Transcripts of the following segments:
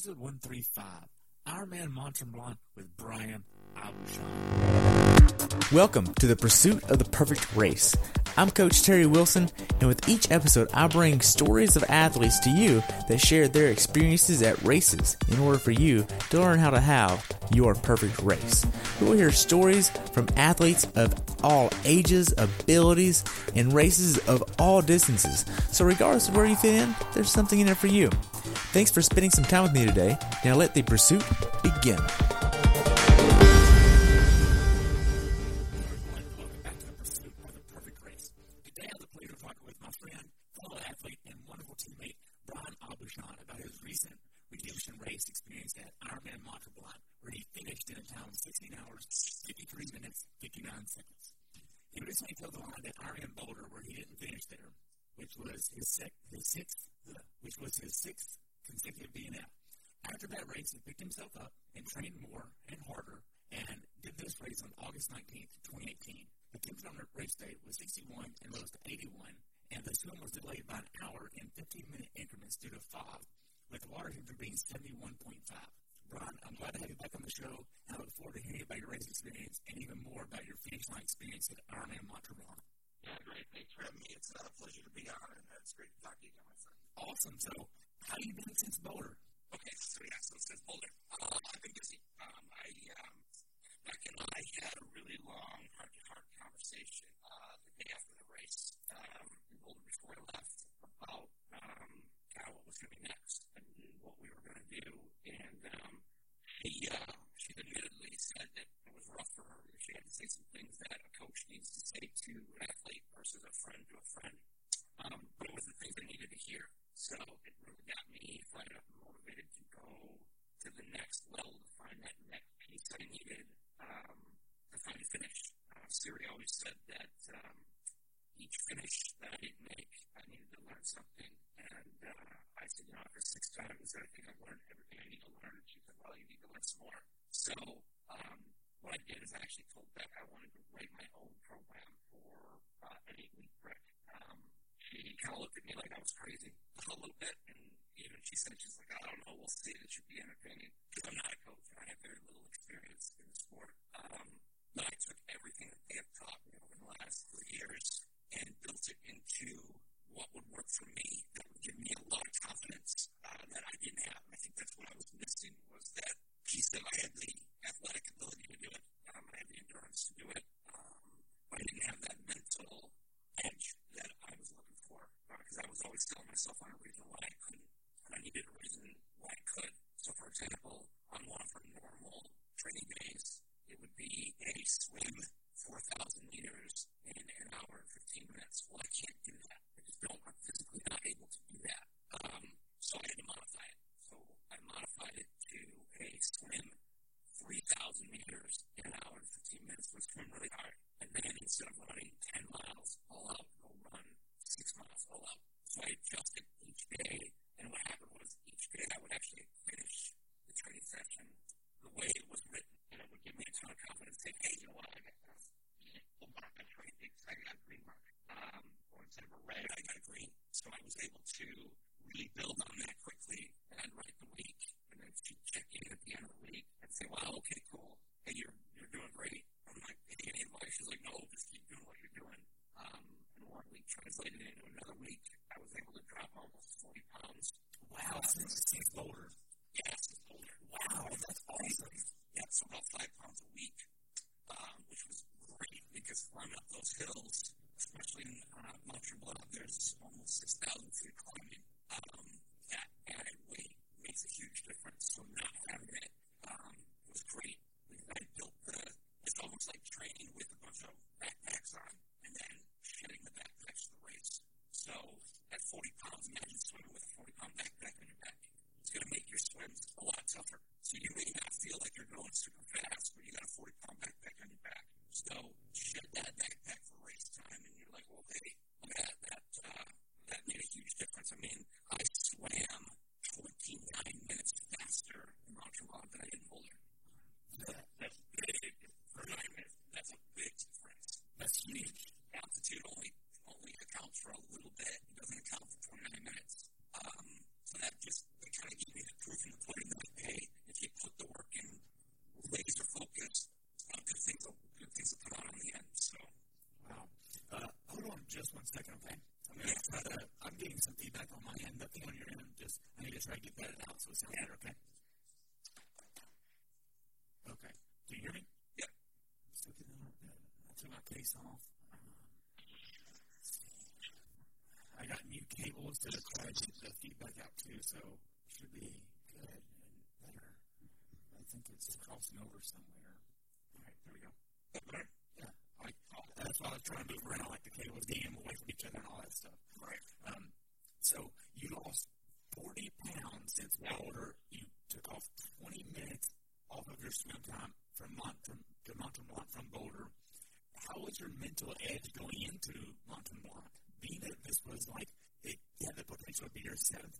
Episode 135. Our Man Mont Blanc with Brian. Welcome to the pursuit of the perfect race. I'm Coach Terry Wilson, and with each episode, I bring stories of athletes to you that share their experiences at races in order for you to learn how to have your perfect race. Will hear stories from athletes of all ages, abilities, and races of all distances. So, regardless of where you fit in, there's something in it for you. Thanks for spending some time with me today. Now, let the pursuit begin. He recently told the line at Ironman Boulder, where he didn't finish there, which was his, sec- his sixth, uh, which was his sixth consecutive DNF. After that race, he picked himself up and trained more and harder and did this race on August 19th, 2018. The the race date was 61 and rose to 81, and the swim was delayed by an hour in 15 minute increments due to fog, with the water temperature being 71.5. Brian, I'm glad to have you back on the show, I look forward to hearing about your race experience and even more about your finish line experience at Ironman Mont Tremblant. Yeah, great. Thanks for having me. It's a pleasure to be on, and it's great to talk to you again, my friend. Awesome. So, how do you been since Boulder? Okay, so yeah, so since Boulder, uh, I've been busy. Um, I, um, Beck and I had a really long, heart-to-heart conversation uh, the day after the race um, in Boulder before I left about um, kind of what was going to be next and what we were going to do. And um, she, uh, admittedly said that it was rough for her. She had to say some things that a coach needs to say to an athlete versus a friend to a friend. Um, but it was the things I needed to hear. So it really got me fired up and motivated to go to the next level to find that next piece I needed um, to a finish. Uh, Siri always said that um, each finish that I didn't make, I needed to learn something. And uh, I said, you know, after six times, I think I've learned everything I need to learn. And she said, well, you need to learn some more. So um, what I did is I actually told Beck I wanted to write my own program for uh, an eight-week break. Um, she kind of looked at me like I was crazy a little bit, and even she said she's like, I don't know, we'll see. It should be entertaining because I'm not a coach and I have very little experience in the sport. Um, but I took everything that they have taught me over the last three years and built it into what would work for me that would give me a lot of confidence uh, that I didn't have. And I think that's what I was missing was that piece that I had the athletic ability to do it, um, I had the endurance to do it, um, but I didn't have that mental edge that I was looking for because uh, I was always telling myself on a reason why I couldn't, and I needed a reason why I could. So, for example, on one of our normal training days, it would be a swim 4,000 meters in an hour and 15 minutes. Well, I can't do that. I just don't. I'm physically not able to do that. Um, so I had to modify it. So I modified it to a swim 3,000 meters in an hour and 15 minutes. So swim really hard. And then instead of running 10 miles all out, go run six miles all out. So I adjusted each day. And what happened was each day I would actually finish the training session the way it was written. And it would give me a ton of confidence saying, hey, you know what? I got this. The mark I trained I got green mark. Um, or instead of a red, I got a green. So I was able to really build on that quickly and write the week. And then she'd check in at the end of the week and say, wow, okay, cool. Hey, you're, you're doing great. I'm like, hey, any advice? She's like, no, just keep doing what you're doing. Um, and one week translated into another week, I was able to drop almost 40 pounds you put in that pay, if you put the work in, laser focus, uh, good things will good things will come out in the end. So, wow. Uh, hold on just one second, okay? I'm gonna yeah. try to. I'm getting some feedback on my end. Nothing on your end. Just I need to try to get that out so it sounds better. Okay. Okay. Do you hear me? Yeah. Still getting a little bit. I took my case off. I got new cables to the feedback out too, so should be good and better. I think it's crossing over somewhere. All right, there we go. Yeah, I, that's why I was trying to move around like the cables getting away from each other and all that stuff. Right. Um, so you lost 40 pounds since Boulder. You took off 20 minutes off of your swim time from Mont from to Mont Tremblant from Boulder. How was your mental edge going into Mont Tremblant? Being that this was like it had the potential to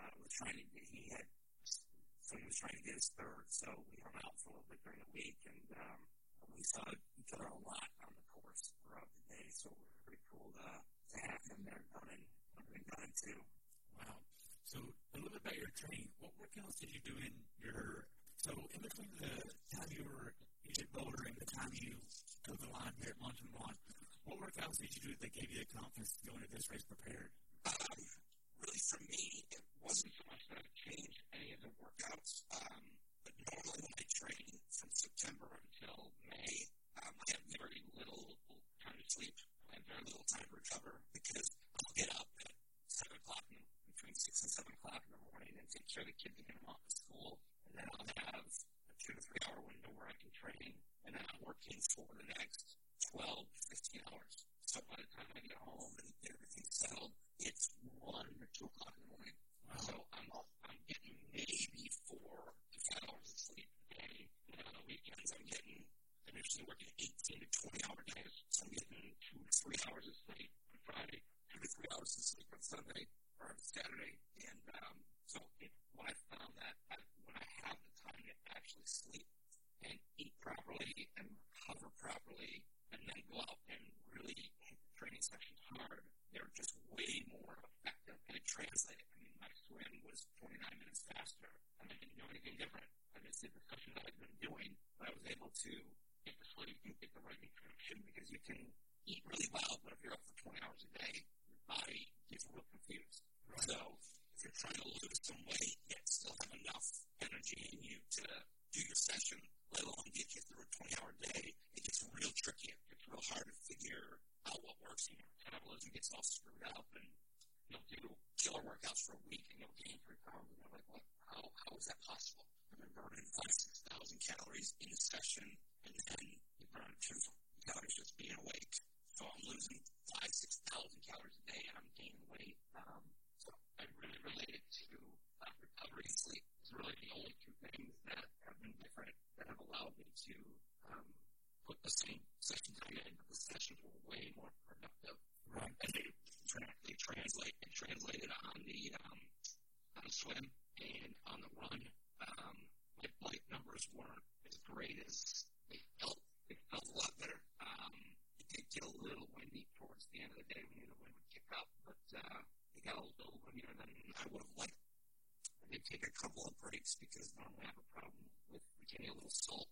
uh, was trying to. He had so he was trying to get his third. So we hung out for a little bit during the week, and um, we saw each other a lot on the course throughout the day. So it was pretty cool to, to have him there running, running gunning too. Wow. So a little bit about your training. What workouts did you do in your? So in between the time you were you did Boulder and the time you took the line here at Mont Tremblant, what workouts did you do that gave you the confidence to go into this race prepared? Really, for me, it wasn't so much that I changed any of the workouts. Um, but normally when I train from September until May, um, I have very little time to sleep. Have very little time to recover because I'll get up at 7 o'clock, in, between 6 and 7 o'clock in the morning and take care of the kids and get them off to school. And then I'll have a two to three hour window where I can train. And then I'm working for the next 12 to 15 hours. So by the time I get home and get everything settled, it's 1 or 2 o'clock in the morning. Wow. So I'm I'm getting maybe four to five hours of sleep a day. And on the weekends, I'm getting I'm usually working 18 to 20 hour days. So I'm getting two to three hours of sleep on Friday, two to three hours of sleep on Sunday or on Saturday. And um, so it, when I found that I, when I have the time to actually sleep and eat properly and recover properly, and then go out and really hit the training session hard, they're just way more effective. And it translated. I mean, my swim was 29 minutes faster, and I didn't know anything different. I just did the sessions that I've been doing, but I was able to get the sleep and get the right nutrition because you can eat really well, but if you're up for 20 hours a day, your body gets a little confused. Right. So if you're trying to lose some weight yet still have enough energy in you to do your session, let alone get you through a 20 hour day, it gets real tricky. It gets real hard to figure out what works in your metabolism gets all screwed up and you'll do killer workouts for a week and you'll gain three pounds and you're like, what how how is that possible? I've burning five, six thousand calories in a session and then you burn two calories just being awake. So I'm losing five, six thousand calories a day and I'm gaining weight. Um, so I really relate it to uh, recovery and sleep. It's really the only two things that have been different that have allowed me to um, put the same sessions I in, but the sessions were way more productive. Right. And they, they translate and translated on the um, on the swim and on the run. Um, my flight numbers weren't as great as they felt. They felt a lot better. Um, it did get a little windy towards the end of the day when the wind would kick up, but uh, it got a little windier than I would have liked. Did take a couple of breaks because normally I have a problem with retaining a little salt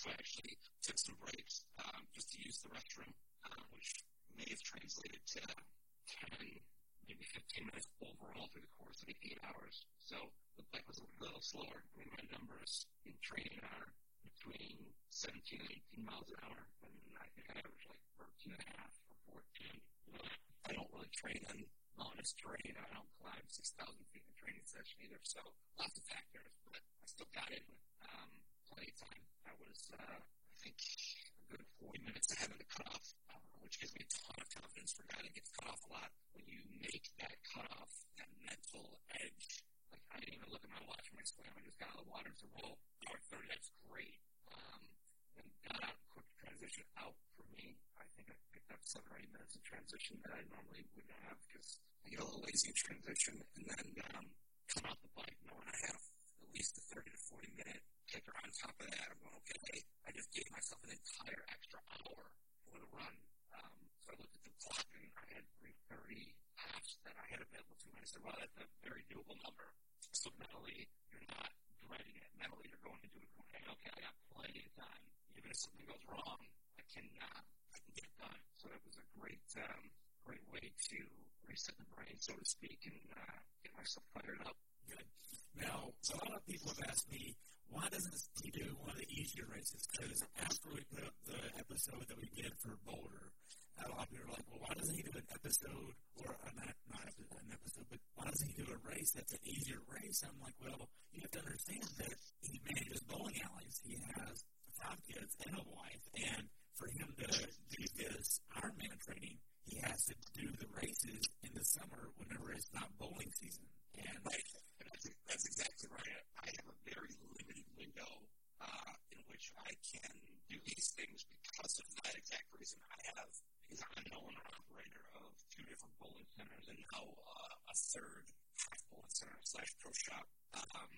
so I actually took some breaks um, just to use the restroom, uh, which may have translated to 10, maybe 15 minutes overall through the course of eight hours. So the bike was a little slower. I mean, my numbers in training are between 17 and 18 miles an hour, and I think I average like 13 and a half or 14. You know, I don't really train on mountainous terrain. I don't climb 6,000 feet in a training session either. So lots of factors, but I still got in um, plenty of time. I was, uh, I think, a good 40 minutes ahead of the cutoff, uh, which gives me a ton of confidence for a guy that gets cut off a lot. When you make that cutoff, that mental edge, like I didn't even look at my watch when I swam. I just got out of the water and said, well, hour 30, that's great. Um, and out quick transition out for me. I think I picked up seven or eight minutes of transition that I normally wouldn't have because I get a little lazy in transition and then um, come off the bike knowing I have at least a 30 to 40 minute kicker on top of that. I'm going, okay, I just gave myself an entire extra hour for the run. Um, so I looked at the clock and I had 330 halves that I had available to me. I said, well, that's a very doable number. So mentally, you're not dreading it. Mentally, you're going into it going, okay, I got plenty of time. Even if something goes wrong, I can, uh, I can get done. So it was a great, um, great way to reset the brain, so to speak, and uh, get myself fired up. Good. Now, so a lot of people have asked me, why doesn't he do one of the easier races? Because after we put up the episode that we did for Boulder, a lot of people are like, well, why doesn't he do an episode, or uh, not, not an episode, but why doesn't he do a race that's an easier race? I'm like, well, you have to understand that he manages bowling alleys. He has five kids and a wife, and for him to do this Ironman training, he has to do the races in the summer whenever it's not bowling season. And right. That's, that's exactly right. I have a very limited window uh, in which I can do these things because of that exact reason. I have, because I'm an owner operator of two different bowling centers and now uh, a third half bowling center slash pro shop, um,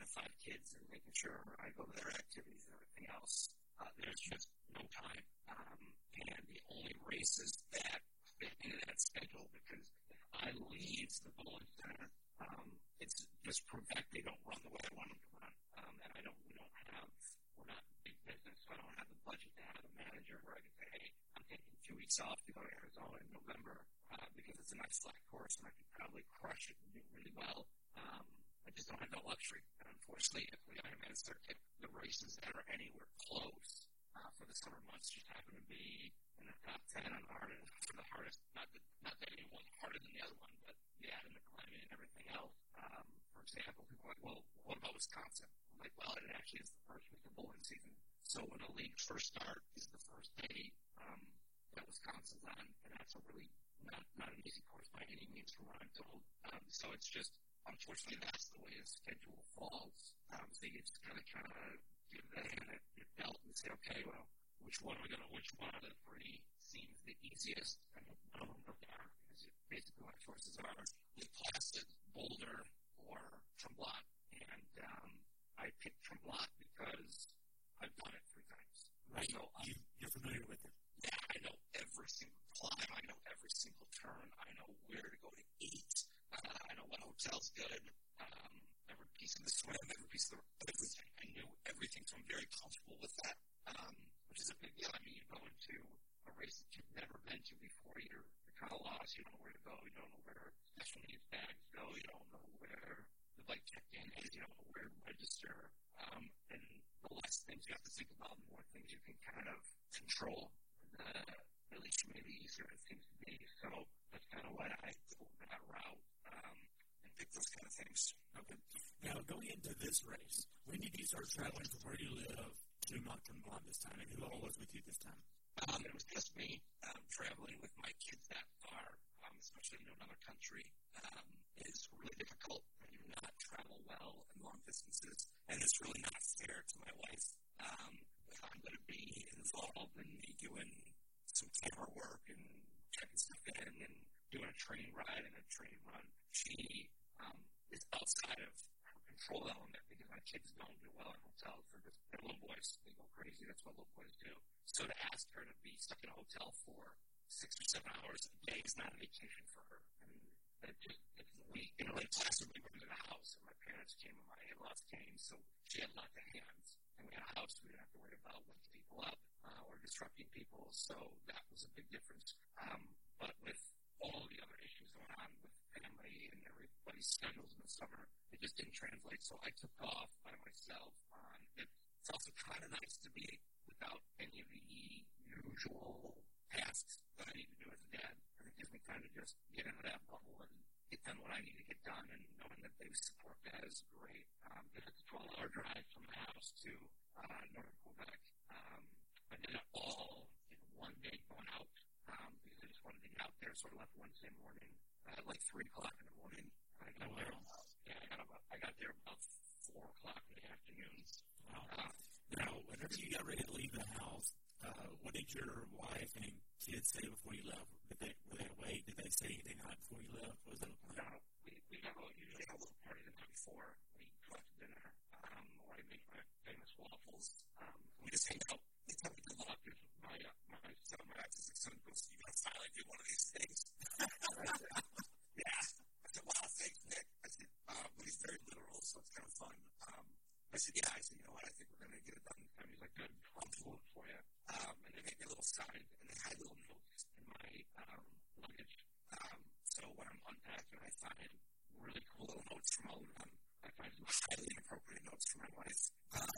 and five kids and making sure I go to their activities and everything else. Uh, there's just no time. Um, and the only races that fit into that schedule because if I leave the bowling center um, it's just that they don't run the way I want them to run. Um, and I don't, we don't have, we're not big business, so I don't have the budget to have a manager where I can say, hey, I'm taking two weeks off to go to Arizona in November uh, because it's a nice flat course and I could probably crush it and do really well. Um, I just don't have that luxury. And unfortunately, if the Ironman circuit, the races that are anywhere close uh, for the summer months just happen to be in the top 10 on the hardest, for the hardest, not that, not that any harder than the other one, but yeah, and the climate and everything else. Um, for example, people are like, well, what about Wisconsin? I'm like, well, it actually is the first week of bowling season. So when the leagues first start is the first day um, that Wisconsin's on, and that's a really not, not an easy course by any means from what I'm told. Um, so it's just, unfortunately, that's the way the schedule falls. Um, so you just kind of kind of give the hand at your belt and say, okay, well, which one are we going to, which one of the three seems the easiest? And none of them are, because basically my choices are Lake Placid, Boulder, or Tremblant. And um, I picked Tremblant because I've done it three times. Right. So you, you're familiar with it. Yeah, I know every single climb. I know every single turn. I know where to go to eat. Uh, I know what hotel's good. Um, every piece of the swim, every piece of the, everything. I knew everything, so I'm very comfortable with that. Um, which is a big deal. I mean, you go into a races you've never been to before. You're, you're kind of lost. You don't know where to go. You don't know where special needs bags go. You don't know where the bike check-in is. You don't know where to register. Um, and the less things you have to think about, the more things you can kind of control. The release may be easier it seems to be. So that's kind of why I go that route um, and pick those kind of things. Okay. Now, going into this race, when did you start traveling from where you live to Mont Tremblant this time, and who all was with you this time? Um, it was just me um, traveling with my kids that far, um, especially in another country, um, is really difficult when you not travel well in long distances, and it's really not fair to my wife. Um, if I'm going to be involved in me doing some camera work and checking stuff in and doing a train ride and a train run, she um, is outside of her control element because my kids don't do well in hotels. They're just they're little boys. They go crazy. That's what little boys do. So to ask her to be stuck in a hotel for six or seven hours a day is not a vacation for her. I mean, that just it's we you know like last week we were in a house and my parents came and my in-laws came, so she had lots of hands and we had a house. We didn't have to worry about waking people up uh, or disrupting people. So that was a big difference. Um, but with all the other issues going on with family and everybody's schedules in the summer, it just didn't translate. So I took off by myself. On it's also kind of nice to be without any of the usual tasks that I need to do as a dad. And it gives me time to just get into that bubble and get done what I need to get done. And knowing that they support that is great. Um, it's a 12 hour drive from my house to uh, northern Quebec. Um, I did it all in one day going out um, because I just wanted to get out there. So I left Wednesday morning at like 3 o'clock in the morning. I got there, about, yeah, I got, about, I got there about 4 o'clock in the afternoon. Wow. Uh, now, whenever you got ready to leave the house, uh, what did your wife and kids say before you left? Did they, were they awake? Did they say anything night before you left? Was that a plan? No, we, we have a, usually have a little party the night before. We go out to dinner, um, or I make my famous waffles. Um, we just hang out. They tell me good luck. My, uh, my son, my autistic son goes, you got to finally do one of these things. yeah. I said, wow, thanks, Nick. I said, uh, but he's very literal, so it's kind of fun. Um, I said, yeah. I said, you know what? I think we're going to get it done time. He's like, good. Do it for you. Um, and they made me a little sign, and they had little notes my um, luggage. Um, so when I'm unpacking, I find really cool little notes from all of them. I find highly inappropriate notes from my wife, uh,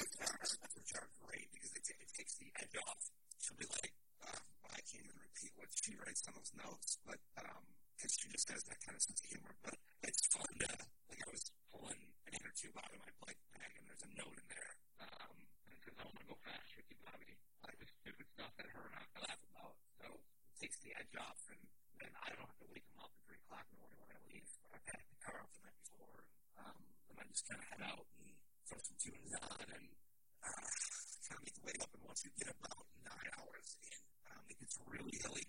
which, are, which are great because it, it takes the edge off. She'll be like, um, I can't even repeat what she writes on those notes, but because she just has that kind of sense of humor. But it's fun to, like, I was pulling an inner tube out of my bike bag, and there's a note in there. Um, and it says, I want to go fast with you, Bobby. Like, this stupid stuff that her and I laugh about. So it takes the edge off, and then I don't have to wake them up at 3 o'clock in the morning when I leave. I pack the car up the night before, um, and I just kind of head out and throw some tunes on and uh, kind of make the way up. And once you get about nine hours in, um, it gets really hilly.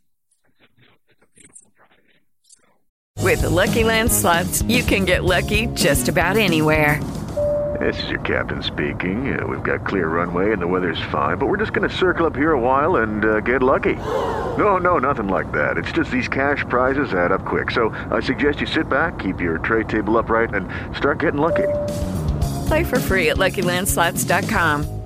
It's a, it's a beautiful drive in. So. With the Lucky Land slots, you can get lucky just about anywhere. This is your captain speaking. Uh, we've got clear runway and the weather's fine, but we're just going to circle up here a while and uh, get lucky. No, no, nothing like that. It's just these cash prizes add up quick. So I suggest you sit back, keep your tray table upright, and start getting lucky. Play for free at LuckyLandSlots.com.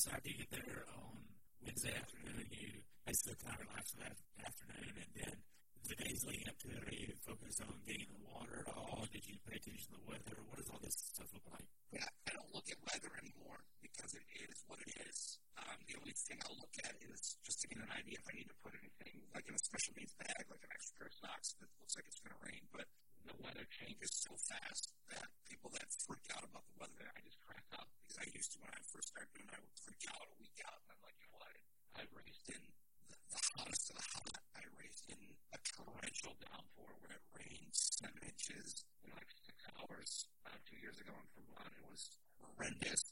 So after you get there on Wednesday afternoon, you basically kind of relax for that afternoon, and then the days leading up to it, are you focused on getting in the water at all? Did you pay attention to the weather? What does all this stuff look like? Yeah, I don't look at weather anymore because it is what it is. Um, the only thing I'll look at is just to get an idea if I need to put anything like in a special needs bag, like an extra pair of socks that looks like it's going to rain. But the weather changes so fast that people that freak out about the weather, I just crack up because I used to when I first started doing I would freak out a week out. And I'm like, you know what? I raced in the, the hottest of the hot. I raced in a torrential downpour where it rained seven inches in like six hours uh, two years ago in Vermont. It was horrendous.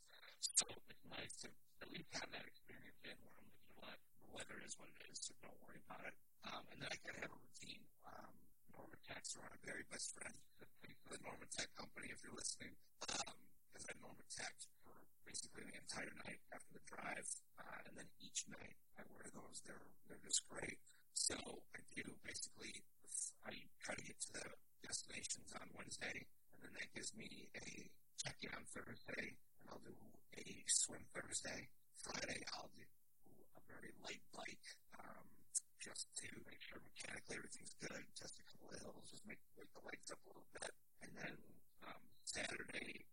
So it's nice to at least have that experience in where I'm like, you know what? The weather is what it is, so don't worry about it. Um, and then I gotta have a routine. Um, NormaTecs are my very best friend. The NormaTec company if you're listening. Um, because I NormaTec for basically the entire night after the drive, uh, and then each night I wear those. They're they're just great. So I do basically I try to get to the destinations on Wednesday, and then that gives me a check-in on Thursday, and I'll do a swim Thursday. Friday I'll do a very light bike, um, just to make sure mechanically everything's good. Test a couple of hills, just make wake the legs up a little bit, and then um, Saturday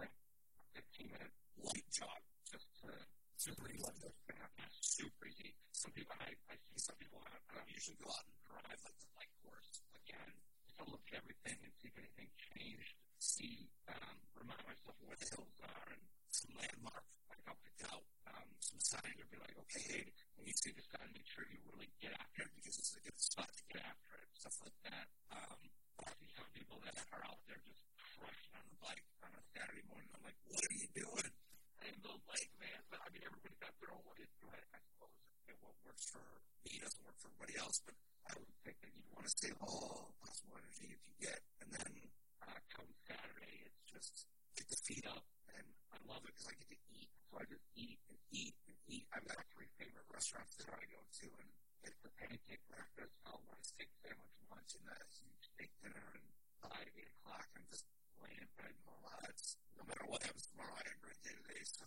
like a 15 minute light jog just to super easy. Yeah, super easy. Some people I, I see some people I, I don't usually go out and drive like the bike course again to look at everything and see if anything changed. See, um, remind myself where the hills are and some landmark. Like I'll pick out um, some signs or be like, okay, hey, when you see this sign, make sure you really get after it because it's a good spot to get after it. Stuff like that. Um, I see some people that are out there just crushing on the bike on a Saturday morning. I'm like, what are you doing? And the like, man, but I mean, everybody's got their own way to do it, I suppose. And what works for me doesn't work for everybody else, but I would think that you'd want to save all possible energy if you get. And then uh, come Saturday, it's just get the feet up, I love it because I get to eat. So I just eat and eat and eat. I've got three favorite restaurants that I go to, and it's the pancake breakfast, followed by steak sandwich lunch, and a huge steak dinner, and by eight o'clock, I'm just laying in bed. No, it's, no matter what happens tomorrow, I had a great day today. So,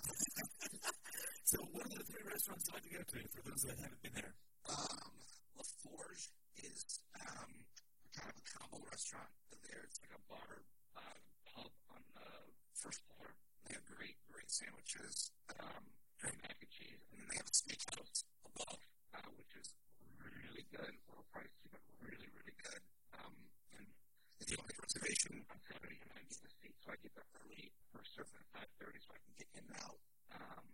so what are the three restaurants you like to go to for those that haven't been there? Um, La Forge is um, kind of a combo restaurant there. It's like a bar uh, pub on the first floor. They have great, great sandwiches, um, great mac and cheese, and then they have a steakhouse above, uh, which is really good, little pricey, but really, really good. Um, and if you don't a reservation on Saturday, and I get a seat, so I get there early for surfing at 5.30 so I can get in and out. Um,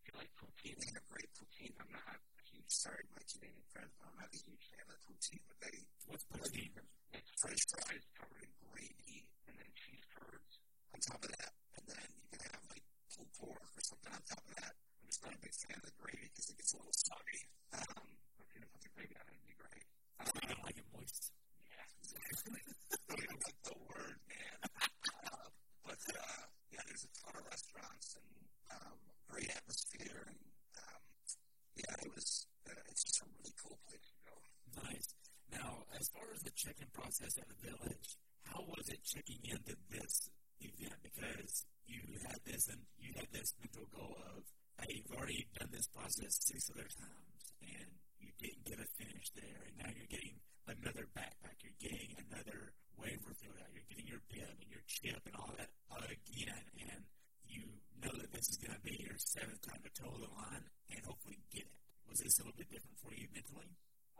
if you like poutine, they have great poutine. I'm not a huge, sorry, my Canadian friends, but I'm not a huge fan of poutine, but they, what's poutine? It's French fries covered in gravy and then cheese curds on top of that. And then you can have like pulled pork or something on top of that. I'm just not a big fan of the gravy because it gets a little soggy. Um, but if you don't put the gravy on it, it'd be great. Um, I don't like it moist. Yeah, exactly. don't even like the word, man. uh, but uh, yeah, there's a ton of restaurants and um, great atmosphere. And um, yeah, it was, uh, it's just a really cool place to go. Nice. Now, as far as the check-in process at the village, how was it checking into this event? Because you had this and you had this mental goal of, hey, you've already done this process six other times, and you didn't get a finish there, and now you're getting another backpack, you're getting another waiver filled out, you're getting your bib and your chip and all that again, and you know that this is going to be your seventh time to toe the line and hopefully get it. Was this a little bit different for you mentally?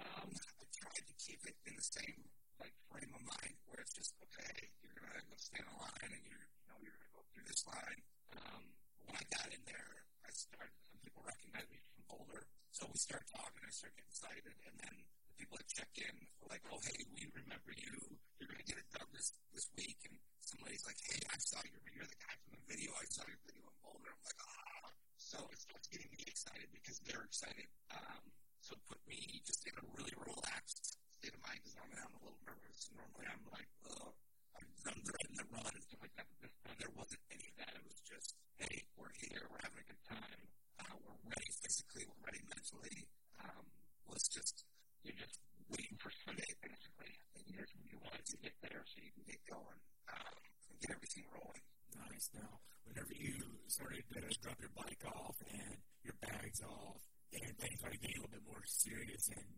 Um, I tried to keep it in the same like frame of mind where it's just okay, you're gonna go stand in line and you're you know you're gonna go through this line. Um, when I got in there, I started. Some people recognized me from Boulder, so we start talking. I start getting excited, and then the people that check in were like, "Oh, hey, we remember you. You're gonna get it done this this week." And somebody's like, "Hey, I saw your you're the guy from the video. I saw your video in Boulder." I'm like, "Ah." So it starts getting me excited because they're excited. Um, so it put me just in a really relaxed state of mind because normally I'm a little nervous. Normally I'm like, oh, I'm, I'm dreading the run and stuff like that. But this time there wasn't any of that. It was just, hey, we're here, we're having a good time, uh, we're ready physically, we're ready mentally. Um, let's just, you're just waiting for Sunday basically. And here's when you want to get there so you can get going um, and get everything rolling. Nice. Now, whenever you started to drop your bike off and your bags off, and things started getting a little bit more serious, and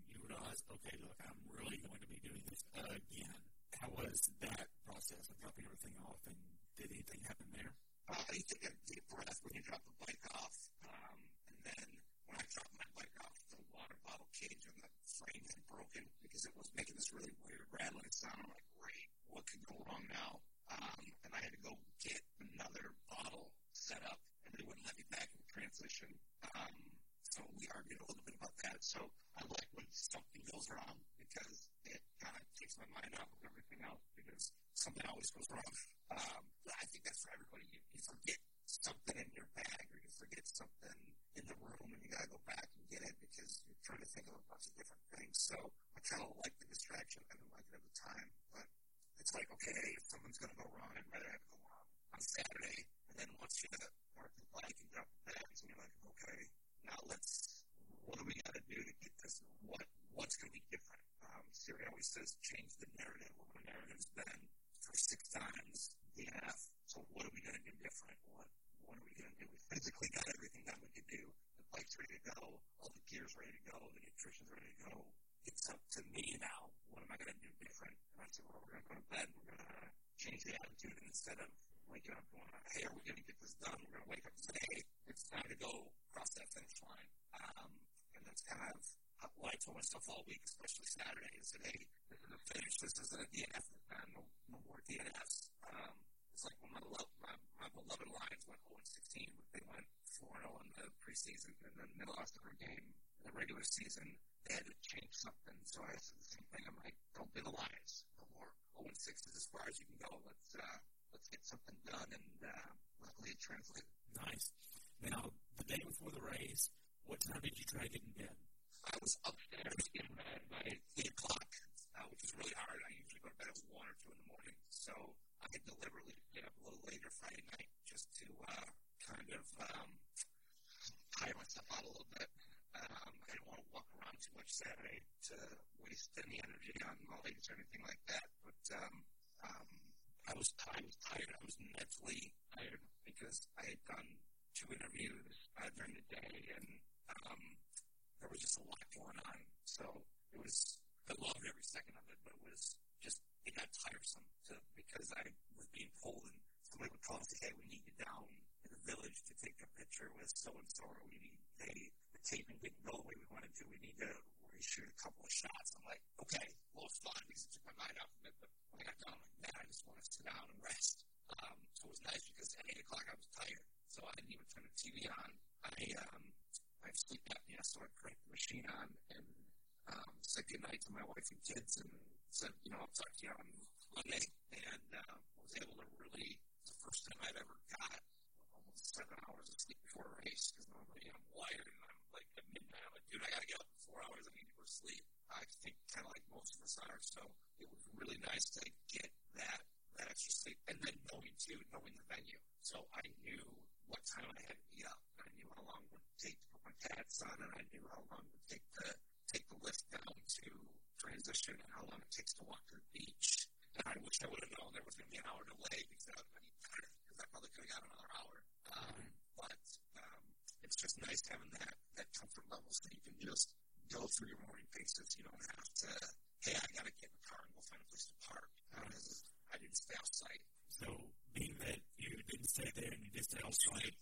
reshoot a couple of shots." I'm like, "Okay, well, it's fun because it took my mind off of it." But when I got down, I'm like, "Man, I just want to sit down and rest." Um, so it was nice because at eight o'clock I was tired, so I didn't even turn the TV on. I um, I have sleep apnea, so I cranked the machine on and um, said goodnight to my wife and kids and said, you know, I'll talk to you on Monday. And uh, was able to really, the first time I've ever got almost seven hours of sleep before a race because normally I'm wired and I'm like at midnight. I'm like, dude, I got to in four hours. I go to sleep. I think kind of like most of us are. So it was really nice to get that that extra sleep and then knowing too, knowing the venue. So I knew what time I had to be up. And I knew how long it would take to put my pads on, and I knew how long it would take to take the lift down to transition and how long it takes to walk to the beach. And I wish I would have known there was going to be an hour delay because that would have been better because I probably could have got another hour. Um, but um, it's just nice having that, that comfort level so you can just go through your morning paces. You don't have to, hey, I got to get in the car and go find a place to park. Um, I didn't stay outside. So, being that you didn't stay there and you did stay outside,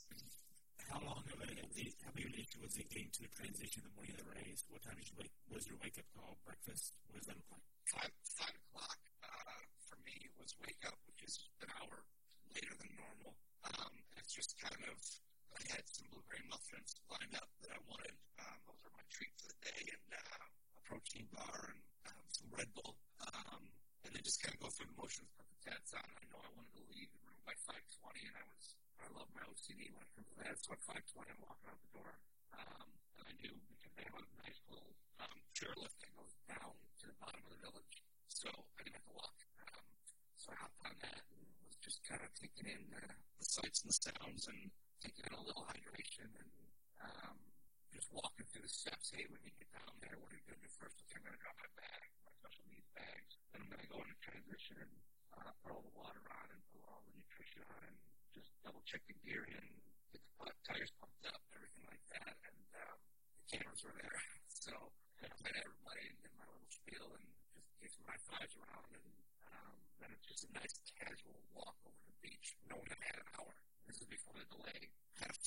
how long of a, how big of an issue was it getting to the transition the morning of the race? What time did you wake? Was your wake up call breakfast? What does that look like? Five five o'clock uh, for me was wake up, which is an hour later than normal. Um, and it's just kind of I had some blueberry muffins lined up that I wanted. Um, those are my treat for the day, and uh, a protein bar and um, some Red Bull. Um, and then just kind of go through the motions, put the tats on. I know I wanted to leave the room by 5:20, and I was I love my OCD when it comes to that. So at 5:20, I'm walking out the door, um, and I knew because they have a nice little um, chairlift that goes down to the bottom of the village, so I didn't have to walk. Um, so I hopped on that and was just kind of taking in uh, the sights and the sounds and taking in a little hydration and um, just walking through the steps. Hey, when you get down there, what are you going to do first? I'm going to drop my bag, my special needs bags. Then I'm going to go into transition and uh, put all the water on and put all the nutrition on and just double check the gear in, get the put, tires pumped up, everything like that. And um, the cameras were there. So I met everybody and did my little spiel and just gave some high fives around. And um, then it's just a nice casual walk over the beach. No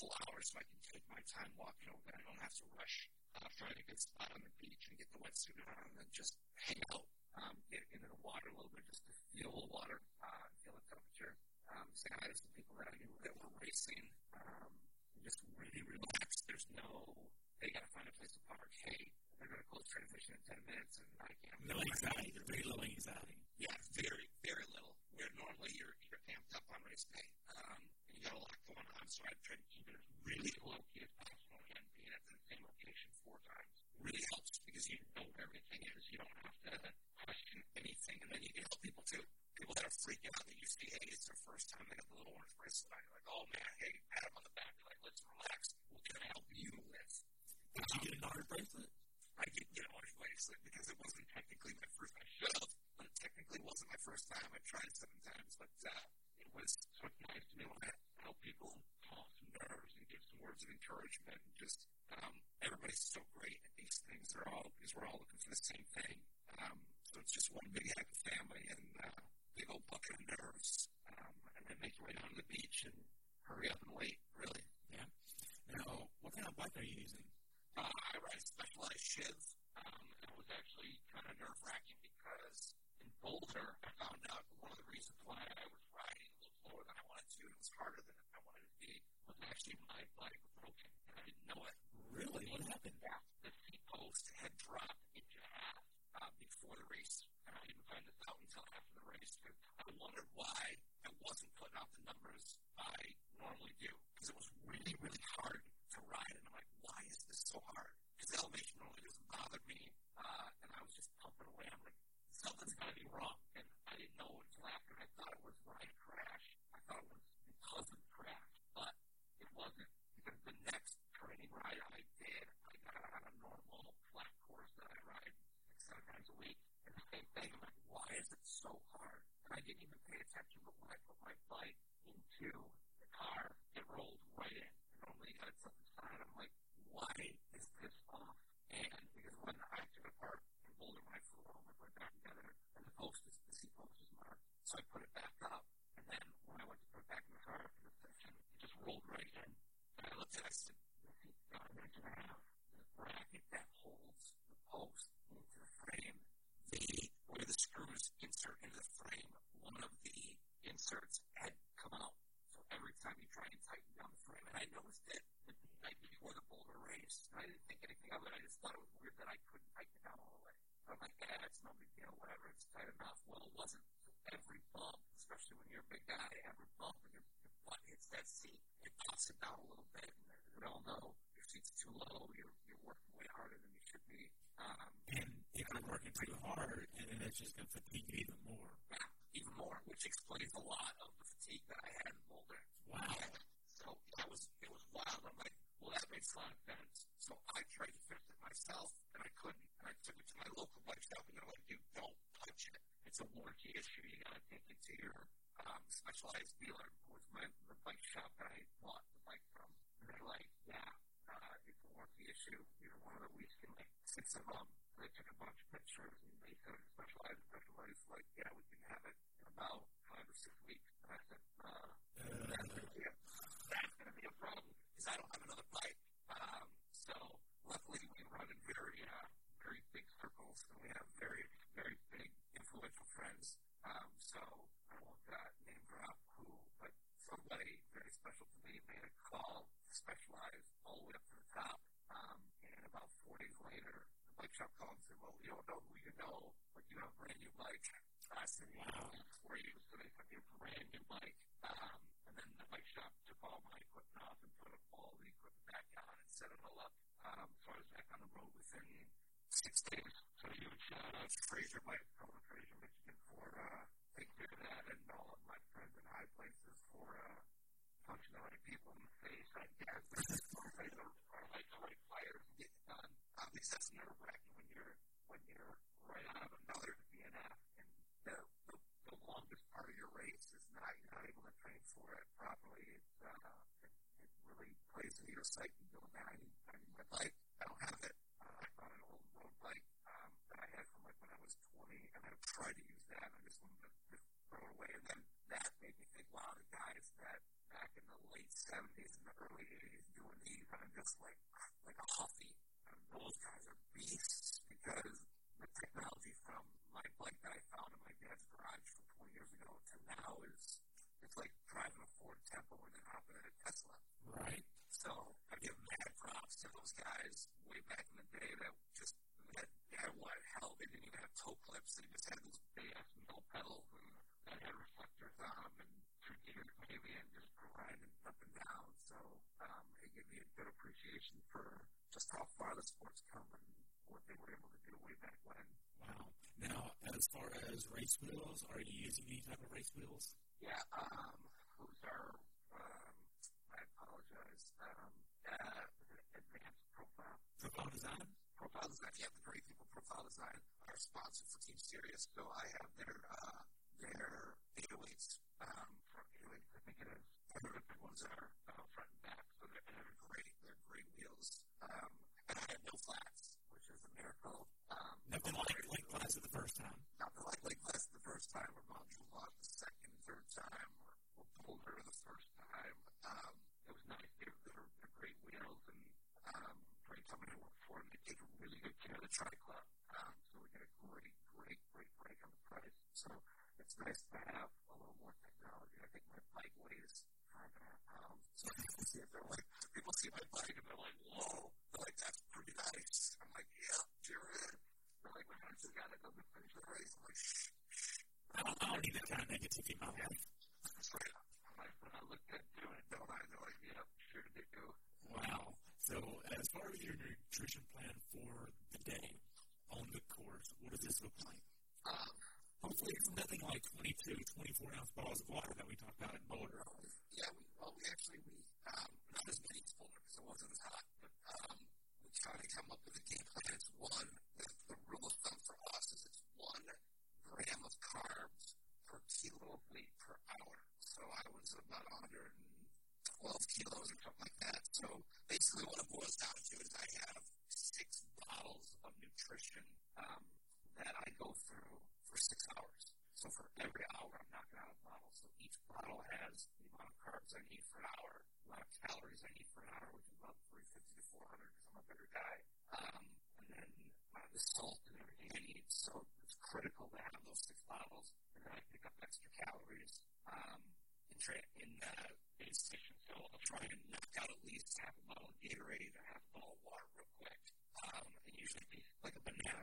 full hour so I can take my time walking over there. I don't have to rush, uh, find a good spot on the beach and get the wetsuit on and then just hang out, um, get into the water a little bit just to feel the water, uh, feel the temperature. Um, say hi to some people that I knew that were racing, um, just really relaxed. There's no, they got to find a place to park. Hey, they're going to close transition in 10 minutes and I can't. No anxiety, very low anxiety. Yeah, very, very little. Where normally you're, you're amped up on race day. Um, you got a lot going on, so I try to it really low key as possible. Again, being at the same location four times really helps because you know where everything is. You don't have to question anything, and then you can help people too. People that are freaking out that you see, hey, it's their first time they got the little orange bracelet on. You're like, oh man, hey, pat them on the back. You're like, let's relax. What can I help you with? Did you get an orange bracelet? I didn't get an orange bracelet because it wasn't technically my first. I should have, but it technically wasn't my first time. I tried seven times, but uh, was so nice to be able to help people calm some nerves and give some words of encouragement. And just um, everybody's so great at these things. They're all because we're all looking for the same thing. Um, so it's just one big happy family and uh, big old bucket of nerves, um, and then make your way down to the beach and hurry up and wait. Really. Yeah. Now, what kind of bike are you using? Uh, I ride a Specialized Shiv. Um, and it was actually kind of nerve wracking because in Boulder, I found out one of the reasons why I was riding a little slower than I wanted to, and it was harder than I wanted it to be, was actually my bike was broken, and I didn't know it. Really? What happened? Yeah. The seat post had dropped into half uh, before the race, and I didn't find this out until after the race. Because I wondered why I wasn't putting out the numbers I normally do, because it was really, really hard to ride, and I'm like, why is this so hard? Because elevation normally doesn't bother me, uh, and I was just pumping away. I'm like, something's got to be wrong, and I didn't know until after. I thought it was when I crashed. I thought it was because of the crash, but it wasn't. Because the next training ride I did, I got on a normal flat course that I ride six, seven times a week, and the same thing. I'm like, why is it so hard? And I didn't even pay attention, but when I put my bike into the car, it rolled right in. Normally, you got it set aside. I'm like, why is this off? And because when I took it apart in Boulder, when I flew home, I put it back together, and the post is the seat post is marked, so I put it back up. And then when I went to put it back in the car after the session, it just rolled right in. And I looked at it, I said, the seat's got an inch and a half. The bracket that holds the post into the frame, the where the screws insert into the frame, one of the inserts had come out. So every time you try and tighten down the frame, and I noticed it the night before the Boulder race, and I didn't think anything of it. I just thought it was weird that I couldn't tighten it down all the way. So I'm like, yeah, it's no big deal, whatever, it's tight enough. Well, it wasn't. Every bump, especially when you're a big guy, every bump when your, your butt hits that seat, it pops it down a little bit. And we all know, your seat's too low, you're, you're working way harder than you should be. Um, and if you're working too hard, and then it's just going to fatigue you even more. Yeah, even more, which explains a lot of the fatigue that I had in Boulder. Wow. Yeah. So that was it was wild. I'm like, well, that makes a lot of sense. So I tried to fix it myself, and I couldn't. And I took it to my local bike shop, and they're like, dude, don't touch it. It's a warranty issue. You got to take it to your um, specialized dealer, was my, the bike shop that I bought the bike from. And they're like, yeah, uh, it's a warranty issue. You're one of the weeks can like six of them. They took a bunch of pictures, and they said it's specialized. Specialized, like, yeah, we can have it in about five or six weeks. And I said, uh, a, that's going to be a problem because I don't have another bike. Um, so luckily we run in very, uh, very big circles, and we have very, very big influential friends. Um, so I won't uh, name drop who, but somebody very special to me made a call to specialize all the way up to the top. Um, and about four days later, bike called and said, "Well, we don't know who you know, but you have a brand new bike." I said, "Wow, for you." So they put me a brand new bike. Um, and then the bike shop took all my equipment off and put all the equipment back on and set it all up. Um, so I was back on the road within six days. So huge shout out to Fraser Bike, from Fraser, Michigan, for uh, taking care of that, and all of my friends in high places for uh, punching the right people in the face. I guess are like the right players and get it Obviously, that's nerve wracking when you're when you're right out of another DNF and the, the the longest part of your race is not you're not able to train for it properly. It's uh, it, it really plays into your psyche. Going, man, I need I need my bike. I don't have it. Uh, I found an old road bike um, that I had from like when I was 20, and I tried to use that. I just wanted to just throw it away, and then that made me think, wow, the guys that back in the late 70s and the early 80s just like like a Huffy. Those guys are beasts because the technology from my bike that I found in my dad's garage from 20 years ago to now is it's like driving a Ford Tempo and then hopping in a Tesla. Right. So I give mad props to those guys way back in the day that just had, had what hell they didn't even have toe clips. They just had those big ass no pedals and that had reflectors on them and two gears maybe and just grinding up and down. So um, it gave me a good appreciation for just how far the sport's come and what they were able to do way back when. Wow. Now, as far as race wheels, are you using any type of race wheels? Yeah, um, who's our, um, I apologize, um, uh, Advanced Profile. Profile Design? Profile Design, yeah, the great people, Profile Design, our sponsor for Team Sirius. So I have their, uh, their 808s, um, front 808s, I think it is. The big ones are, uh, front and back, so they're, they're great, they're great wheels. Um, and I have no flats, which is a miracle. Um, Nothing like Lake Placid the first time. Nothing like Lake Placid the first time, or module lock the second, third time, or, or boulder the first time. Um, it was nice. They're, they're, they're great wheels, and um, great company to work for, and they take really good care of the tri club. Um, so we get a great, great, great break on the price. So it's nice to have a little more technology. I think my bike weighs five and a half pounds. So people see it, they're like, people see my bike and they're like, whoa. They're like, that's pretty nice. I'm like, yeah, sure is. They're like, when I just got to go to finish the race, I'm like, shh, shh. I don't, I don't need that kind of negativity in my life. That's right. I'm like, when I look at doing it, don't I? They're like, yeah, sure they do. Wow. So, as far as your nutrition plan for the day on the course, what does this look like? Um, hopefully, it's nothing like 22, 24 ounce bottles of water that we talked about in Boulder. Yeah, we, well, we actually, we, um, not as many as Boulder because it wasn't as hot, but um, we tried to come up with a game plan. It's one, the, the rule of thumb for us is it's one gram of carbs per kilo of weight per hour. So I was about 112 kilos or something like that. So basically, what it boils down to is I have six bottles of nutrition um, that I go through for six hours. So for every hour, I'm knocking out a bottle. So each bottle has the amount of carbs I need for an hour, the amount of calories I need for an hour, which is about 350 to 400 because I'm a bigger guy, um, and then uh, the salt and everything I need. So it's critical to have those six bottles, and then I pick up extra calories um, in, in the aid station. So I'll try and knock out at least half a bottle of Gatorade or half a bottle of water real quick, um, and usually be like a banana.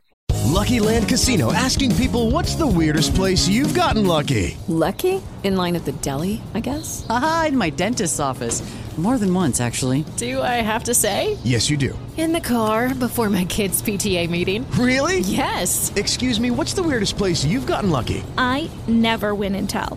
Lucky Land Casino asking people what's the weirdest place you've gotten lucky? Lucky? In line at the deli, I guess? Aha, in my dentist's office. More than once, actually. Do I have to say? Yes, you do. In the car before my kids' PTA meeting. Really? Yes. Excuse me, what's the weirdest place you've gotten lucky? I never win and tell.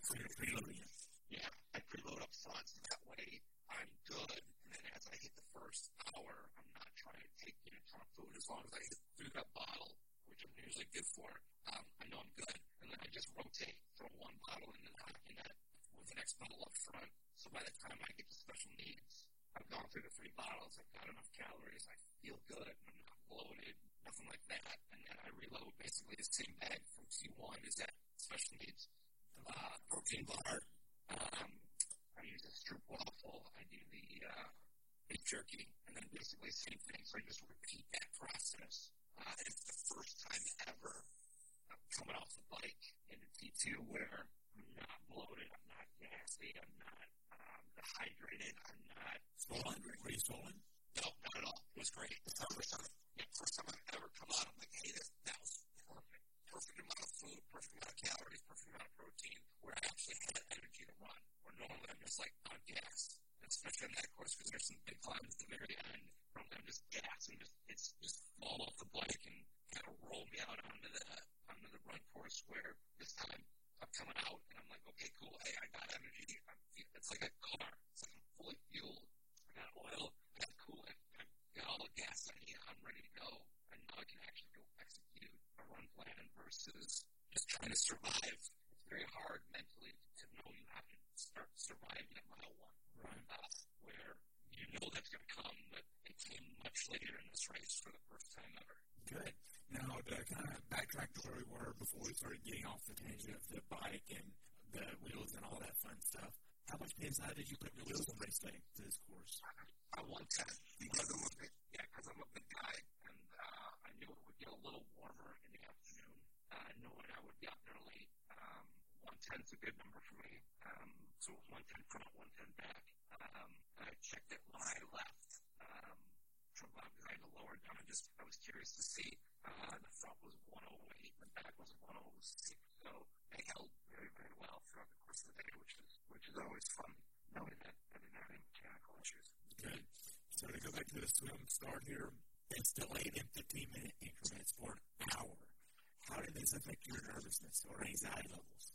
You're pre preloading. Yeah, I preload up front. So that way I'm good. And then as I hit the first hour, I'm not trying to take in junk food as long as I hit through that bottle, which I'm usually good for. Um, I know I'm good, and then I just rotate, throw one bottle in out in that with the next bottle up front. So by the time I get to special needs, I've gone through the three bottles, I've got enough calories, I feel good, I'm not bloated, nothing like that. And then I reload basically the same bag from T1 is that special needs uh, protein bar. Um, I use a stroop waffle. I do the uh, beef jerky, and then basically same thing. So I just repeat that process. Uh, it's the first time ever I'm coming off the bike into T2 where I'm not bloated, I'm not gassy, I'm not um, dehydrated, I'm not swollen. Were you swollen? No, not at all. It was great. It's the first time, yeah, first time I've ever come out. I'm like, hey, this, that was perfect. Perfect amount of food, perfect amount of calories, perfect amount of protein, where I actually had energy to run. Where normally I'm just like on gas, especially on that course because there's some big climbs at the very end. Normally I'm just gas and just it's just fall off the bike and kind of roll me out onto the onto the run course. Where this time I'm coming out and I'm like, okay, cool. Hey, I got energy. I'm, it's like a car. It's like I'm fully fueled. I got oil. I got coolant. I got all the gas I need. I'm ready to go. And now I can actually go execute a run plan versus just trying to survive. It's very hard mentally to know you have to start surviving at mile one. Right. Uh, where you know that's going to come, but it came much later in this race for the first time ever. Good. Now, to kind of backtrack to where we were before we started getting off the tangent of the bike and the wheels and all that fun stuff, how much PSI did you put in your wheels on race day to this course? I want 10 because I'm a big, yeah, because I'm a big guy, and uh, I knew it would get a little warmer in the afternoon, uh, knowing I would be out there late. Um, 110 is a good number for me. Um, so it was 110 front, 110 back. Um, and I checked it when I left um, from uh, behind the lower down. I just I was curious to see. Uh, the front was 108, the back was 106. So they held very, very well throughout the course of the day, which is which is always fun knowing that I didn't have any mechanical issues. Good. So to go back to the swim start here, it's delayed in 15 minute increments for an hour. How did this affect your nervousness or anxiety levels?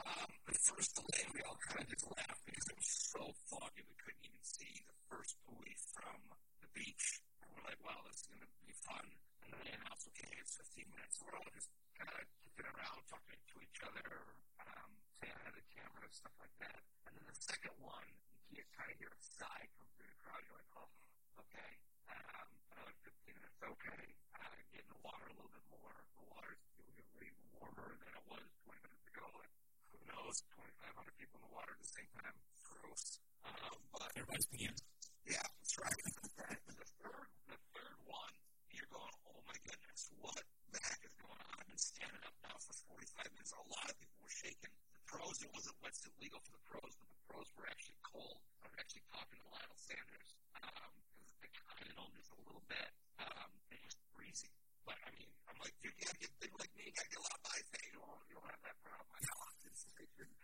Um, the first delay, we all kind of just laughed because it was so foggy we couldn't even see the first buoy from the beach. And we're like, wow, this is going to be fun. And then they announced, okay, it's 15 minutes. So we're all just kind of kicking around, talking to each other, um, saying hi to the camera, stuff like that. And then the second one, you can kind of hear a sigh come through the crowd. You're like, oh, okay. Um, another 15 minutes, okay. Uh, get in the water a little bit more. The water's way warmer than it was 20 minutes ago. And who knows, 2,500 at the same time. Gross. Um, but everybody's peeing. Yeah, that's right. the third, the third one, you're going, oh my goodness, what the heck is going on? I've been standing up now for 45 minutes. A lot of people were shaking. The pros, it wasn't wetsuit legal for the pros, but the pros were actually cold. I was actually talking to Lionel Sanders because um, I kind of him just a little bit. Um, it was freezing. But I mean, I'm like, dude, you gotta get big like me. You gotta get a lot of ice. Hey, you don't, you don't have that problem. I know.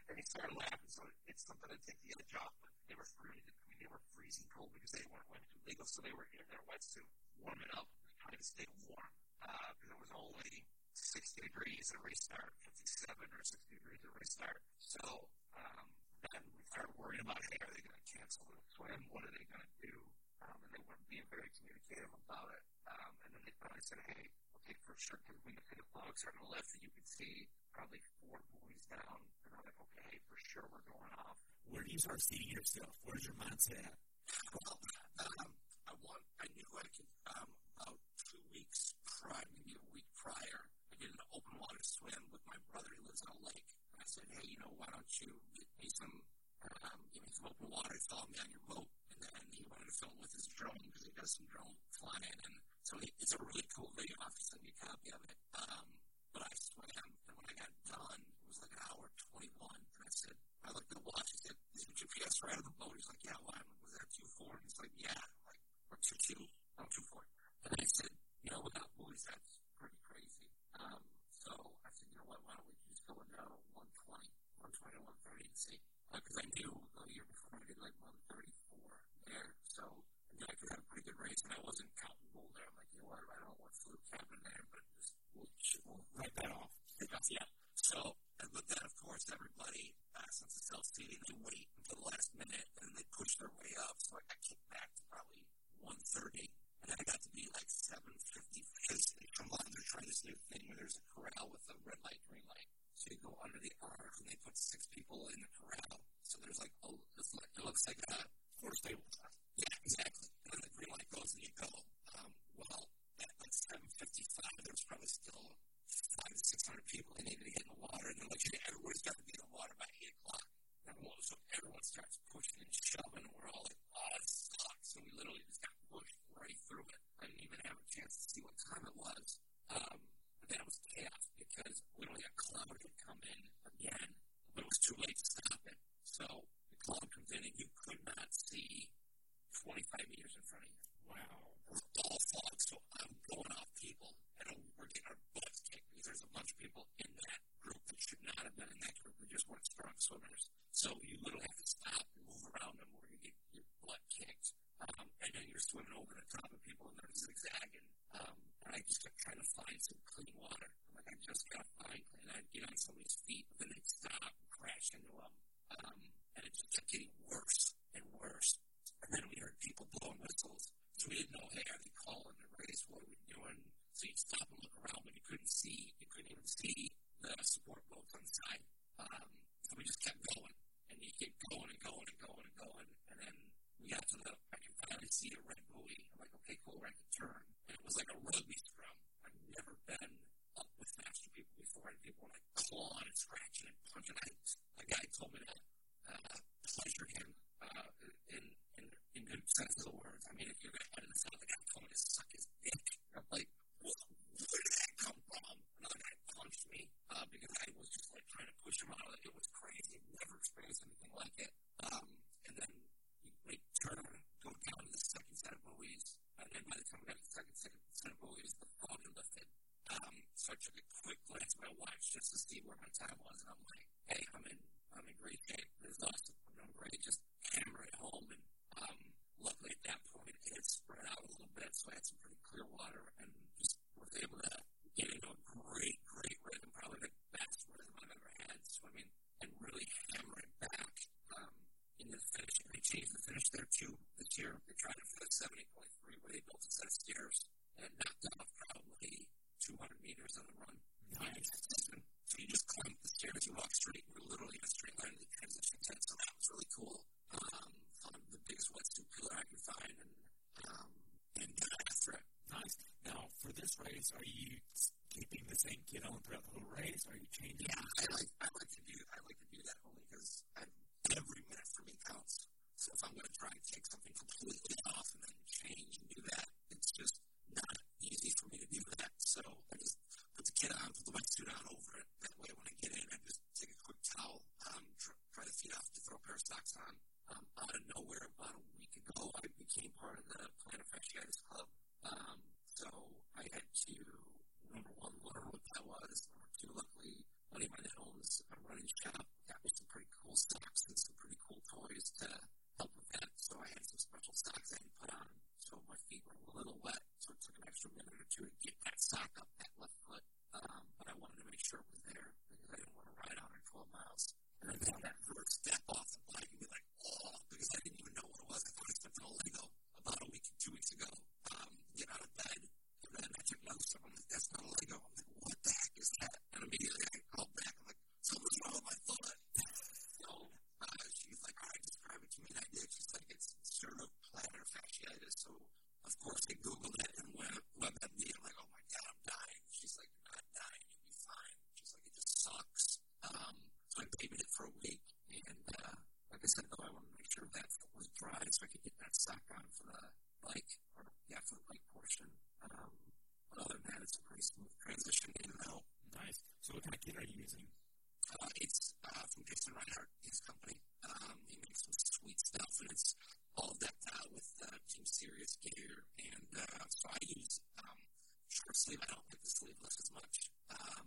And he started laughing, so it's something to take the edge off. But they were freezing. I mean, they were freezing cold because they weren't wetsuit legal, so they were in their wetsuit, warming up, trying to stay warm. Uh, because it was only 60 degrees at race start, 57 or 60 degrees at race start. So um, then we started worrying about, hey, are they going to cancel the swim? What are they going to do? Um, and they weren't being very communicative about it. Um, and then they finally said, hey, okay, for sure, because we can see the fog starting to lift, and you can see probably four buoys down. And I'm like, okay, for sure, we're going off. Where do you start seeing yourself? Where's your mindset at? Well, um, I want, I knew I could, um, about two weeks prior, maybe a week prior, I did an open water swim with my brother. He lives on a lake. And I said, hey, you know, why don't you get me some, um, give me some open water, follow me on your boat. And he wanted to film with his drone because he does some drone flying. And so he, it's a really cool video. I'll have to send you a copy of it. Um, but I swam, and when I got done, it was like an hour 21. And I said, I looked at the watch. He said, is your GPS right on the boat? He's like, yeah, why? Was that 2 4? And he's like, yeah. I'm like, or 2 2. No, 2 4. And he said, you know, without buoys, that's pretty crazy. Um, so I said, you know what, why don't we just go into 120, 120 to 130 and see? Because uh, I knew the year before I did like 134 there. So I knew I could have a pretty good race, and I wasn't gold there. I'm like, you know what, I don't know what fluke happened there, but just we'll, we'll write that off. yeah. So, but then, of course, everybody, uh, since it's self-seating, they wait until the last minute, and they push their way up. So I got kicked back to probably 130. And then I got to be like 750 because come on, they're trying this new thing where there's a corral with a red light, green light. So you go under the arc and they put six people in the corral. So there's like, it's like, it looks like a horse stable. Yeah, exactly. And then the green light goes and you go. Um, well, at like 7.55, there was probably still five to 600 people that needed to get in the water. And they're like, hey, everybody's got to be in the water by 8 o'clock. Everyone, so everyone starts pushing and shoving, and we're all like, oh, this sucks. So we literally just got pushed right through it. I didn't even have a chance to see what time it was. Um, but then it was chaos because literally a cloud had come in again, but it was too late to stop it. So cloud comes in and you could not see 25 meters in front of you. Wow. It was all fog, so I'm going off people, and we're getting our butts kicked because there's a bunch of people in that group that should not have been in that group. They just weren't strong swimmers. So you literally have to stop and move around them or you get your butt kicked. Um, and then you're swimming over the top of people and they're zigzagging. Um, and I just kept trying to find some clean water. I'm like, I just gotta find clean. I'd get on somebody's feet, but then they'd stop and crash into them. Um, and it just kept getting worse and worse. And then we heard people blowing whistles. So we didn't know, hey, are they calling the race? What are we doing? So you stop and look around, but you couldn't see. You couldn't even see the support boats on the side. Um, so we just kept going. And you keep going and going and going and going. And then we got to the, I can finally see a red buoy. I'm like, okay, cool, at the turn. And it was like a rugby scrum. I've never been up with master people before. And people were like clawing and scratching and punching. I, a guy told me to uh, pleasure him uh, in, in, in good sense of the words. I mean, if going to edit this the guy told me to suck his dick. I'm like, what, where did that come from? Another guy punched me uh, because I was just like trying to push him out it. Was crazy. Never experienced anything like it. Um, and then we turn, go down to the second set of buoys. And then by the time we got to the second set, set of buoys, the fog had lifted. Um, so I took a quick glance at my watch just to see where my time was. And I'm like, hey, I'm in, I'm in great shape. This is awesome. I'm doing great. Just hammer it home. And um, luckily at that point, it had spread out a little bit. So I had some pretty clear water and just was able to get into a great, great rhythm. Probably the best rhythm I've ever had swimming and really hammer it back um, into the finish. And they changed the finish there too this year. They tried it for the 70.3 where they built a set of stairs and knocked off probably 200 meters on the run. Nice. So you just climb the stairs, you walk straight, you're literally in a straight line to the transition tent. So that was really cool. Um, found the biggest wetsuit peeler I could find and um, and got after it. Nice. Now, for this race, are you keeping the same kid on throughout the whole race? Are you changing? Yeah, I like I like to do I like to do that only because every minute for me counts. So if I'm going to try and take something completely off and then change and do that, it's just not easy for me to do that. So I just kid on, put the wetsuit on over it. That way, when I get in, I just take a quick towel, um, try, to feed off, to throw a pair of socks on. Um, out of nowhere, about a week ago, I became part of the Plantar Fasciitis Club. Um, so I had to number one learn what that was. Number two, luckily, buddy of mine that owns a running shop got me some pretty cool socks and some pretty cool toys to help with that. So I had some special socks I had put on, so my feet were a little wet. So it took an extra minute or two to get that sock up that left foot. Um, but I wanted to make sure it was there because I didn't want to ride 112 miles and then have that first step off the bike and be like, oh, because I didn't even know what it was. I thought I stepped on a Lego about a week, two weeks ago. Um, get out of bed, and then I took notes. I'm like, that's not a Lego. I'm like, what the heck is that? And immediately I called back. I'm like, something's wrong with my foot. so uh, she's like, all right, describe it to me. And I did. She's like, it's sort of of course I googled it and went WebMD. I'm like, oh my god, I'm dying. She's like, you're not dying. You'll be fine. She's like, it just sucks. Um, so I babied it for a week, and uh, like I said, though, I wanted to make sure that foot was dry so I could get that sock on for the bike, or yeah, for the bike portion. Um, but other than that, it's a pretty smooth transition in and out. Nice. So what kind of kit are you using? Uh, it's uh, from Jason Reinhardt, his company. Um, he makes some sweet stuff, and it's all decked out with uh, Team Serious gear. And uh, so I use um, short sleeve. I don't like the sleeveless as much. Um,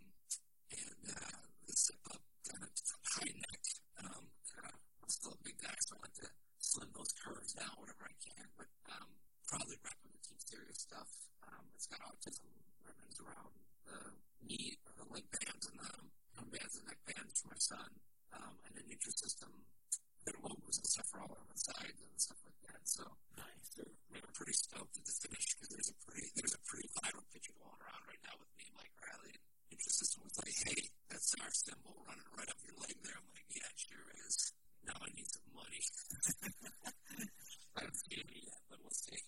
and uh, the zip up kind of high neck. Um, of, I'm still a big guy, so I like to slim those curves down whenever I can. But um, probably repping the Team Serious stuff. Um, it's got autism ribbons around the knee or the leg bands and the bands and neck bands for my son. Um, and a Nutrisystem their logos and stuff are all on the sides and stuff like that. So nice. We were pretty stoked at the finish because there's a pretty there's a pretty viral picture going around right now with me and Mike Riley and Nutrisystem was like, hey, that's our symbol running right up your leg there. I'm like, yeah, it sure is. Now I need some money. I haven't seen it yet, but we'll see.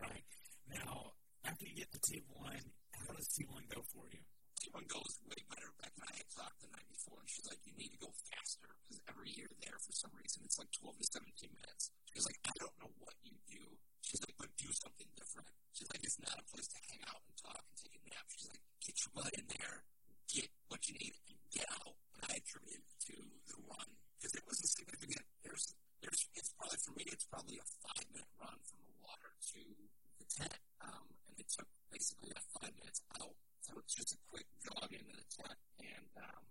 Right. Now, after you get to T1, how does T1 go for you? T1 goes way better. And I had talked the night before, and she's like, you need to go faster because every year there, for some reason, it's like 12 to 17 minutes. She's like, I don't know what you do. She's like, but do something different. She's like, it's not a place to hang out and talk and take a nap. She's like, get your butt in there, get what you need, and get out. And I attributed to the run because it wasn't significant. There's, there's, it's probably for me, it's probably a five minute run from the water to the tent. Um, and it took basically that five minutes out. So it's just a quick jog into the tent. And um,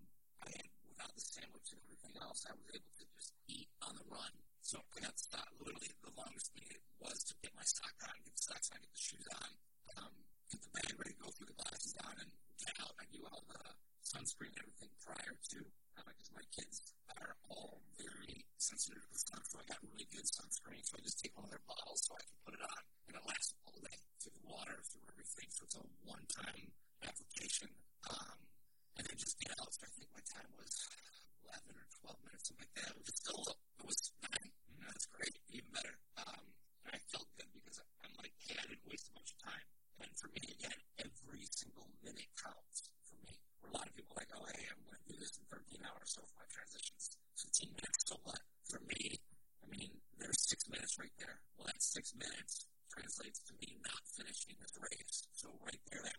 I had, without the sandwich and everything else, I was able to just eat on the run. So I got to stop. Literally, the longest thing it was to get my sock on, get the socks on, get the shoes on, um, get the bag ready to go through the glasses on, and get out. I do all the sunscreen and everything prior to, because uh, my kids are all very sensitive to the sun. So I got really good sunscreen. So I just take one of their bottles so I can put it on, and it lasts all day through the water, through everything. So it's a one-time application. Um, and then just get out. I think my time was 11 or 12 minutes, something like that. It was still, it was nine. Know, that's great, even better. Um, and I felt good because I'm like, hey, I didn't waste a bunch of time. And for me, again, every single minute counts for me. Where a lot of people are like, oh, hey, I'm going to do this in 13 hours. So if my transition's 15 minutes, so what? For me, I mean, there's six minutes right there. Well, that six minutes translates to me not finishing this race. So right there, that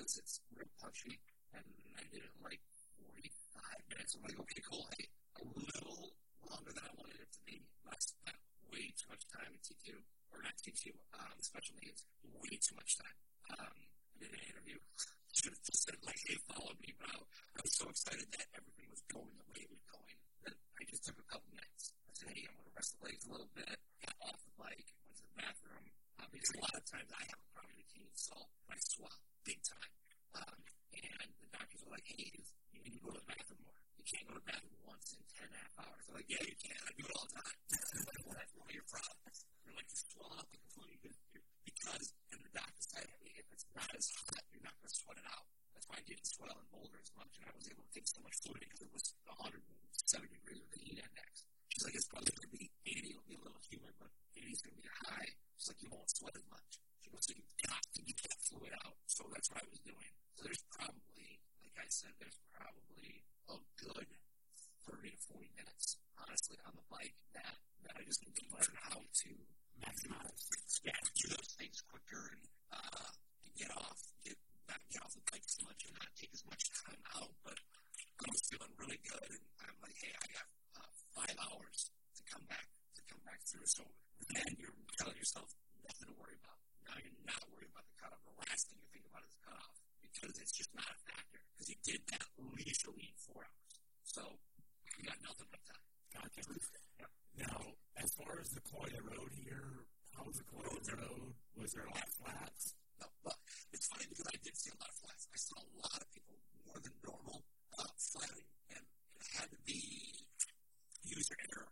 because it's real punchy. And I did it in like 45 minutes. I'm like, okay, cool. Hey, a little longer than I wanted it to be. I spent way too much time in T2, or not T2, um, special needs, way too much time. Um, I did an interview. Should have just said, like, hey, follow me. But I, was so excited that everything was going the way it was going that I just took a couple minutes. I said, hey, I'm going to rest the legs a little bit, got off the bike, went to the bathroom. Uh, because a lot of times I have a chronic routine, so I swallow big time. Um, and the doctors were like, hey, you need to go to the bathroom more. You can't go to the bathroom once in 10 and a half hours. I'm like, yeah, you can. I do it all the time. like, well, that's one your problems. They're like, you're swollen up like a flu. Because, and the doctor said, hey, if it's not as hot, you're not going to sweat it out. That's why I didn't swell and boulder as much, and I was able to take so much fluid because it was 107 degrees with the heat index. She's like, it's probably going to be 80. It'll be a little humid, but 80 is going to be a high. She's like, you won't sweat as much people, so you've got to get that fluid out. So that's what I was doing. So there's probably, like I said, there's probably a good 30 to 40 minutes, honestly, on the bike that, that I just need to learn how to maximize, yeah, do those things quicker and uh, get off, get back, get off the bike as much and not take as much time out. But I was feeling really good, and I'm like, hey, I got uh, five hours to come back, to come back through. So then you're telling yourself nothing to worry about. Now you're not worried about the cutoff. The last thing you think about is the cutoff because it's just not a factor. Because you did that leisurely in four hours. So you got nothing but time. Gotcha. Yeah. Now, as far as the Coya Road here, how was the Coya Road? Was there a lot of flats? No, but it's funny because I did see a lot of flats. I saw a lot of people more than normal uh, flatting, and it had to be user error.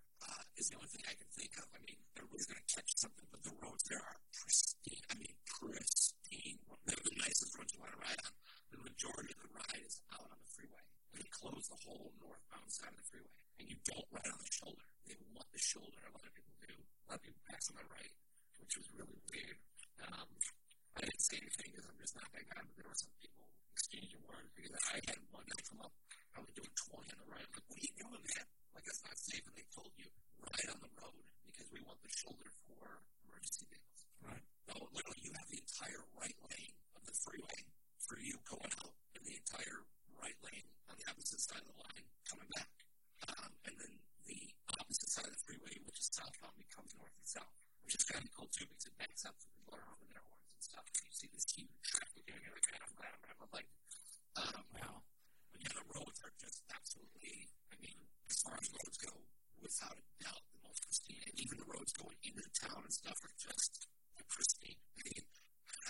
Is the only thing I can think of. I mean, everybody's going to catch something, but the roads there are pristine. I mean, pristine. They're the nicest roads you want to ride on. The majority of the ride is out on the freeway. They close the whole northbound side of the freeway, and you don't ride on the shoulder. They want the shoulder. A lot of people do. A lot of people pass on the right, which was really weird. Um, I didn't say anything because I'm just not that guy, but there were some people exchanging words because I had one guy come up, I was doing 20 on the right. I'm like, what are you doing, man? Like, that's not safe. And they told you, ride on the road because we want the shoulder for emergency vehicles. Right. No, literally, you have the entire right lane of the freeway for you going out, and the entire right lane on the opposite side of the line coming back. Um, and then the opposite side of the freeway, which is southbound, becomes north and south, which is kind of cool too because it backs up so people are on their horns and stuff. And you see this huge traffic and you're like, I'm glad I'm my. Um, wow. Yeah, the roads are just absolutely, I mean, as far as roads go, without a doubt, the most pristine. And even the roads going into the town and stuff are just pristine. I mean,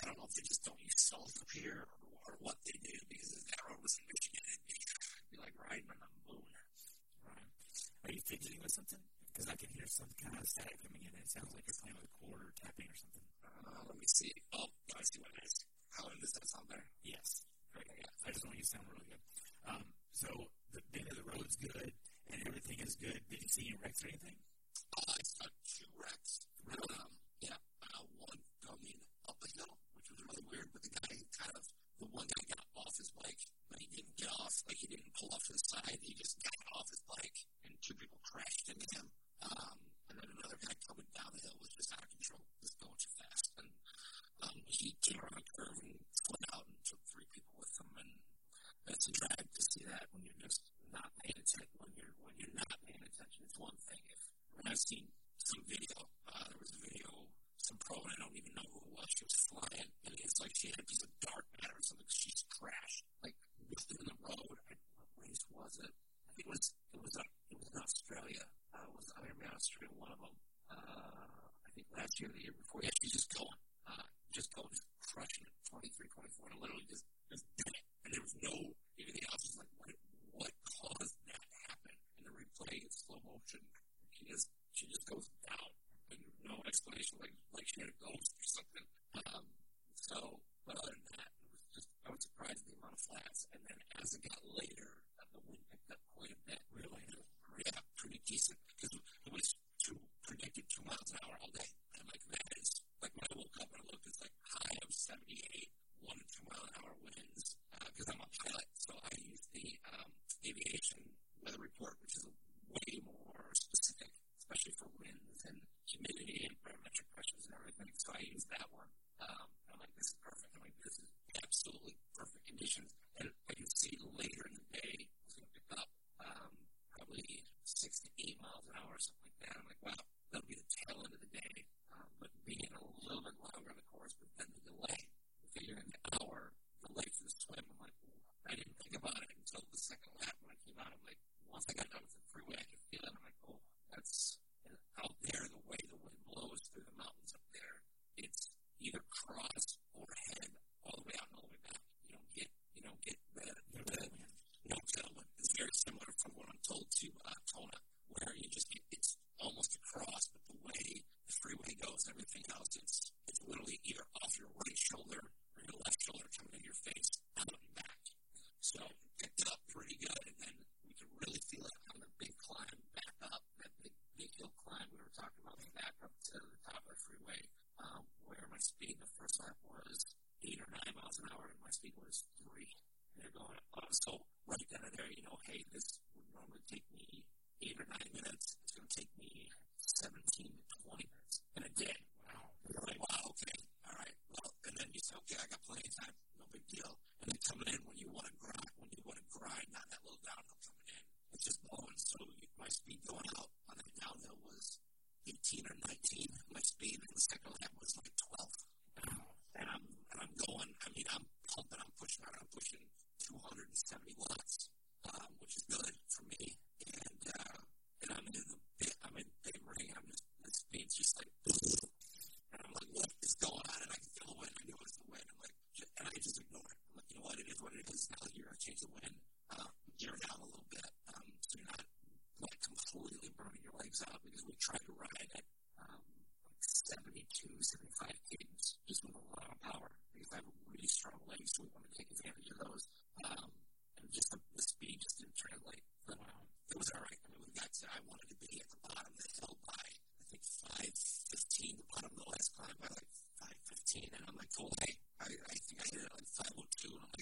I don't know if they just don't use salt up here or, or what they do because if that road was in Michigan, it'd be, it'd be like riding on the moon. Right. Are you fidgeting with something? Because I can hear some kind of static coming in. It sounds like you're playing with a chord or tapping or something. Uh, let me see. Oh, I see what it is. How does that sound there? Yes. Right. Yeah. I just want you to sound really good. Um, so the bend of the road's good and everything is good. Did you see any wrecks or anything? Uh, I saw two wrecks. Really? Um, yeah. Uh, one coming up a hill, which was really weird, but the guy kind of, the one guy got off his bike, but he didn't get off, like he didn't pull off to the side, he just got off his bike, and two people crashed into him. Um, and then another guy coming down the hill was just out of control, just going too fast. And um, he came around a curve and slid out and took three people with him, and that's a drag to see that when you're just not paying attention. When you're when you're not paying attention, it's one thing. If when I've seen some video, uh, there was a video, some pro, and I don't even know who it was. She was flying, and it's like she had a piece of dark matter or something. She's crashed like within the road. I, what race was it? I think it was it was a, it was in Australia. Uh, it was Ironman Australia, one of them. Uh, I think last year, the year before. Yeah, she's just going, uh, just going, just crushing it. 23, 24, and literally just just doing it. And there was no even the officer was like, what what caused that to happen? And the replay in slow motion, she just she just goes down. And no explanation, like like she had a ghost or something. Um, so, but other than that, it was just I was surprised the amount of flats. And then as it got later, uh, the wind picked up quite a bit. Really, yeah, pretty decent because it was two predicted two miles an hour all day. And I'm like, that is like when I woke up and I looked, it's like high of 78, one and two mile an hour winds because uh, I'm a pilot. So I use the um, aviation weather report, which is way more specific, especially for winds and humidity and barometric pressures and everything. So I use that one. Um, I'm like, this is perfect. I'm like, this is absolutely perfect conditions. And I can see later in the day it's going to pick up um, probably six to eight miles an hour or something like that. I'm like, wow, that'll be the tail end of the day. Um, but being a little bit longer on the course, but then the delay, figuring an hour delay for the swim, I'm like, I didn't think about it until the second lap when I came out. I'm like, once I got done with the freeway, I could feel it. I'm like, oh, that's out there, the way the wind blows through the mountains up there. It's either cross or head all the way out and all the way back. You don't get, you don't get the, the, the no tailwind. It's very similar from what I'm told to uh, Kona, where you just get, it's almost a cross, but the way the freeway goes, everything else, it's it's literally either off your right shoulder or your left shoulder coming in your face, out and back. So picked up pretty good, and then we could really feel it on the big climb back up, that big, big hill climb we were talking about, back up to the top of the freeway, um, where my speed the first lap was eight or nine miles an hour, and my speed was three. And they're going, oh, so right then and there, you know, hey, this would normally take me eight or nine minutes. It's going to take me 17 to 20 minutes. And it did. Wow. You're like, wow, okay, all right. Well, and then you say, okay, I got plenty of time. No big deal coming in when you want to grind, when you want to grind, not that little downhill coming in. It's just blowing. So my speed going out on that downhill was 18 or 19. My speed in the second lap was like 12. And I'm and I'm going. I mean, I'm pumping. I'm pushing out. I'm pushing 270 watts, um, which is good for me. And uh, and I'm in the. I'm in the ring. I'm just the speed's just like change what it is now. You're a change of wind um, You're down a little bit um, so you're not like completely burning your legs out because we try to ride at um, like 72, 75 cadence just with a lot of power because I have really strong legs, so we want to take advantage of those. Um, and just the, the speed just didn't translate. So um, it was all right. I mean, we got to, I wanted to be at the bottom of the hill by, I think, 515, the bottom of the last climb by like 515. And I'm like, cool, hey, I, I think I hit it like 502. And I'm like,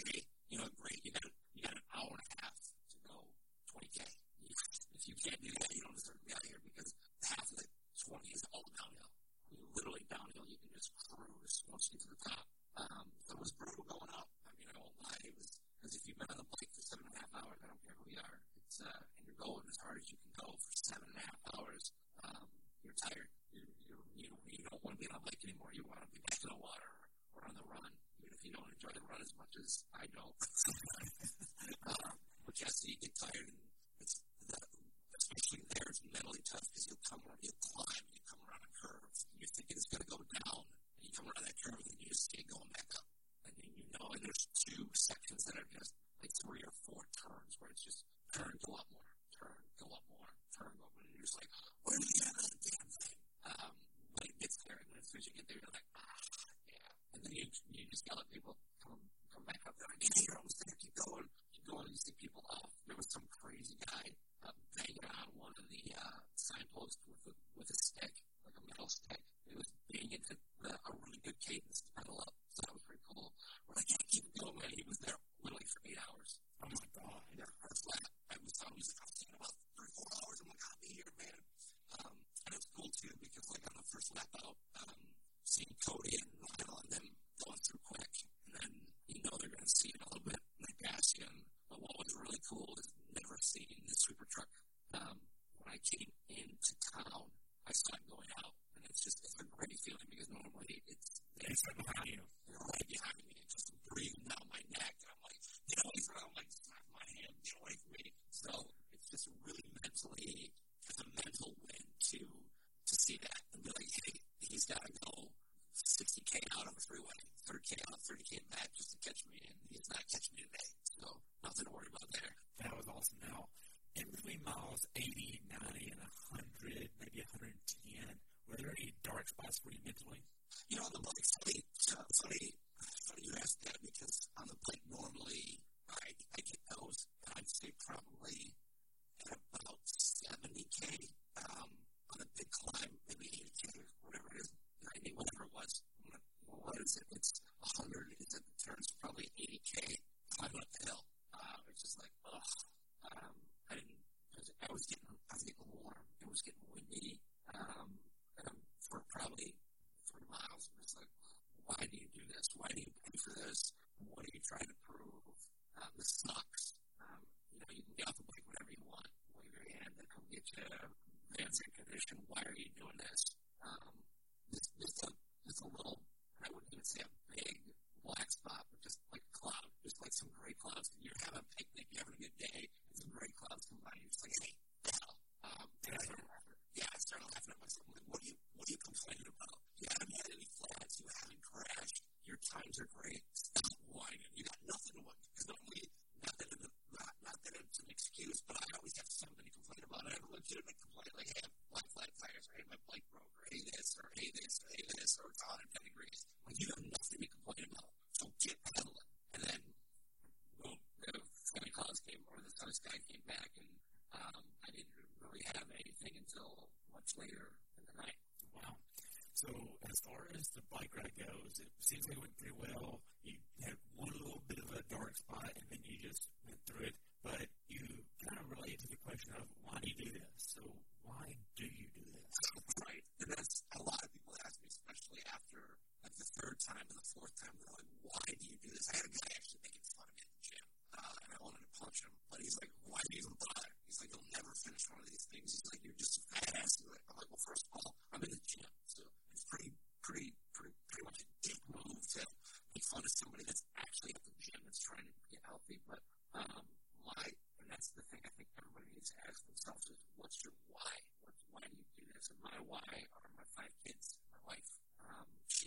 I know. uh, but Jesse, you get tired, and it's that, especially there, it's mentally tough because you'll come around, you'll climb, you come around a curve, and you're thinking it's going to go down, and you come around that curve, and you just can't back up. And then you know, and there's two sections that are just like three or four turns where it's just turn, go up more, turn, go up more, turn, go up more. And you're just like, where the end of the damn thing? Um, but it gets there, and as soon as you get there, you're like, ah, yeah. And then you, you just yell at people,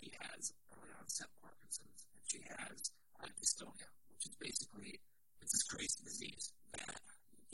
she has early onset Parkinson's, and she has uh, dystonia, which is basically it's this crazy disease that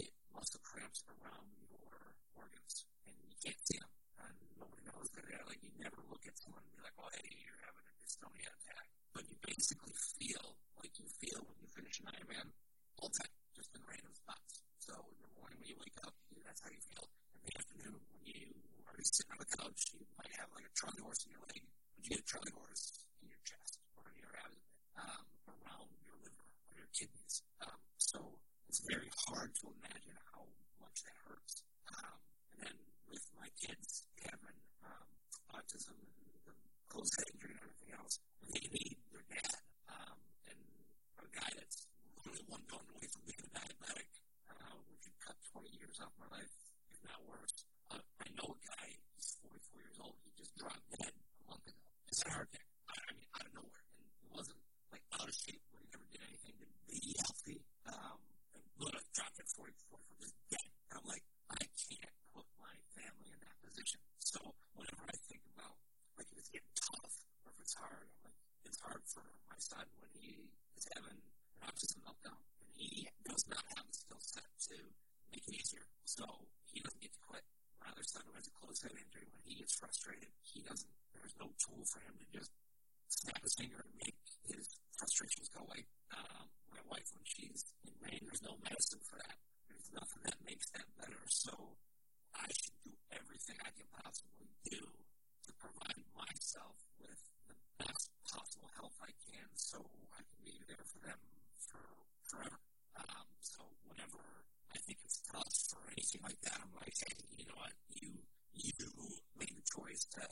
get muscle cramps around your organs, and you can't see them, and nobody knows that. Like you never look at someone and be like, "Oh, hey, you're having a dystonia attack," but you basically feel like you feel when you finish an Ironman all the time, just in random spots. So in the morning when you wake up, that's how you feel. In the afternoon when you are sitting on the couch, you might have like a Charlie horse in your leg, you get horse in your chest or in your abdomen, um, around your liver or your kidneys. Um, so it's very hard to imagine how much that hurts. Um, and then with my kids having um, autism and the closed injury and everything else, they need their dad. Um, and a guy that's really one going away from being a diabetic, uh, which would cut 20 years off my life, if not worse. Uh, I know a guy, he's 44 years old, he just dropped dead It's a. I, I mean, out of nowhere. And it wasn't like out of shape where he never did anything to be healthy. Um, and literally dropped at 44 from just dead. And I'm like, I can't put my family in that position. So whenever I think about like if it's getting tough or if it's hard, I'm like, it's hard for my son when he is having an autism meltdown and he does not have the skill set to make it easier. So he doesn't get to quit. My other son who has a closed head injury, when he gets frustrated, he doesn't, there's no tool for him to just snap his finger and make his frustrations go away. Um, my wife, when she's in pain, there's no medicine for that. There's nothing that makes that better. So I should do everything I can possibly do to provide myself with the best possible health I can so I can be there for them for forever. Um, so whenever I think it's tough or anything like that, I'm like, hey, you know what? You you made the choice to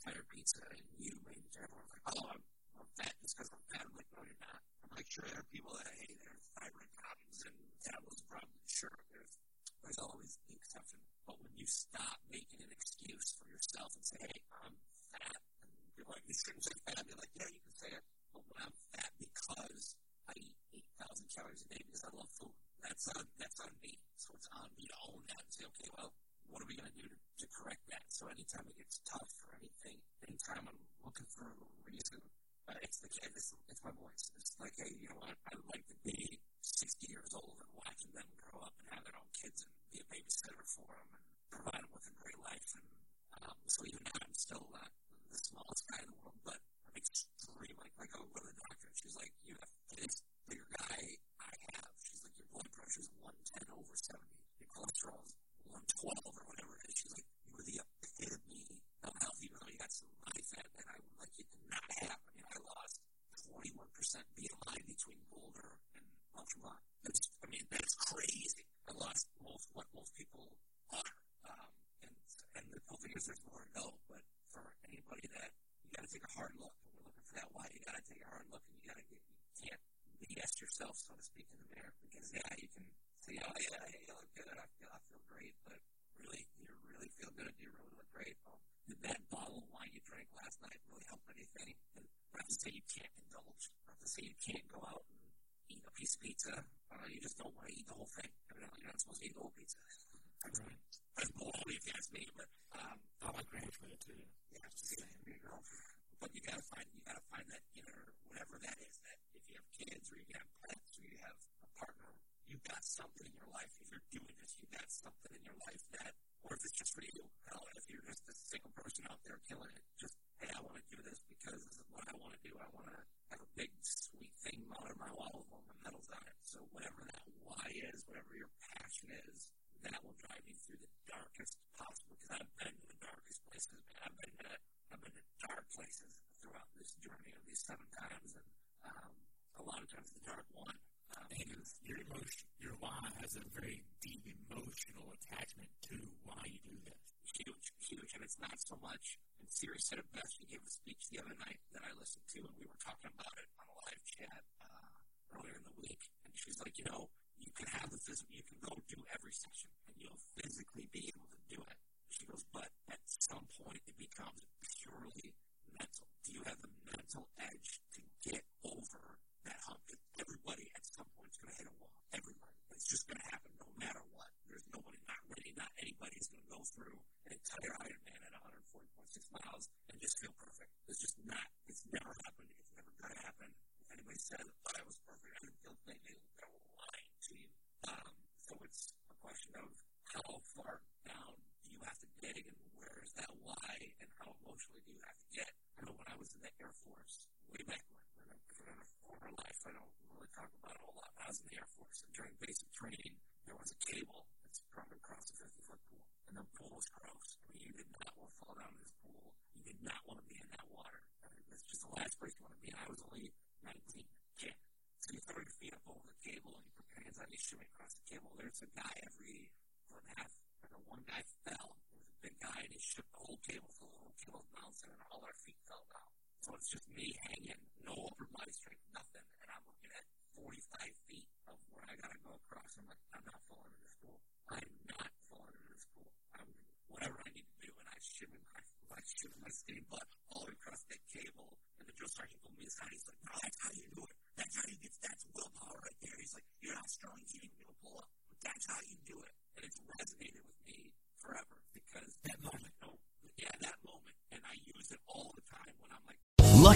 entire pizza and you made the everyone's like, oh, I'm, I'm fat just because I'm fat. I'm like, no, you're not. I'm like, sure, there are people that, hey, there's thyroid problems and metabolism problems. Sure, there's there's always the exception. But when you stop making an excuse for yourself and say, hey, I'm fat, and you're like, you shouldn't say fat, you're like, yeah, you can say it. But when I'm fat because I eat 8,000 calories a day because I love food, that's on, that's on me. So it's on me to own that and say, okay, well, what are we going to do to, correct that? So anytime it gets tough or anything, anytime I'm looking for a reason, uh, it's the kid, it's, it's my boys. It's like, hey, you know what? I'd like to be 60 years old and watching them grow up and have their own kids and be a babysitter for them and provide them with a great life. And um, so even now, I'm still not the smallest guy in the world, but I'm extreme. Like, like I'll go to the doctor and she's like, you have this bigger guy I have. She's like, your blood pressure is 110 over 70. Your cholesterol is 112 or whatever it is. She's like, you were the epitome of health, even though you got some body fat that I would like you to not have. I mean, I lost 21% BMI between Boulder and Altamont. That's, I mean, that's crazy. I lost most what most people are. Um, and and the whole thing is there's more to go. But for anybody that you got to take a hard look, and we're looking for that why, you got to take a hard look, and you got to get you can't BS yourself, so to speak, in the mirror because yeah, you can say, oh yeah, yeah, you look good, I feel, I feel great, but really, you really feel good, you really look great. Um, did that bottle of wine you drank last night really help anything? And not to say you can't indulge, not to say you can't go out and eat a piece of pizza. Uh, you just don't want to eat the whole thing. Evidently, you're not supposed to eat the whole pizza. That's right. That's baloney if you ask me, but um, I like it too. Yeah, just saying, you know. But you gotta find you gotta find that inner whatever that is. That if you have kids or you have pets or you have a partner, you've got something in your life. If you're doing this, you've got something in your life that, or if it's just for you. Hell, if you're just a single person out there killing it, just hey, I want to do this because this is what I want to do. I want to have a big sweet thing mounted on my wall with all my medals on it. So whatever that why is, whatever your passion is, that will drive you through the darkest possible. Because I've been to the darkest places, man. I've been to I've been to dark places throughout this journey of these seven times, and um, a lot of times the dark one. Um, and your emotion, your why has a very deep emotional attachment to why you do this. Huge, huge. And it's not so much, and Siri said it best. She gave a speech the other night that I listened to, and we were talking about it on a live chat uh, earlier in the week. And she's like, you know, you can have the physical, you can go do every session, and you'll physically be able to do it. She goes, but at some point it becomes purely mental. Do you have the mental edge to get over that hump? Because everybody at some point is going to hit a wall. Everybody. It's just going to happen no matter what. There's nobody not ready. Not anybody is going to go through an entire Ironman at 140.6 miles and just feel perfect. It's just not. It's never happened. It's never going to happen. If anybody says that I was perfect, I feel like they, they're lying to you. Um, so it's a question of how far down do you have to dig and where is that why and how emotionally do you have to get? I know when I was in the Air Force, way back when, in a former life, I don't really talk about it a whole lot. I was in the Air Force, and during basic training, there was a cable that's run across a 50 foot pool, and the pool was gross. I mean, you did not want to fall down in this pool. You did not want to be in that water. I mean, that's just the last place you want to be. And I was only 19, kid. So you throw your feet up over the cable, and you put your hands on, you shimmy across the cable. There's a guy every foot and a half. And the one guy fell. There was a big guy, and he shook the whole cable, so the whole cable bouncing, and all our feet fell down. So it's just me hanging, no upper body strength, nothing. And I'm looking at 45 feet of where I gotta go across. I'm like, I'm not falling in this pool. I'm not falling in this pool. I'm whatever I need to do. And I shimmy my, I shimmy my skinny butt all the way across that cable. And the drill sergeant pulled me aside. He's like, no, that's how you do it. That's how you get, that's willpower right there. He's like, you're not strong. You can't even pull up. But that's how you do it. And it's resonated with me forever because that moment, no, yeah, that moment. And I use it all the time when I'm like,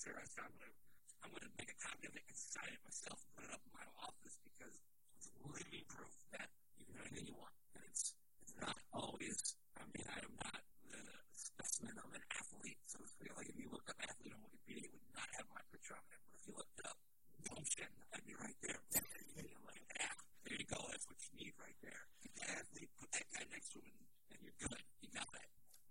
Sarah, I going to I'm going to make a copy of it and sign it myself and put it up in my office because it's living proof that you can do anything you want. And it's, it's not always, I mean, I am not the specimen of an athlete, so to speak. Like, if you look up athlete on Wikipedia, it would not have my picture on it. But if you looked up Gumption, I'd be right there. I'm like, yeah, there you go. That's what you need right there. Athlete, put that guy next to him, and, and you're good. You got it.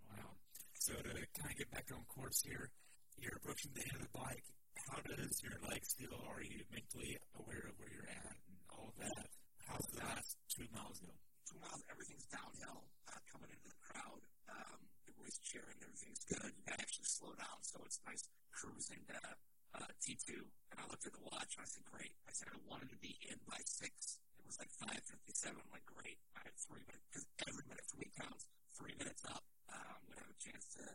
Wow. So to kind of get back on course here, you're approaching the end of the bike. How does your legs feel? Are you mentally aware of where you're at and all of that? How's the last two miles go? Two miles, everything's downhill. Uh, coming into the crowd, um, everybody's cheering, everything's good. You can actually slow down, so it's nice cruising to uh, T2. And I looked at the watch and I said, great. I said, I wanted to be in by six. It was like 5.57. I'm like, great. I had three minutes, because every minute for me counts. Three minutes up. Um, to have a chance to,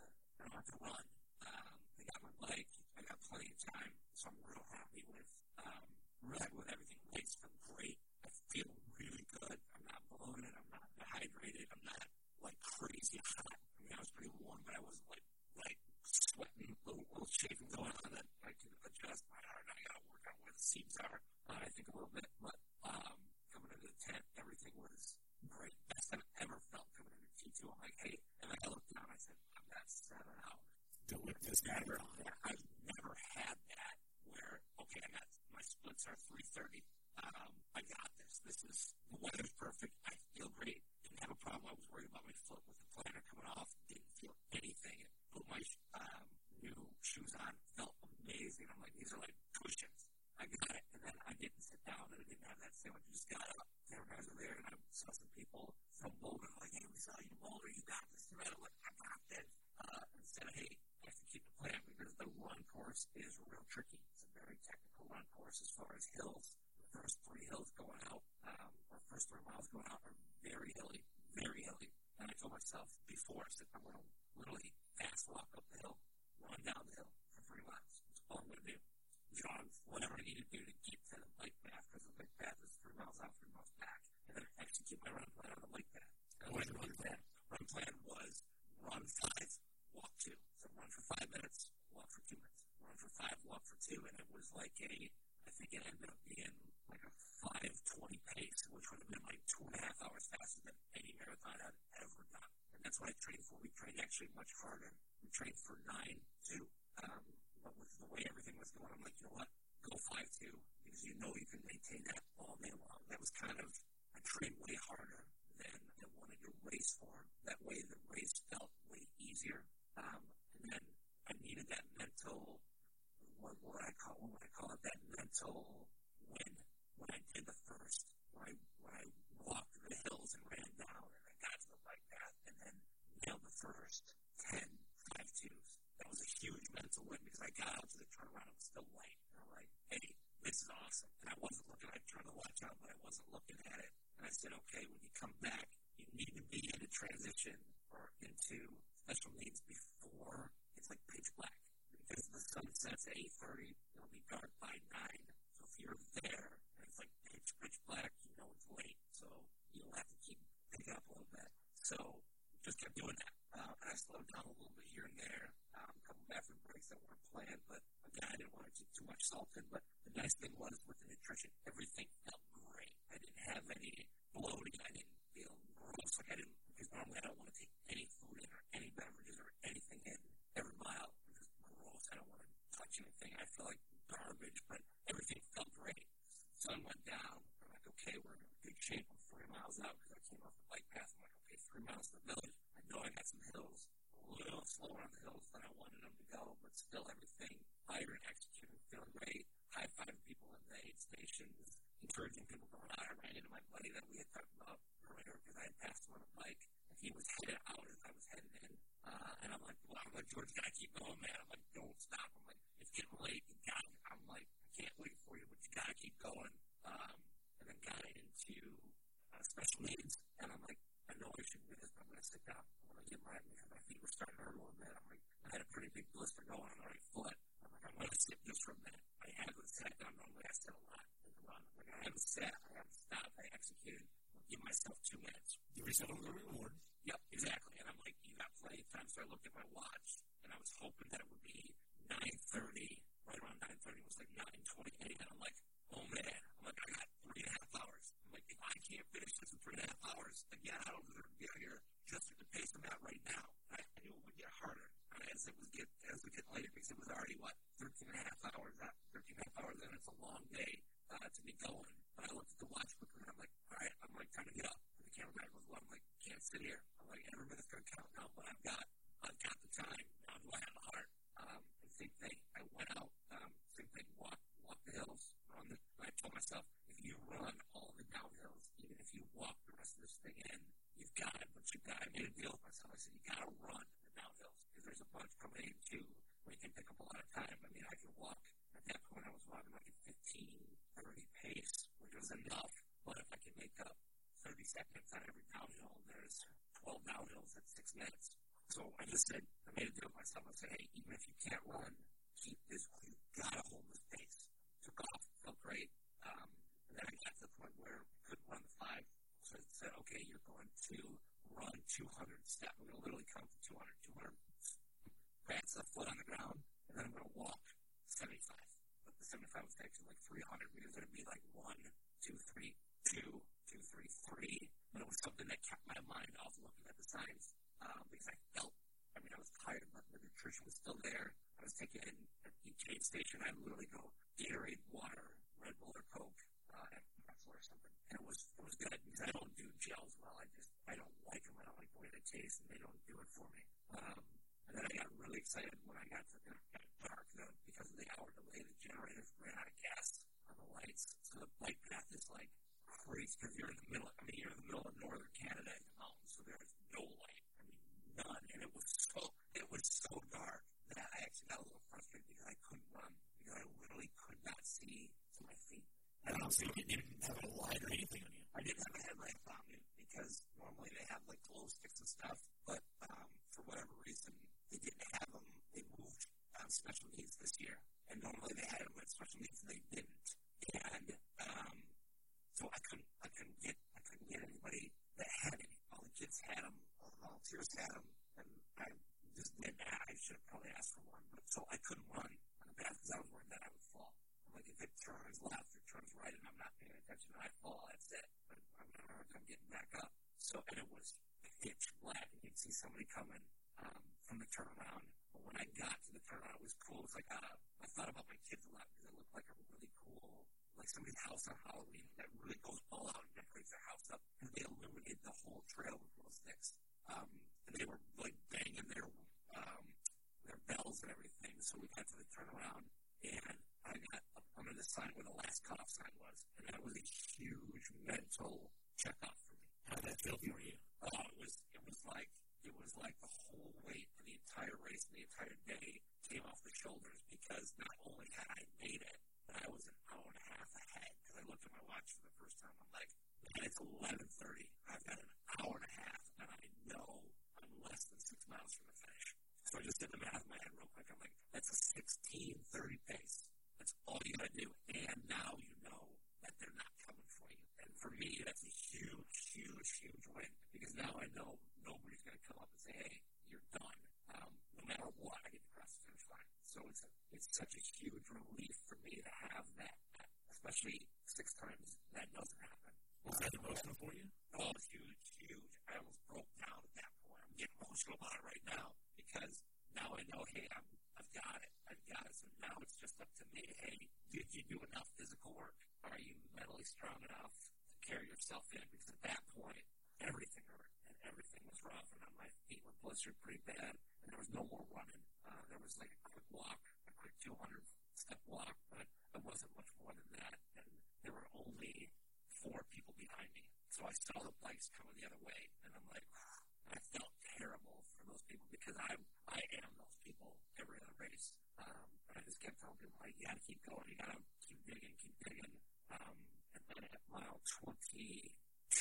don't have to run. Um, I got my bike. I got plenty of time, so I'm real happy with um, really with everything. Legs feel great. I feel really good. I'm not bloated. I'm not dehydrated. I'm not like crazy hot. I mean, I was pretty warm, but I wasn't like like sweating, little, little chafing going on that I can adjust my heart. I got to work on where the seams are. Uh, I think a little bit, but um, coming into the tent, everything was great. Best I've ever felt coming into T2. I'm like, hey, and then I looked down. I said, I'm at seven hours. The whip this matter. I've never had that where okay, I got my splits are three thirty. Um, I got this. This is the weather's perfect. I feel great. Didn't have a problem. I was worried about my foot with the planner coming off. Didn't feel anything. Put my um, new shoes on. Felt amazing. I'm like, these are like cushions. I got it. And then I didn't sit down and I didn't have that sandwich. I just got up. There guys were there and I saw some people from Boulder like, hey, we saw you in Boulder. You got this. And I'm like, I got this. Uh, instead of, hey, I have to keep the plan because the run course is real tricky. It's a very technical run course as far as hills. The first three hills going out, um, or first three miles going out are very hilly, very hilly. And I told myself before, I said, I'm going to literally fast walk up the hill, run down the hill for three miles. That's all I'm going to do. Jog whatever I need to do to get to the bike path, because the bike path is three miles out, three miles back. And then I execute my run plan on the bike path. And my run plan, run plan was run five, walk two. So run for five minutes, walk for two minutes. Run for five, walk for two. And it was like a, I think it ended up being like a 520 pace, which would have been like two and a half hours faster than any marathon I'd ever done. And that's what I trained for. We trained actually much harder. We trained for nine two. Um, but with the way everything was going, I'm like, you know what? Go five two because you know you can maintain that all day long. That was kind of I trained way harder than I wanted to race for. That way the race felt way easier. Um, and then I needed that mental what would I call what I call it? That mental win when I did the first when I when I walked the hills and ran down and I got to the bike path and then nailed the first 10 five twos. That was a huge mental win because I got out to the turnaround and was still light. And I'm like, hey, this is awesome. And I wasn't looking, I turned the watch out, but I wasn't looking at it. And I said, okay, when you come back, you need to be in a transition or into special needs before it's like pitch black. Because the sun sets at 8.30, it'll be dark by 9. So if you're there and it's like pitch, pitch black, you know it's late. So you'll have to keep picking up a little bit. So just kept doing that. Uh, and I slowed down a little bit here and there. Um, a couple bathroom breaks that weren't planned, but again, I didn't want to keep too much salt in. But the nice thing was with the nutrition, everything felt great. I didn't have any bloating. I didn't feel gross. Like I didn't, because normally I don't want to take any food in or any beverages or anything in every mile. I'm just gross. I don't want to touch anything. I feel like garbage, but everything felt great. Sun went down. I'm like, okay, we're in good shape. I'm three miles out because I came off the bike path. I'm like, okay, three miles to the village. I know I got some hills, a little slower on the hills than I wanted them to go, but still everything fire and executing, feeling great. High five people in the aid stations, encouraging people going out. I ran into my buddy that we had talked about earlier because I had passed him on a bike and he was headed out as I was headed in. Uh, and I'm like, well, I'm like, George, gotta keep going, man. I'm like, don't stop. I'm like, getting late. You got I'm like, I can't wait for you, but you gotta keep going. Um, and then got into uh, special needs. And I'm like, I know I should do this, but I'm to sit down. I'm to get my, my feet were starting to hurt a little bit. I'm like, I had a pretty big blister going on my right foot. I'm like, I'm to sit just for a minute. I haven't sat down. Normally I sit a lot in the run. I'm like, I haven't sat. I haven't stopped. I executed. I'll give myself two minutes. Give yourself a little reward. Yep, exactly. And I'm like, you got plenty of time. So I looked at my watch and I was hoping that it would be 9.30. Right around 9.30 it was like 9.28. And I'm like, oh man. I'm like, I got three and a half hours. I'm like, if I can't finish this in three and a half hours, again, I don't deserve to be out here just at the pace I'm at right now. I, knew it would get harder as it was get as we get later because it was already what 13 and a half hours. That 13 and a half hours, and it's a long day uh, to be going. But I looked at the watch quickly, and I'm like, all right, I'm like, time to get up. And the camera guy goes, well, I'm like, can't sit here. I'm like, every minute's gonna count now, but I've got I've got the time. Now do I have the heart? Um, same thing. I went out. Um, same thing. Walk walk the hills. Run the. I told myself, if you run all the downhills, even if you walk the rest of this thing in, you've got it. But you got. I made a deal with myself. I said, you got to run the downhills because there's a bunch coming in too where you can pick up a lot of time. I mean, I could walk. At that point, I was walking like a 15, 30 pace, which was enough. But if I can make up 30 seconds on every downhill, there's 12 downhills at six minutes. So I just said, I made a deal with myself. I said, hey, even if you can't run, keep this. You gotta hold this pace. Took off, felt great. Um, and then I got to the point where I couldn't run the five. So I said, okay, you're going to run 200 steps. I'm going to literally count to 200, 200 pats a foot on the ground, and then I'm going to walk 75. But the 75 was actually like 300 because it would be like one, two, three, two, two, three, three. But it was something that kept my mind off looking at the signs um, because I felt, I mean, I was tired, but the nutrition was still there. I was taking in at each aid station. I'd literally go Gatorade, water, Red Bull or Coke, uh, and pretzel or something. And it was, it was good because I don't do gels well. I just, I don't like them. I don't case and they don't do it for me. Um, and then I got really excited when I got to the got dark the, because of the hour delay. The generators ran out of gas on the lights, so the bike path is like crazy because you're in the middle. I mean, you're in the middle of northern Canada in the mountains, so there's no light. None. And it was so it was so dark that I actually got a little frustrated because I couldn't run because I literally could not see to my feet. And also, you didn't have a light or anything on you. I didn't have a headlamp on me because normally they have like glow sticks and stuff, but um, for whatever reason, they didn't have them. They moved um, special needs this year, and normally they had them with special needs, and they didn't. And um, so I couldn't, I couldn't get, I couldn't get anybody that had any. All the kids had them, all the volunteers had them, and I just didn't. I should have probably asked for one, but so I couldn't run on the path because I was worried that I would fall. I'm like, if it turns left or turns right, and I'm not paying attention, and I fall, that's it. But I'm gonna have a getting back up. So, and it was pitch black, and you'd see somebody coming um, from the turnaround. But when I got to the turnaround, it was cool. It was like uh, I thought about my kids a lot because it looked like a really cool, like somebody's house on Halloween that really goes all out and decorates their house up, and they illuminated the whole trail with glow sticks. Um, and they were like banging their um, their bells and everything. So we got to the turnaround, and I got up under the sign where the last cutoff sign was, and that was a huge mental checkup for me. How did that feel for you? Oh, it was it was like it was like the whole weight of the entire race and the entire day came off the shoulders because not only had I made it, but I was an hour and a half ahead because I looked at my watch for the first time. I'm like, man, it's eleven thirty. I've got an hour and a half, and I know less than six miles from the finish. So I just did the math in my head real quick. I'm like, that's a sixteen thirty pace. That's all you gotta do, and now you know that they're not coming for you. And for me, that's a huge, huge, huge win because now I know nobody's going to come up and say, "Hey, you're done." Um, no matter what, I get to cross the finish line. So it's a, it's such a huge relief for me to have that, especially six times that doesn't happen. Was that emotional for you? Oh, huge, huge. I almost broke down at getting emotional about it right now because now I know, hey, I'm, I've got it. I've got it. So now it's just up to me. Hey, did you do enough physical work? Are you mentally strong enough to carry yourself in? Because at that point, everything hurt and everything was rough, and my feet were blistered pretty bad, and there was no more running. Uh, there was like a quick walk, a quick 200 step walk, but it wasn't much more than that. And there were only four people behind me. So I saw the bikes coming the other way, and I'm like, I felt terrible for those people because I I am those people every other race. Um, but I just kept telling people like, you gotta keep going, you gotta keep digging, keep digging. Um, and then at mile 22,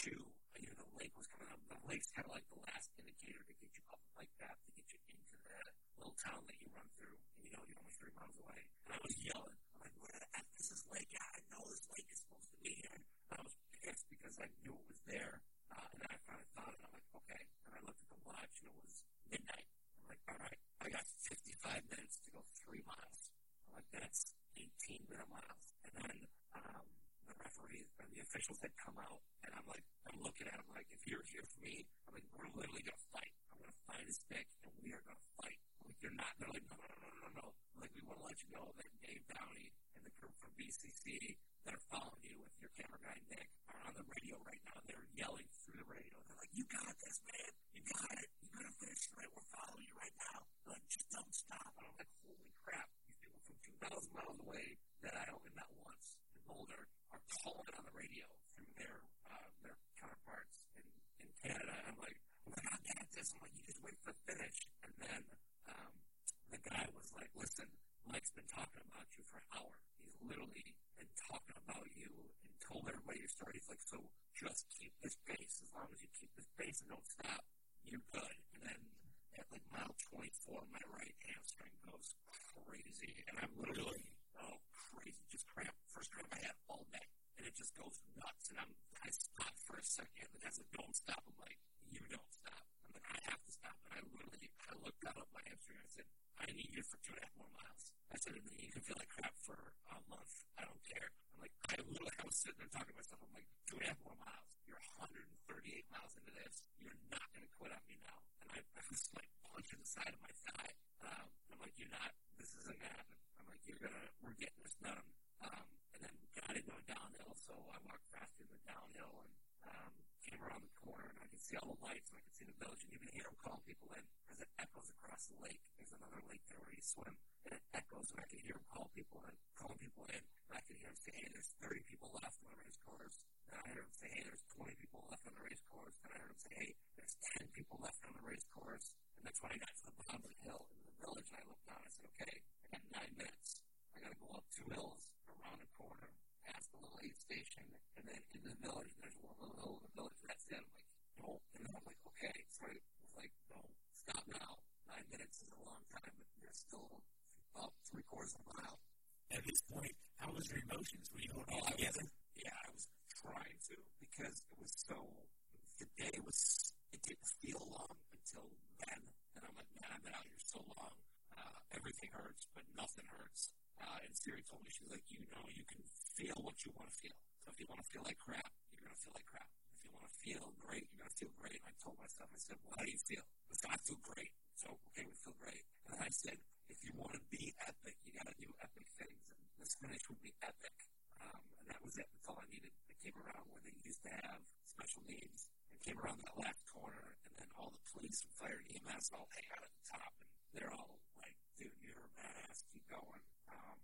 I knew the lake was coming up. The lake's kind of like the last indicator to get you up bike path to get you into the little town that you run through. And you know you're only three miles away. And I was yelling. I'm like, where the F is this lake at? I know this lake is supposed to be here. And I was pissed because I knew it was there. And I finally thought it. I'm like, okay. And I looked at the watch and it was midnight. I'm like, all right, I got 55 minutes to go three miles. I'm like, that's 18 minute miles. And then um, the referees and the officials had come out, and I'm like, I'm looking at them like, if you're here for me, I'm like, we're literally gonna fight. I'm gonna find a stick, and we are gonna fight. I'm like, you're not. They're like, no, no, no, no, no. I'm like, we want to let you know that Dave Downey and the group from BCC that are following you with your camera guy Nick are on the radio right now. They're yelling through the radio. They're like, you got this, man. You got it. You're gonna finish right. We're following you right now. They're like, just don't stop. And I'm like, holy crap. These people from 2,000 miles away that I only met once in Boulder are calling on the radio through their uh, their counterparts in, in Canada. I'm like, I'm like, I got this. I'm like, you just wait for the finish. And then um, the guy was like, listen, Mike's been talking about you for an hour. He's literally been talking about you and told everybody your story. He's like, so just keep this pace. As long as you keep this pace and don't stop, you're good. And then at like mile 24, my right hamstring goes crazy. And I'm literally, oh, crazy, just cramp. First cramp I had all day. And it just goes nuts. And I'm, I stop for a second. And as I don't stop, I'm like, you don't stop. Like, I have to stop. And I literally, I looked down at my hamstring. I said, I need you for two and a half more miles. I said, and then you can feel like crap for a month. I don't care. I'm like, I literally, I was sitting there talking to myself. I'm like, two and a half more miles. You're 138 miles into this. You're not going to quit on me now. And I, I was like punching the side of my thigh. Um, I'm like, you're not, this isn't going to happen. I'm like, you're going to, we're getting this done. Um, and then got into a downhill. So I walked fast in the downhill and um, came around the corner and I could see all the lights village and you can hear calling people in because it echoes across the lake. There's another lake there where you swim, and it echoes, and I can hear him call people in, calling people in, and I can hear him say, hey, there's 30 people left on the race course. Then I heard him say, hey, there's 20 people left on the race course. Then I heard him say, hey, there's 10 people left on the race course. And that's when I got to the bottom of the hill in the village, and I looked down and I said, okay, I got nine minutes. I got to go up two hills, around a corner, past the little aid station, and then in the village, there's one little hill in the village. That's it. I'm like, don't. And then I'm like, okay. So I like, no, stop now. Nine minutes is a long time, but you're still about three quarters of a mile. At this point, how was your emotions? Were you holding Oh, together? was, yeah, I was trying to because it was so. The day was. It didn't feel long until then, and I'm like, man, I've been out here so long. Uh, everything hurts, but nothing hurts. Uh, and Siri told me she's like, you know, you can feel what you want to feel. So if you want to feel like crap, you're gonna feel like crap. Want to feel great, you're gonna feel great. And I told myself, I said, well, how do you feel? I said, I feel great. So okay, we feel great. And I said, if you want to be epic, you got to do epic things. And this finish would be epic. Um, and that was it. That's all I needed. I came around where they used to have special needs. I came around that last corner, and then all the police and fire and EMS all hang out at the top, and they're all like, dude, you're a badass, keep going. Um,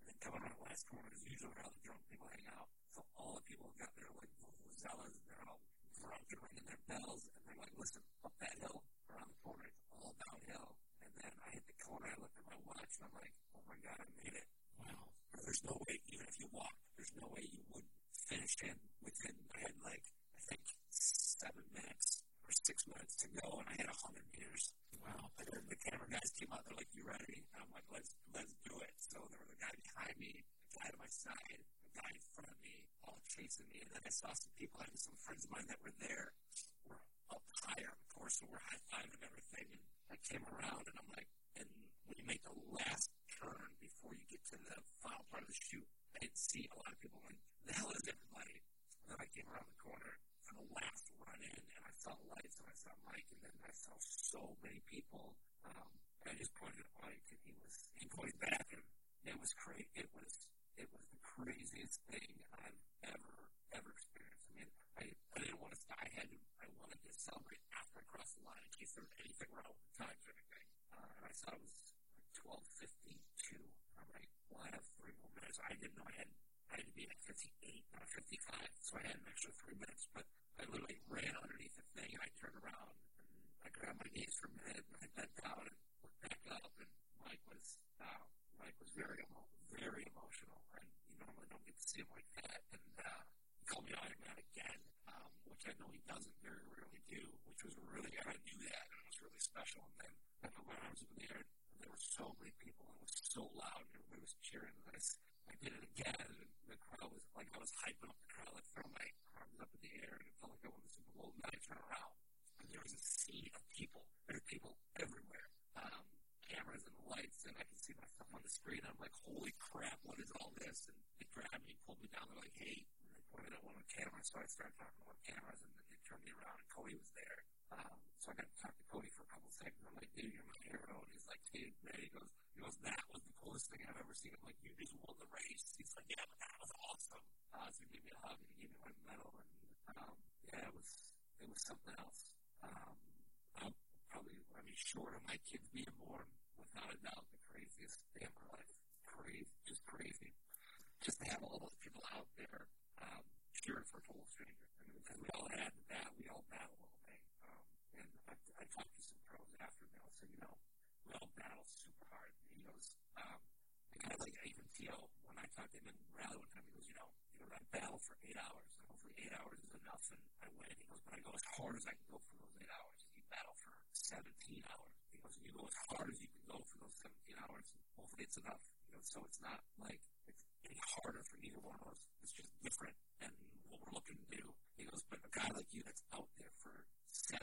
and then coming around the last corner is usually where all the drunk people hang out. So all the people got their like vuvuzelas, and they're all drunk and ringing their bells, and they're like, listen, up that hill, around the corner, it's all downhill. And then I hit the corner, I looked at my watch, and I'm like, oh my god, I made it. Wow. There's no way, even if you walked, there's no way you would finish in within, I had like, I think seven minutes or six minutes to go, and I had a hundred meters. Wow. And then the camera guys came out, they're like, you ready? And I'm like, let's, let's do it. So there was a guy behind me, a guy to my side, guy in front of me, all chasing me. And then I saw some people, I had some friends of mine that were there, were up higher the course, so we're high fiving everything. And I came around, and I'm like, and when you make the last turn before you get to the final part of the shoot, I didn't see a lot of people going, the hell is everybody? And then I came around the corner for the last run in, and I saw lights, and I saw Mike, and then I saw so many people. Um, I just pointed at Mike, and he was, he pointed back, and it was crazy. It was, it was the craziest thing I've ever, ever experienced. I mean, I, I didn't want to, stop. I had to, I wanted to celebrate after I crossed the line in case there was anything wrong with the times or anything. Uh, and I saw it was like 12.52. I'm like, well, I have three more minutes. I didn't know I had, I had to be at 58, not 55, so I had an extra three minutes, but I literally ran underneath the thing, and I turned around, and I grabbed my knees for a minute, and I bent down and looked back up, and Mike was, uh, Mike was very, emo- very emotional, and you normally don't get to see him like that, and, uh, he called me Iron Man again, um, which I know he doesn't very rarely do, which was really, I knew that, and it was really special, and then I put my arms up in the air, and there were so many people, and it was so loud, and everybody was cheering, and I, I did it again, and the crowd was, like, I was hyping up the crowd, like, throwing my arms up in the air, and it felt like I won the Super Bowl, and then I turned around, and there was a sea of people, there were people everywhere, um, cameras and the lights, and I could see myself on the screen, I'm like, holy crap, what is all this, and they grabbed me, pulled me down, they're like, hey, they pointed at one of the cameras, so I started talking to one of the cameras, and then they turned me around, and Cody was there, um, so I got to talk to Cody for a couple seconds. I'm like, dude, you're my hero. And he's like, dude, man, he goes, he goes, that was the coolest thing I've ever seen. I'm like, you just won the race. He's like, yeah, but that was awesome. Uh, so he gave me a hug and he gave me my medal. And, um, yeah, it was, it was something else. Um, I'll probably, I mean, short of my kids being born, a doubt, the craziest day of my life. Crazy, just crazy. Just to have all those people out there, um, cheering for total stranger. I mean, because we all had that, we all battled all day. Um, and I, I talked to some pros after, and they all said, you know, we all battle super hard. And he goes, um, kind of like even T.O., when I talked to him in rally one time, he goes, you know, you know, I battle for eight hours, and hopefully eight hours is enough, and I win. He goes, but I go as hard as I can go for those eight hours. And you battle for 17 hours. He you go as hard as you can go for those 17 hours, hopefully it's enough. You know, so it's not like it's any harder for either one of us. It's just different, and what we're looking to do. He goes, but a guy like you that's out there for 17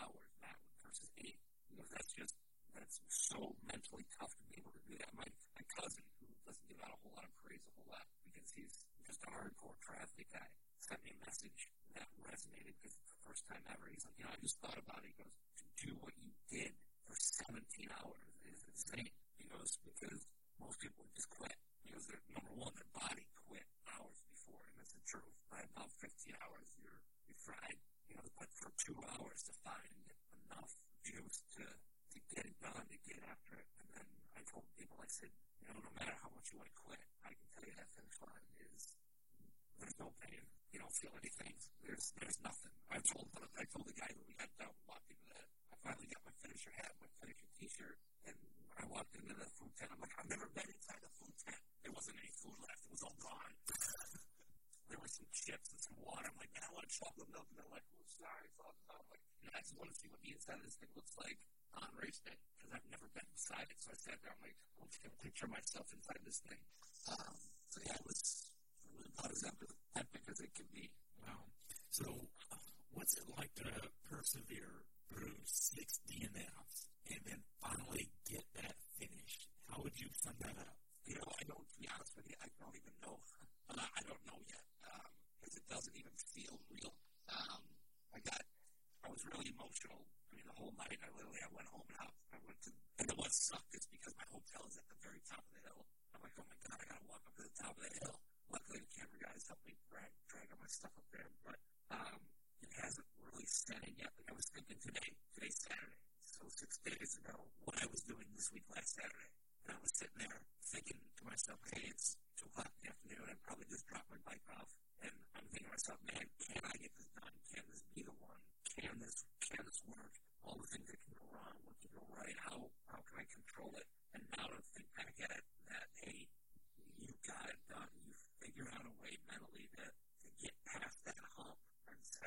hours, that versus eight, he goes, that's just, that's so mentally tough to be able to do that. My, my cousin, who doesn't give out a whole lot of praise a whole lot because he's just a hardcore triathlete guy, sent me a message that resonated because it's the first time ever. He's like, you know, I just thought about it. He goes, to do what you did for 17 hours is insane. He goes, because most people just quit. Because they're, number one, their body quit hours before, and that's the truth. By about 15 hours, you're, you're fried. You know, but for two hours to find enough juice to, to get it done, to get after it. And then I told people, I said, you know, no matter how much you want to quit, I can tell you that finish line is there's no pain. You don't feel anything. There's there's nothing. I told I told the guy that we got done walking that finally got my finisher hat, my finisher T-shirt, and when I walked into the food tent, I'm like, I've never been inside the food tent. There wasn't any food left. It was all gone. there was some chips and some water. I'm like, man, I want chocolate milk. And they're like, well, sorry, it's all gone. I'm like, you I just want to see what the inside of this thing looks like on race day because I've never been inside it. So I sat there. I'm like, I'm just gonna picture myself inside this thing. Um, so yeah, it was about as epic as it can be. Wow. So, uh, what's it like to persevere through six DNFs and then finally get that finish? How would you sum that up? You know, I don't. To be honest with you, I don't even know. I don't know yet because um, it doesn't even feel real. Um, I got. I was really emotional. I mean, the whole night. I literally. I went home and I, I went to. And the what sucked is because my hotel is at the very top of the hill. I'm like, oh my god, I gotta walk up to the top of the hill. Luckily, the camera guys helped me drag drag all my stuff up there, but um, it hasn't really set in yet. Like I was thinking today. Today's Saturday, so six days ago, what I was doing this week last Saturday, and I was sitting there thinking to myself, hey, it's two o'clock in the afternoon. I'd probably just drop my bike off, and I'm thinking to myself, man, can I get this done? Can this be the one? Can this can this work? All the things that can go wrong, what can go right? How how can I control it? And now to think back at it, that hey, you got it done. You figured out a way mentally to, to get past that hump.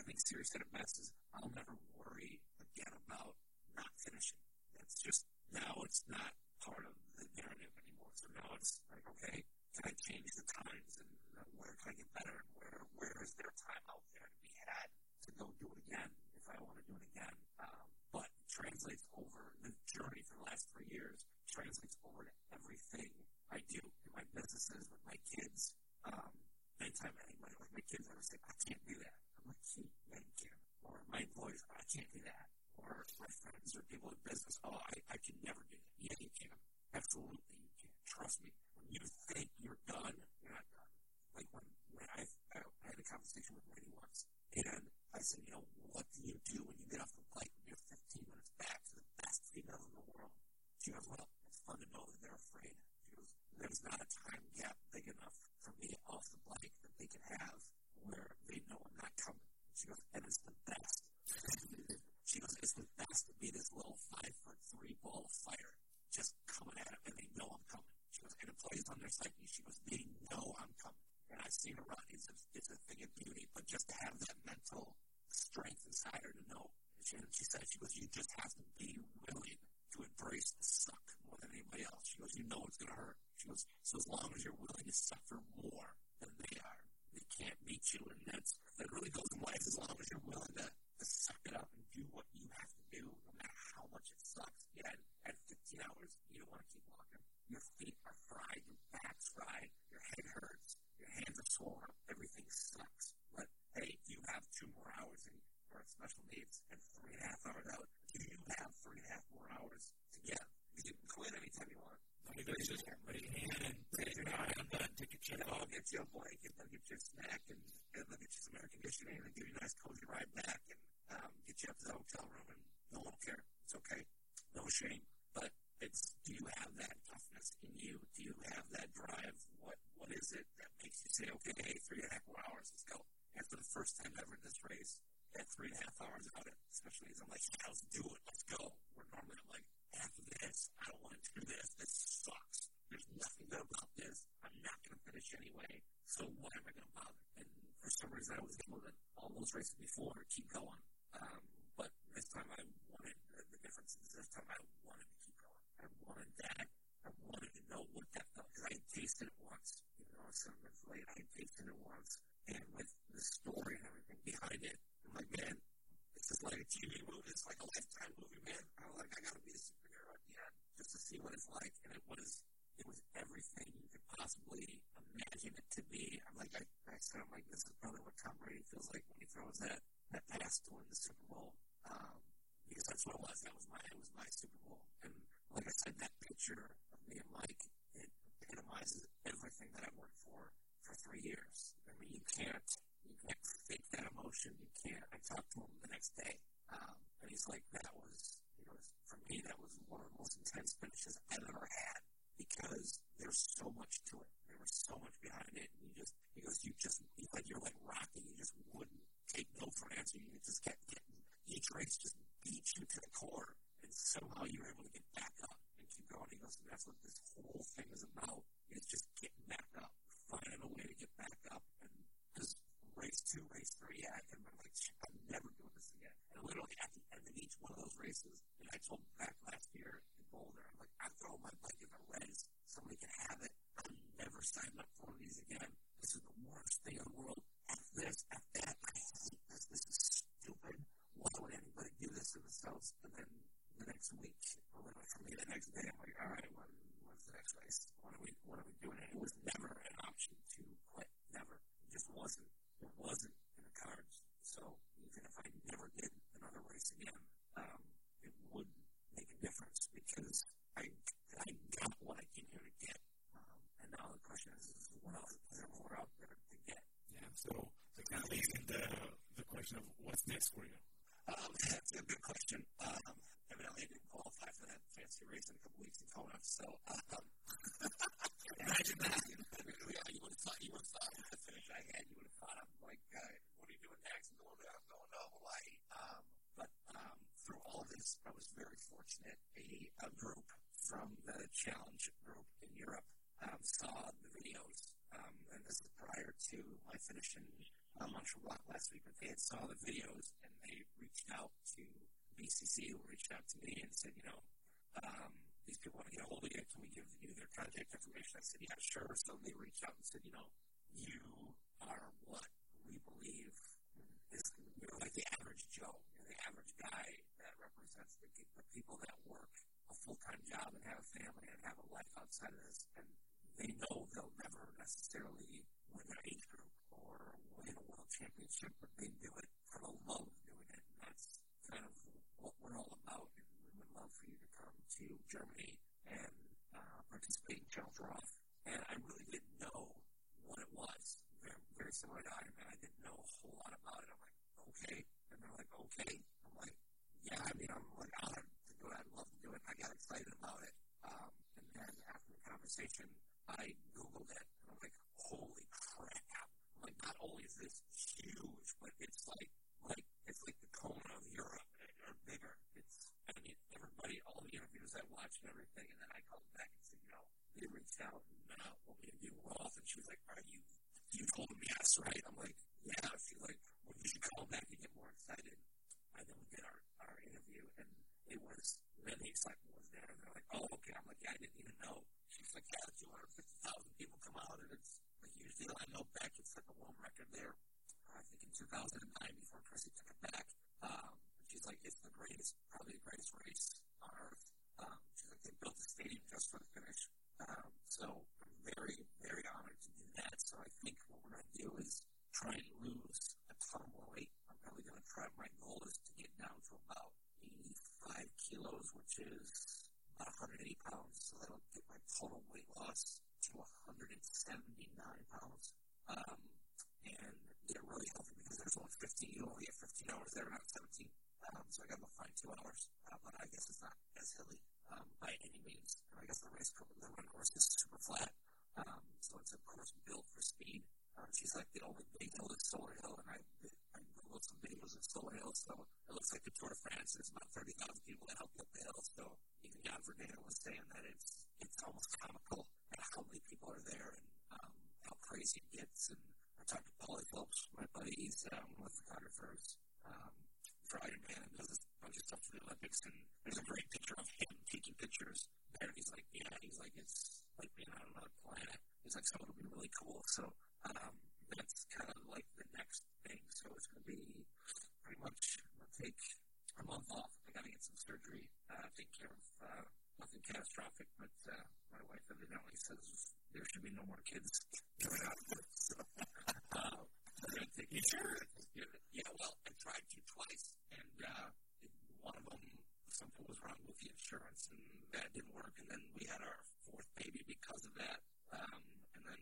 Said it best is I'll never worry again about not finishing. It's just now it's not part of the narrative anymore. So now it's like, okay, can I change the times and where can I get better and where where is there time out there to be had to go do it again if I want to do it again. Um, but it translates over the journey for the last three years translates over to everything I do in my businesses with my kids. Um, anytime anybody like my kids ever say, I can't do that. Like, see, yeah, you. Or my employees, I can't do that. Or my friends or people in business, oh, I, I can never do that. Yeah, you can. Absolutely, you can. Trust me. When you think you're done, you're not done. Like when, when I, I, I had a conversation with Rinny once, and I said, you know, what do you do when you get off the bike when you're 15 minutes back to the best female in the world? She goes, well, it's fun to know that they're afraid. She goes, there's not a time gap big enough for me off the bike that they can have where they know I'm not coming. She goes, and it's the best. she goes, it's the best to be this little five foot three ball of fire just coming at them and they know I'm coming. She goes, and it plays on their psyche. She goes, they know I'm coming. And I've seen her run. It's a, it's a thing of beauty, but just to have that mental strength inside her to know. She, she said, she goes, you just have to be willing to embrace the suck more than anybody else. She goes, you know it's going to hurt. She goes, so as long as you're willing to suffer more than they are, can't beat you. And that's, that really goes in life as long as you're willing to, to suck it up and do what you have to do, no matter how much it sucks. Yeah, at 15 hours, you don't want to keep walking. Your feet are fried, your back's fried, your head hurts, your hands are up, everything sucks. But hey, you have two more hours in for special needs and three and a half hours out. You have three and a half more hours to get? You can quit anytime you want. Maybe it's just raise your hand and raise your hand and then take a chair. I'll get you a blanket, they'll get you a snack, and, and they'll get you some air conditioning, and give you a nice cozy ride back, and um, get you up to the hotel room, and no one will care. It's okay. No shame. But it's, do you have that toughness in you? Do you have that drive? What What is it that makes you say, okay, hey, three and a half more hours, let's go? After the first time ever in this race, at three and a half hours out it, especially as I'm like, yeah, let's do it, let's go. Where normally I'm like, after this, I don't want to do this. This sucks. There's nothing good about this. I'm not going to finish anyway. So why am I going to bother? And for some reason, I was able to all those races before keep going. Um, but this time I wanted the difference is this time I wanted to keep going. I wanted that. I wanted to know what that felt because I had tasted it once. You know, some months later, I had tasted it once, and with the story and everything behind it, I'm like, man, this is like a TV movie. It's like a lifetime movie, man. I'm like, I gotta be a superhero at the end just to see what it's like. And it was, it was everything you could possibly imagine it to be. I'm like, I, I said, I'm like, this is probably what Tom Brady feels like when he throws that, that pass to win the Super Bowl. Um, because that's what it was. That was my, it was my Super Bowl. And like I said, that picture of me and Mike, it epitomizes everything that I've worked for for three years. I mean, you can't, you can't fake that emotion. You can't. I talked to him the next day, um, and he's like, "That was, for me, that was one of the most intense finishes I've ever had because there's so much to it. There was so much behind it, and you just he goes, you just he's like you're like rocking. you just wouldn't take no for an answer. You just kept getting each race just beat you to the core, and somehow you were able to get back up and keep going. He goes, and that's what this whole thing is about is just getting back up, finding a way to get back up, and just race two, race three. Yeah, I can remember like I'm never doing this and we look at the end of each one of those races, and I told back last year in Boulder, I'm like, I'm throwing my bike in the res. Somebody can have it. I'm never signing up for these again. This is the worst thing in the world. F this, F that. I hate this. This is stupid. Why would anybody do this to themselves? And then the next week, or whatever, for me, the next day, I'm like, all right, when, when's the next race? What are we, what are we doing? And it was never an option to quit. Never. It just wasn't. It wasn't in the cards. So even if I never did another race again, um, it would make a difference because I, I got what I came here to get. Um, and now the question is, is what else is there more out there to get? Yeah, so that kind of leads into the question of what's next for you. Um, that's a good question. Um, evidently, I didn't qualify for that fancy race in a couple weeks in Kona. So, um, imagine that. yeah, you would have thought you would have thought the finish I had, you would have thought I'm like, uh, what are you doing next? And going, I'm going to Hawaii. Um, but um, through all this, I was very fortunate. A, a group from the challenge group in Europe um, saw the videos, um, and this is prior to my finish in uh, Mont Tremblant last week, but they had saw the videos and they reached out to BCC, reached out to me and said, you know, um, these people want to get a hold of you. Can we give you their contact information? I said, yeah, sure. So they reached out and said, you know, you are what we believe is you're like the average Joe, you're the average guy that represents the, the people that work a full time job and have a family and have a life outside of this. And they know they'll never necessarily win their age group or win a world championship, but they do it for the love of doing it. And that's kind of what we're all about. And we would love for you to come to Germany and uh, participate in Challenge Roth. And I really didn't know what it was. Very, very similar to Ironman. I didn't know a whole lot about it. I'm like, okay. And they're like, okay. I'm like, yeah, I mean, I'm like honored to do it. I'd love to do it. I got excited about it. Um, and then after the conversation, I Googled it. And I'm like, holy crap. Like, not only is this huge, but it's like, like, it's like the Kona of Europe bigger. It's, I mean, everybody, all the interviews I watched and everything. And then I called back and said, you know, they reached out and uh, want me to do Roth. And she was like, are you, you told them yes, right? I'm like, yeah. She's like, well, you should call back and get more excited. And then we did our, our interview and it was, then the excitement was there. And they're like, oh, okay. I'm like, yeah, I didn't even know. She's like, yeah, 250,000 people come out and it's a huge deal. I know back, it's like a world record there. I think in 2009 before Chrissie took it back. Um, she's like, it's the greatest, probably the greatest race on earth. Um, she's like, they built the stadium just for the finish. Um, so I'm very, very honored to do that. So I think what we're going to do is try and lose a ton more weight. I'm probably going to try, my goal is to get down to about 85 kilos, which is about 180 pounds. So that'll get my total weight loss to 179 pounds. Um, and get really healthy because there's only 15, you only get 15 hours there, not 17. Um, so I got to find two hours, uh, but I guess it's not as hilly um, by any means. And I guess the race, the run course is super flat. Um, so it's a course built for speed. Uh, she's like the only big hill is Solar Hill, and I, I googled some videos of Solar Hill, so it looks like the Tour de France. There's about 30,000 people that help up the hill. So even Jan Frodeno was saying that it's it's almost comical at how many people are there and um, how crazy it gets. And I talked to Paulie Phelps, my buddy. He's um, one of the photographers um, for Ironman and does a bunch of stuff for the Olympics. And there's a great picture of him taking pictures there. He's like, yeah, he's like, it's like being on another planet. He's like, so it'll be really cool. So um, that's kind of like the next thing. So it's going to be pretty much to take a month off. I got to get some surgery, uh, take care of uh, nothing catastrophic, but uh, my wife evidently says there should be no more kids coming out of it. So, uh, I'm you sure? Yeah, well, I tried to twice, and uh, one of them, something was wrong with the insurance, and that didn't work. And then we had our fourth baby because of that. Um, and then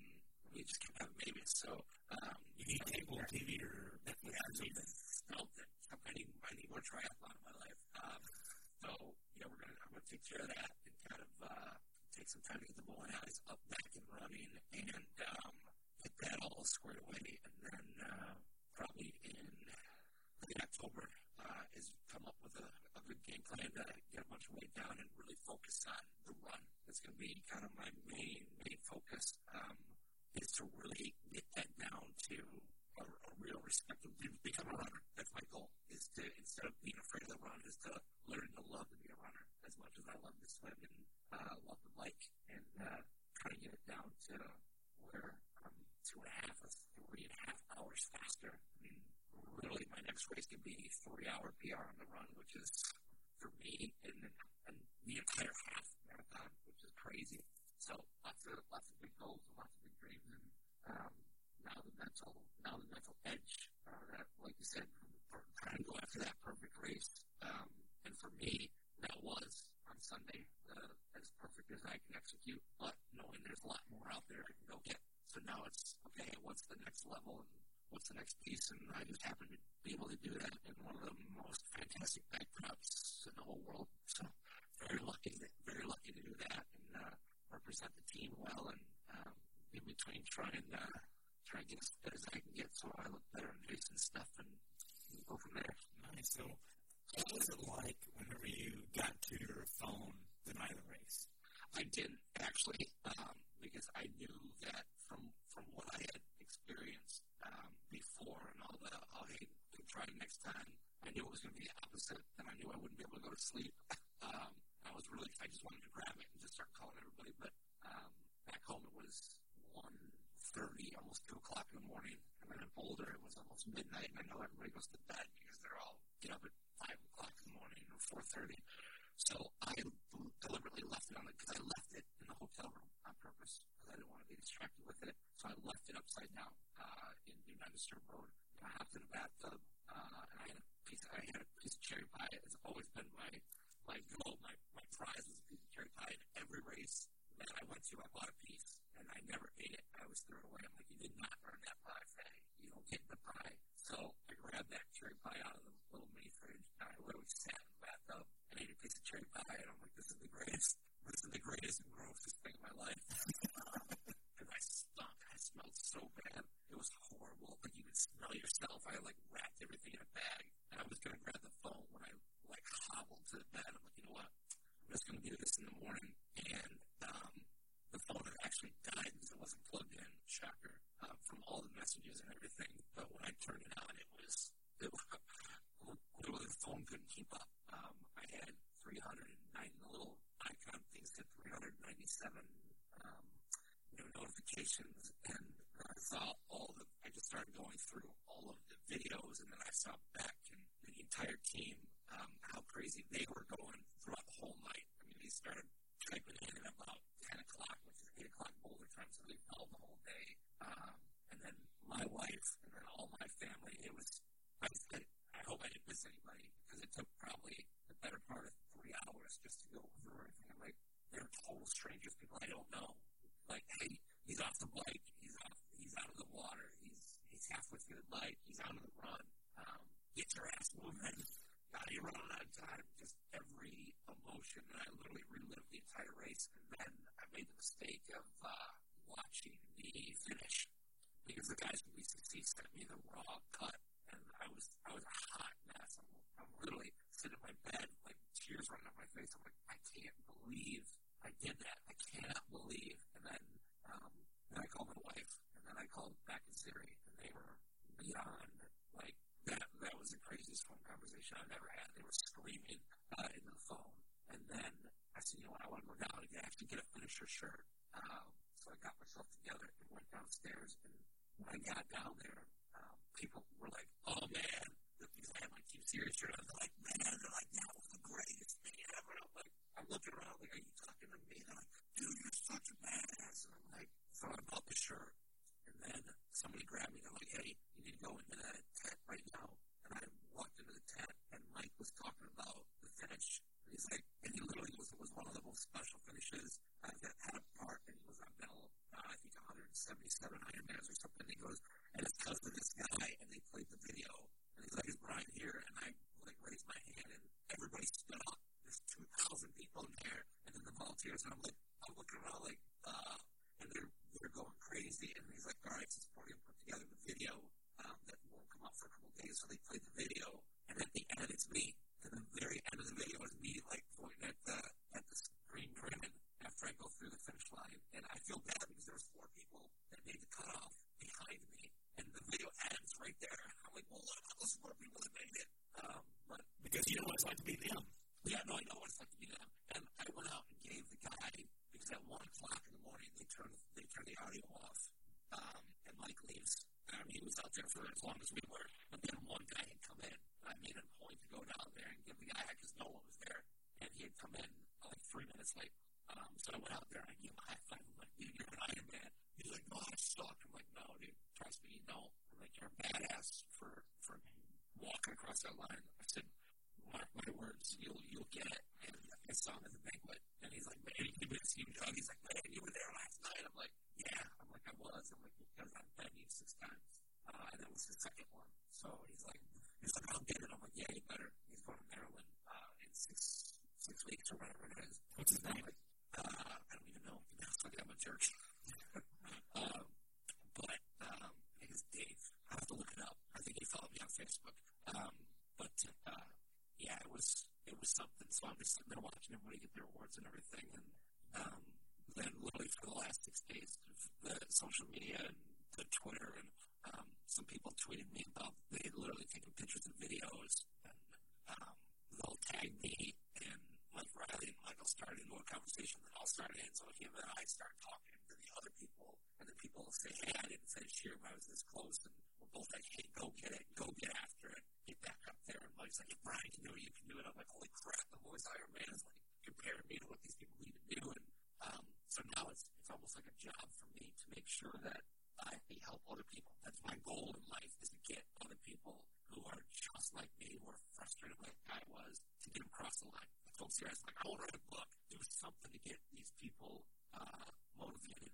we just kept having babies. So um, you need cable TV or Netflix or something. Something. I need, I need more triathlon in my life. Um, so yeah, we're gonna I'm gonna take care of that and kind of uh, take some time to get the bowling alleys up, back, and running, and um, get that all squared away. And then uh, probably in late October uh, is come up with a, a good game plan to get a bunch of weight down and really focus on the run. It's going to be kind of my main main focus. Um, is to really get that down to a, a real respect of become a runner. That's my goal. Is to instead of being afraid of the run, is to learn to love to be a runner as much as I love to swim and uh, love to bike, and uh, try to get it down to where I'm two and a half or three and a half hours faster. Literally, my next race could be three hour PR on the run, which is for me and, and the entire half marathon, which is crazy. So lots of lots of big goals and lots of big dreams, and um, now the mental now the mental edge uh, that, like you said, for trying to go after that perfect race. Um, and for me, that was on Sunday uh, as perfect as I can execute, but knowing there's a lot more out there I can go get. So now it's okay. What's the next level, and what's the next piece? And I just happened to be able to do that in one of the most fantastic backdrops in the whole world. So very lucky, very lucky to do that and uh, represent the team well. And um, in between trying uh, try and get as good as I can get, so I look better in Jason's stuff and, and go from there. Nice. So, what was it like whenever you got to your phone the night of the race? I didn't actually, um, because I knew that from from what I had experienced before and all the oh hey, we'll try next time. I knew it was going to be the opposite, and I knew I wouldn't be able to go to sleep. um, I was really, I just wanted to grab it and just start calling everybody. But um, back home, it was one thirty, almost two o'clock in the morning, and then in Boulder, it was almost midnight. And I know everybody goes to bed because they're all get up at five o'clock in the morning or four thirty. So I deliberately left it on the because I left it in the hotel room on purpose because I didn't want to be distracted with it. So I left it upside down uh, in New Manchester Road. I hopped in the bathtub uh, and I had a piece. I had a piece of cherry pie. It's always been my my goal. My my prize was a piece of cherry pie. In every race that I went to, I bought a piece and I never ate it. I always threw it away. I'm like, you did not earn that pie, Fatty. You don't get the pie. So I grabbed that cherry pie out of the little mini fridge and I literally sat in the bathtub and ate a piece of cherry pie. And I'm like, this is the greatest. This is the greatest and grossest thing in my life. and I stunk. I smelled so bad. It was horrible. Like you could smell yourself. I like wrapped everything in a bag and I was gonna grab the phone when I like hobbled to the bed. I'm like, you know what? I'm just gonna do this in the morning. And um, the phone had actually died because it wasn't plugged in. Shocker. Uh, from all the messages and everything. But when I turned it on, it was it was literally the phone couldn't keep up. Um, I had 309 little icon things said 397 um, know, notifications, and I saw all the. I just started going through all of the videos, and then I saw Beck and the entire team um, how crazy they were going throughout the whole night. I mean, they started typing in at about 10 o'clock, which is 8 o'clock Boulder time, so they filled the whole day. Um, and then my wife, and then all my family. It was. I, I hope I didn't miss anybody because it took probably better part of three hours just to go through everything. Like, they're total strangers, people I don't know. Like, hey, he's off the bike, he's off, he's out of the water, he's he's halfway through the bike, he's out of the run. Um, get your ass moving. Got you running on time. Just every emotion, and I literally relived the entire race. And then I made the mistake of uh, watching the finish because the guys from BCC sent me the raw cut, and I was I was a hot mess. I'm, I'm literally sitting in my bed, like tears running up my face. I'm like, I can't believe I did that. I cannot believe. And then, um, then I called my wife, and then I called back in Siri, and they were beyond like that. That was the craziest phone conversation I've ever had. They were screaming uh, into the phone, and then I said, you know what? I want to go down and actually get a finisher shirt. Um, so I got myself together and went downstairs. And when I got down there, um, people were like, "Oh man!" Because I had my Team Sirius shirt on. They're like! They're like, "That was the greatest thing ever." And I'm like, I'm looking around like, "Are you talking to me?" They're like, "Dude, you're such a badass." And I'm like, so I bought the shirt, and then somebody grabbed me. They're like, "Hey, you need to go into that tent right now." And I walked into the tent, and Mike was talking about the finish. And he's like, and he literally was, was one of the most special finishes that had a part, and he was on medal, uh, I think 177 Ironmans or something. And he goes, and it's because of this guy, and they played the video, and he's like, is Brian here? And I my hand, and everybody stood up. There's 2,000 people in there, and then the volunteers, and I'm like, I'm looking around like, uh, and they're they're going crazy, and he's like, all right, since Morgan put together the video um, that won't come out for a couple days, so they played the video, and at the end it's me. And the very end of the video is me like pointing at the at the screen grinning after I go through the finish line. And I feel bad because there was four people that made the cutoff behind me, the video ends right there. I'm like, well, what about those four people that made it? Um, but because you know what it's like to be them. Yeah, no, I know what it's like to be them. And I went out and gave the guy because at one o'clock in the morning they turn they turn the audio off, um, and Mike leaves. I mean, he was out there for as long as we were. But then one guy had come in, and I made a point to go down there and give the guy because no one was there, and he had come in like three minutes late. Um, so I went out there and I gave him a high five. I'm like, dude, you're an Iron Man. He's like, oh, no, I suck. I'm like, no, dude, trust me, no. I'm like, you're a badass for, for walking across that line. I said, mark my words, you'll, you'll get it. And I saw him at the banquet. And he's like, man, you did Steve Doug. He's like, man, you were there last night. I'm like, yeah. I'm like, I was. I'm like, because I've been you six times. Uh, and that was the second one. So he's like, he's like, I'll get it. I'm like, yeah, you better. He's going to Maryland uh, in six six weeks or whatever it is. What's his name? Uh, I don't even know. He like I'm a jerk um, but um, I think it's Dave. I have to look it up. I think he followed me on Facebook. Um, but uh, yeah, it was it was something. So I'm just sitting there watching everybody get their awards and everything, and um, then literally for the last six days, the social media and the Twitter and um, some people tweeted me about they literally taken pictures and videos, and um, they'll tag me and Mike Riley and Michael started into a conversation that all started in. So him and I start talking the other people, and the people say, "Hey, I didn't finish here, I was this close," and we're both like, "Hey, go get it, go get after it, get back up there." And Mike's like, "If Brian can do it, you can do it." I'm like, "Holy crap!" The voice Iron Man is like comparing me to what these people need to do, and um, so now it's it's almost like a job for me to make sure that I help other people. That's my goal in life is to get other people who are just like me, who are frustrated like I was, to get across the line. I told Sarah, I was like, I want to write a book, do something to get these people uh, motivated.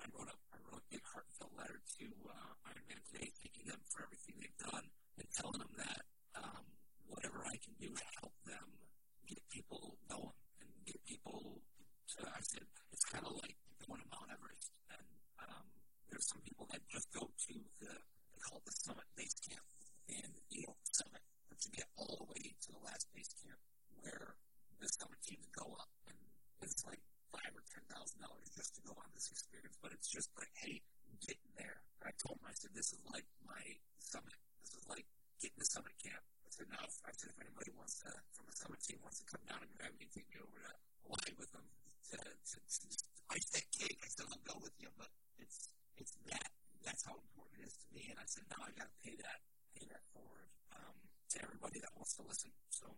I wrote a, I wrote a big heartfelt letter to uh, Iron Man today, thanking them for everything they've done and telling them that um, whatever I can do to help them get people going and get people to, I said, it's kind of like going to Mount Everest. And um, there's some people that just go to the, they call it the summit base camp, and you don't summit, but you get all the way to the last base camp where the summit teams go up, and it's like five or ten thousand dollars just to go on this experience. But it's just like, hey, getting there. And I told them, I said, this is like my summit. This is like getting to summit camp. I said, now, if, I said, if anybody wants to, from the summit team, wants to come down and grab me, take me over to Hawaii with them to, to, to just ice that cake, I said, I'll go with you, but it's it's that that's how important it is to me. And I said, now I got to pay that pay that forward um, to everybody that wants to listen. So,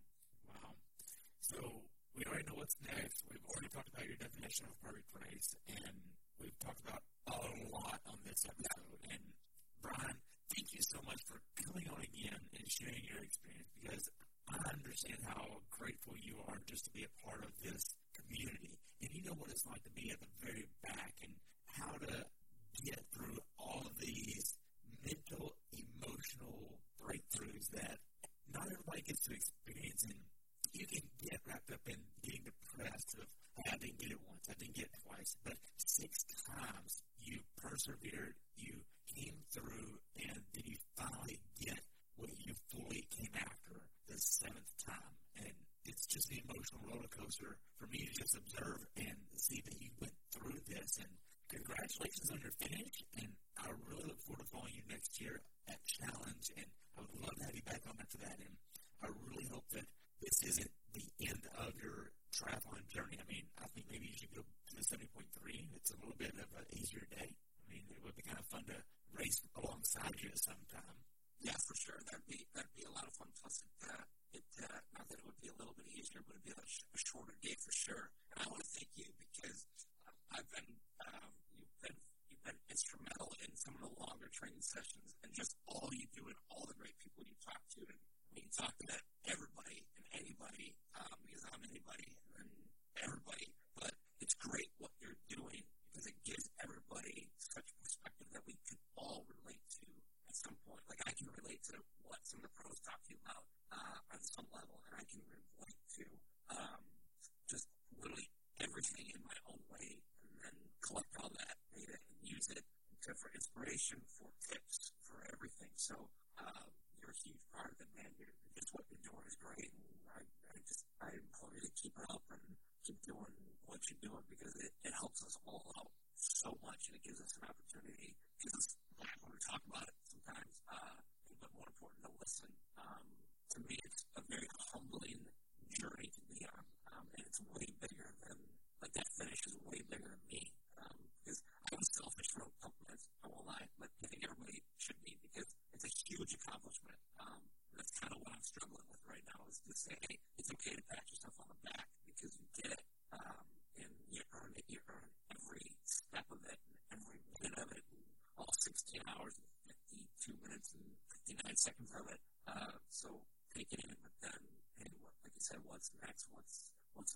wow. So we already know what's next. We've already talked about your definition of perfect race, and we've talked about a lot on this episode. And Brian, thank you so much for coming on again and sharing your experience because I understand how grateful you are just to be a part of this community. And you know what it's like to be at the very back and how to get through all of these mental, emotional breakthroughs that not everybody gets to experience. And you can get wrapped up in getting depressed of, hey, I didn't get it once, I didn't get it twice, but six times you persevered,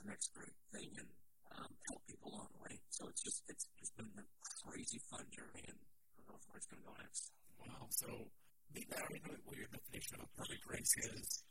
next great thing? And um, help people along the way. So it's just it's it's been a crazy fun journey, and I don't know where it's going to go next. Wow. So maybe I know what your definition of a perfect race is.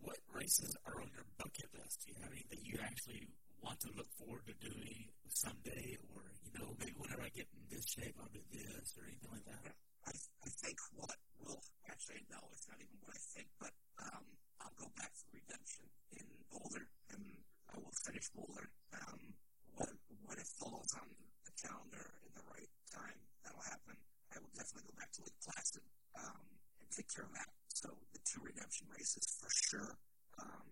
what races are on your bucket list? Do you have any that you actually want to look forward to doing someday, or you know, maybe whenever I get in this shape, I'll do this, or anything like that? I, I think what will actually no, it's not even what I think, but um, I'll go back to redemption in Boulder, and I will finish Boulder. Um, when when it falls on the calendar in the right time, that'll happen. I will definitely go back to Lake Placid um, and take care of that. So the two redemption races for sure, um,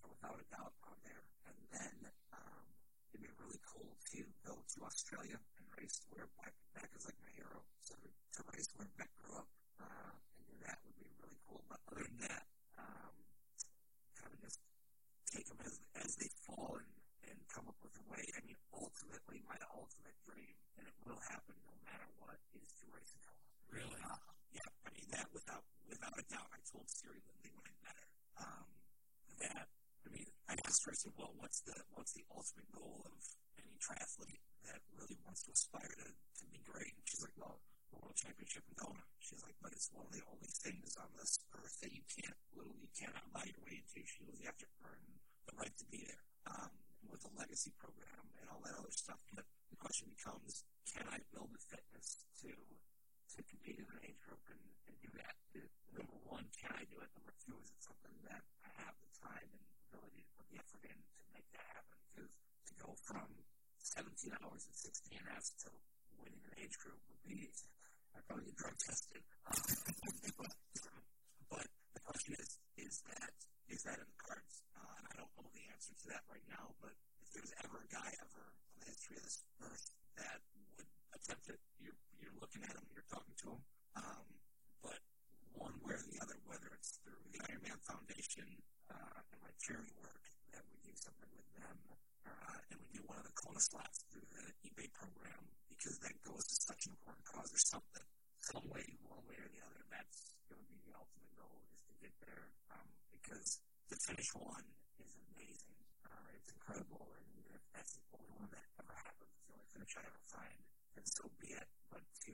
are without a doubt on there. And then um, it'd be really cool to go to Australia and race where Beck, Beck is like my hero. So to race where Beck grew up uh, and do that would be really cool. But other than that, um, kind of just take them as, as they fall and, and come up with a way. I mean, ultimately, my ultimate dream, and it will happen no matter what, is to race in Kona. Really? Uh, yeah, I mean, that without without a doubt. I told Siri Lindley when I met her um, that, I mean, I asked her, I said, well, what's the, ultimate goal of any triathlete that really wants to aspire to, to be great? And she's like, well, the world championship in Kona. She's like, but it's one of the only things on this earth that you can't, literally, you cannot buy your way into. She goes, you have to earn the right to be there. Um, with the legacy program and all that other stuff. But the question becomes, can I build the fitness to, to compete in an age group and, and do that? Number one, can I do it? Number two, is it something that I have the time and ability to put the effort in to make that happen? Because to go from 17 hours and 16 hours to winning an age group would be, I'd probably get drug tested. Um, but, but the question is, is that, is that in the cards? Uh, and I don't know the answer to that right now, but if there's ever a guy ever on the history of this earth that would attempt it, you're, you're looking at him, you're talking to him. Um, but one way or the other, whether it's through the Ironman Foundation uh, and my charity work, that we do something with them, uh, and we do one of the Kona slots through the eBay program, because that goes to such an important cause or something, some way, one way or the other, that's going to be the ultimate goal is to get there, um, because the finish one is amazing. Uh, it's incredible, and if that's the only one that ever happens, it's the only finish I ever find, then so be it. But to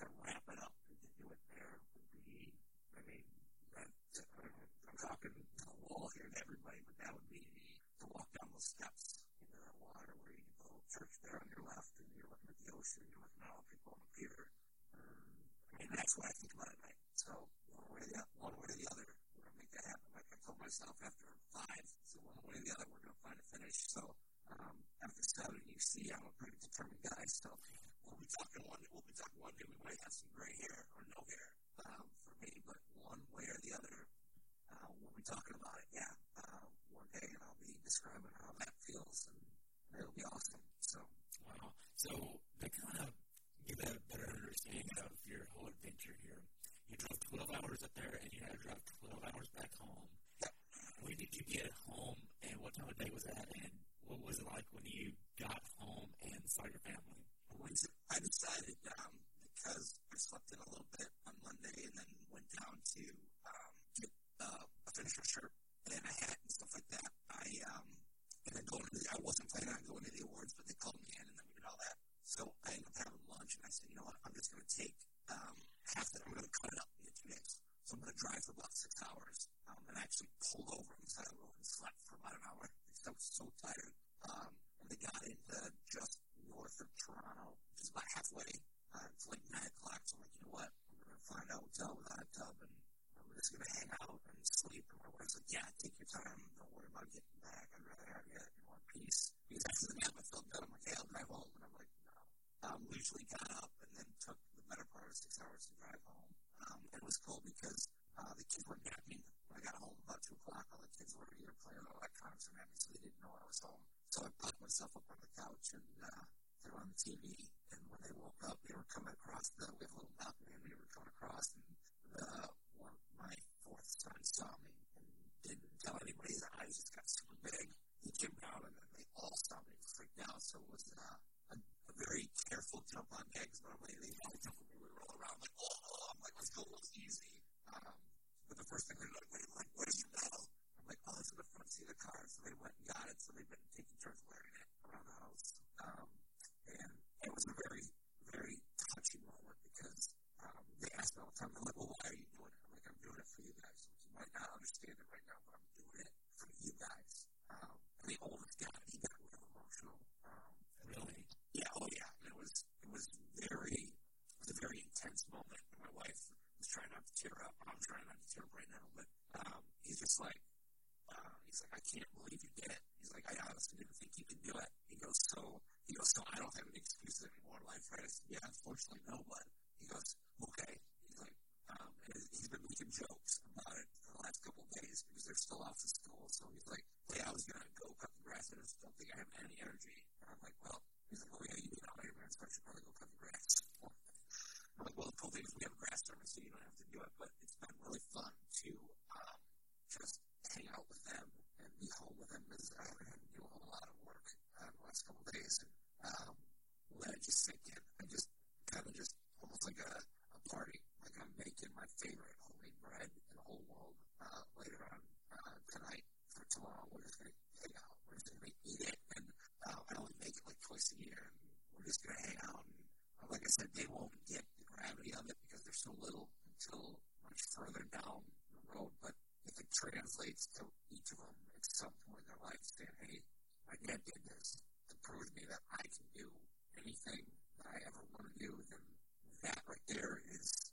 to wrap it up and to do it there would be, I mean, that, I'm talking to the wall here to everybody, but that would be to walk down those steps into that water where you can go church there on your left and you're looking at the ocean, you're looking at all the people on the pier. Um, I mean, that's what I think about at night. So one way or the, one way or the other, we're to make that happen. Like I told myself after five, so one way or the other, we're to find a finish. So um, after seven, you see I'm a pretty determined guy. So we'll be talking one, we'll be talking one day. We might have some gray hair or no hair um, for me, but one way or the other, uh, we'll be talking about it. Yeah, uh, one day, and I'll be describing how that feels, and it'll be awesome. So to kind of get a better understanding of your whole adventure here, you drove 12 hours up there, and you had to drive 12 hours back home. When did you get home, and what time of day was that, and what was it like when you got home and saw your family? I decided um, because I slept in a little bit on Monday and then went down to um, get uh, a finisher shirt and a hat and stuff like that. I um, and then going to the, I wasn't planning on going to the awards, but they called me in and then all that. So I ended up having lunch and I said, you know what, I'm just going to take um, half that. I'm going to cut it up into two days. So I'm going to drive for about six hours um, and I actually pulled over on the side of the road and slept for about an hour because I was so tired. Um, and they got into just north of Toronto, is about halfway. Uh, it's like nine o'clock, so I'm like, you know what? I'm going to find a hotel with a tub, and I'm just going to hang out and sleep. And my wife's like, yeah, take your time. Don't worry about getting back. I'd rather have you in one piece. Because after the nap, I felt good. I'm like, hey, I'll drive home. And I'm like, no. Um, we usually got up and then took the better part of six hours to drive home. Um, and it was cool because uh, the kids were napping. When I got home about 2 o'clock, all the kids were either playing on electronics or napping, so they didn't know I was home. So I popped myself up on the couch and uh, they're on the TV. And when they woke up, they were coming across the, we have a little balcony, and they were coming across, and the, fourth son saw me and didn't tell anybody. His eyes just got super big. He came down, and then they all saw me freaked out. So it was uh, a, a very careful jump on eggs. Normally, they all jump when we roll around, like, oh, I'm like, let's go, it's easy. Um, but the first thing they're like, wait, like, where's your medal? I'm like, oh, it's in the front seat of the car. So they went and got it. So they've been taking turns wearing it around the house. Um, and it was a very, very touching moment because um, they asked me all the time, they're like, well, why are you it? I'm like, I'm doing it for you. you You might not understand it right now, but I'm doing it for you guys. Um, and the oldest guy, he got real emotional. Um, really? Yeah. Oh yeah. And it was it was very it was a very intense moment. And my wife was trying not to tear up. I'm trying not to tear up right now, but um, he's just like uh, he's like, I can't believe you did it. He's like, I honestly didn't think you could do it. He goes, so he goes, so I don't have any excuses anymore in life, right? I said, yeah, unfortunately, no, but he goes, okay. He's like, um, and he's been making jokes about it the last couple of days because they're still off to school. So he's like, hey, I was gonna go cut the grass. I just don't think I have any energy. And I'm like, well, he's like, oh yeah, you need all your man, so I should probably go cut the grass. I'm like, well, the cool thing is we have a grass tournament, so you don't have to do it. But it's been really fun to um, just hang out with them and be home with them because I haven't had to do a lot of work uh, the last couple of days. And um, let it just sink in. I just kind of just almost like a, a party. Like I'm making my favorite homemade bread in the whole world uh, later on uh, tonight for tomorrow. We're just going to hang out. We're just going to eat it. And uh, I only make it like twice a year. And we're just going to hang out. And uh, like I said, they won't get the gravity of it because they're so little until much further down the road. But if it translates to each of them at some point in their life saying, hey, my dad did this to prove to me that I can do anything that I ever want to do, then that right there is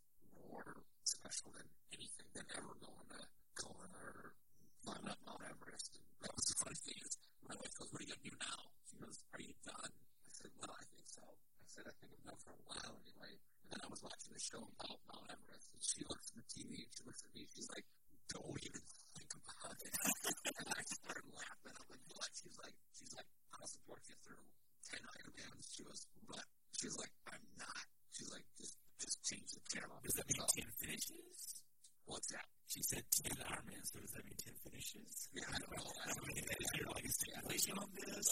more special than anything than ever going to Kona or climbing up Mount Everest. And that was the funny thing is my wife goes, what are you going to do now? She goes, are you done? I said, well, I think so. I said, I think I'm done for a while anyway. And then I was watching the show about Mount Everest, and she looks at the TV and she looks at me, she's like, don't even think about it. and I started laughing. I'm like, what? She's like, she's like, I'll support you through 10 Ironmans. She goes, but she's like, I'm not. She's like, just, just change the channel. Does that mean 10 finishes? What's that? She said 10 Ironmans, so does that mean 10 finishes? Yeah, I don't know. I don't mean, there like a stipulation on this?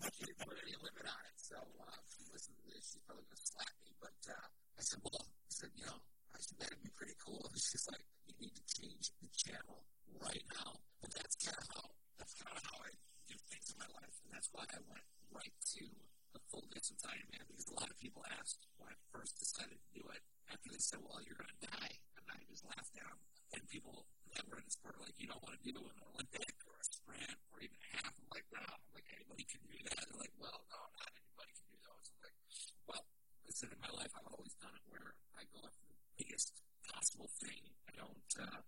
Much put any limit on it. So, uh, if she listens to this, she's probably going to slap me. But, uh, I said, well, I said, you know, I said, that'd be pretty cool. And she's like, you need to change the channel right now. And that's kind of how, that's kind of how I do things in my life. And that's why I went right to the full distance Ironman because a lot of people asked when I first decided to do it after they said, well, you're going to die. And I just laughed at them. And people that were in the sport are like, you don't want to do an Olympic or a sprint or even a half. I'm like, no. I'm like, anybody can do that. They're like, well, no, not anybody can do those. I'm like, well, listen, in my life, I've always done it where I go after the biggest possible thing. I don't, uh,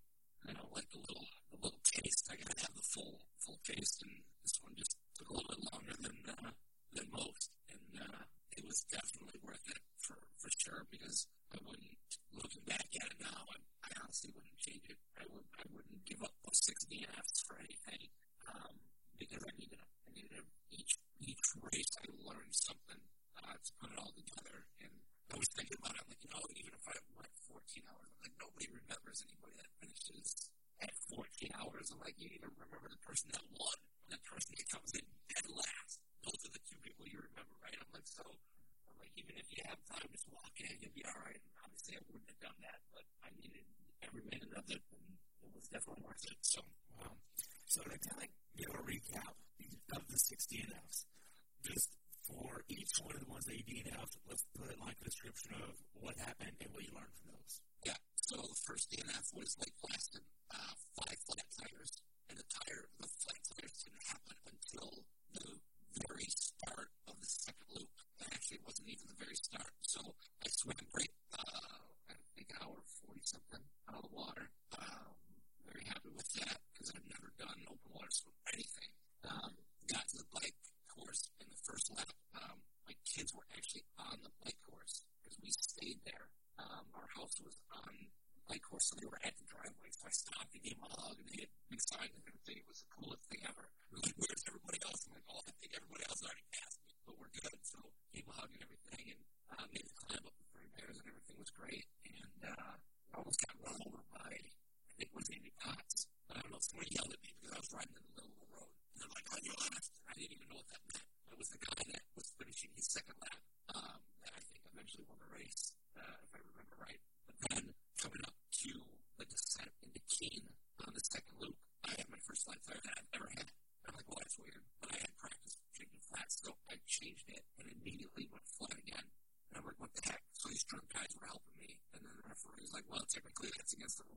I don't like the little, the little taste. I gotta have the full, full taste. And this one just took a little bit longer than, uh, than most. And, uh, it was definitely worth it for, for sure because I wouldn't, looking back at it now, I, I honestly wouldn't change it. I would, I wouldn't give up those 6 DNFs for anything. Um, because I needed, I needed each, each race I learned something, uh, to put it all together. And I was thinking about it, I'm like, you know, even if I went 14 hours, I'm like, nobody remembers anybody that finishes at 14 hours. I'm like, you need to remember the person that won and the person that comes in dead last. Those are the two people you remember, right? I'm like, so, I'm like, even if you have time, just walk in, you'll be all right. And obviously, I wouldn't have done that, but I needed every minute of it, and it was definitely worth it. So, um, so to kind of give a recap of the 60 DNFs, just for each one of the ones that you DNF'd, let's put like a description of what happened and what you learned from those. Yeah. So the first DNF was like blasting uh, five flat tires, and the tire, the flat tires didn't happen until the very start of the second loop. And actually, it wasn't even the very start. So I swam great. Uh, I think an hour forty something out of the water. Um, very happy with that because I've never done open water swim or anything. Um, got to the bike course in the first lap. Um, my kids were actually on the bike course because we stayed there. Um, our house was on the bike course, so they were at the driveway. So I stopped and gave them a hug, and they had big signs and everything. It was the coolest thing ever. They're like, "Where's everybody else?" I'm like, "Oh, I think everybody else already passed me, but we're good." So gave them a hug and everything, and uh, made the climb up the three bears, and everything was great. And uh, I almost got run over by, I think it was Andy Potts. I don't know. Somebody yelled at me because I was riding in the middle of the road, and they're like, "On your left." I didn't even know what that meant. It was the guy that was finishing his second lap um, that I think eventually won the race, uh, if I remember right. But then coming up to the descent into Keene on the second loop, I had my first flat tire that I've ever had. I'm like, well, that's weird. But I had practiced changing flats, so I changed it and immediately went flat again. And I'm like, what the heck? So these drunk guys were helping me. And then the referee was like, like, well, technically that's against the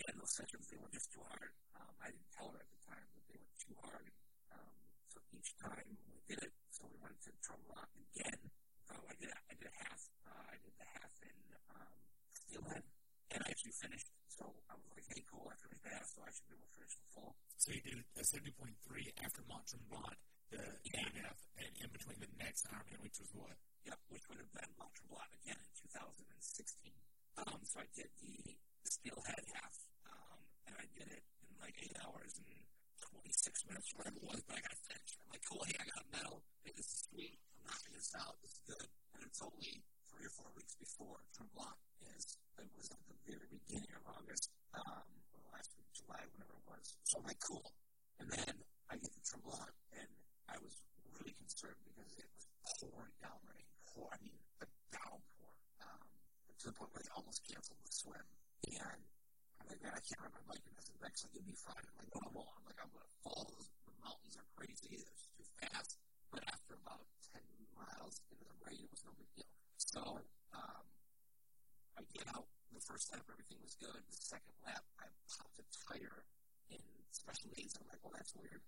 again, those sessions, they were just too hard. Um, I didn't tell her at the time that they were too hard. Um, so each time we did it, so we went to Drum Rock again. So I did, I did a half. Uh, I did the half in um, Steelhead, and I actually finished. So I was like, hey, cool, I finished the half, so I should be able to finish the full. So you did a 70.3 after Mont Tremblant, the DNF, and in between the next Ironman, which was what? Yep, which would have been Mont Tremblant again in 2016. Um, so I did the Steelhead half, and I did it in like eight hours and 26 minutes, whatever it was, but I got to finish. I'm like, cool, hey, I got a medal. Hey, this is sweet. I'm knocking this out. This is good. And it's only three or four weeks before Tremblant is. It was at the very beginning of August, um, or last week, July, whatever it was. So I'm like, cool. And then I get to Tremblant, and I was really concerned because it was pouring down rain. Pour, I mean, a downpour. Um, to the point where they almost canceled the swim. And Like, man, I can't bike in this. It's actually to be fine. I'm like, I won't. I'm like, I'm to fall. The mountains are crazy. They're too fast. But after about 10 miles into the rain, it was no big deal. So, um, I get out the first lap, everything was good. The second lap, I popped a tire in special aids. I'm like, well, that's weird.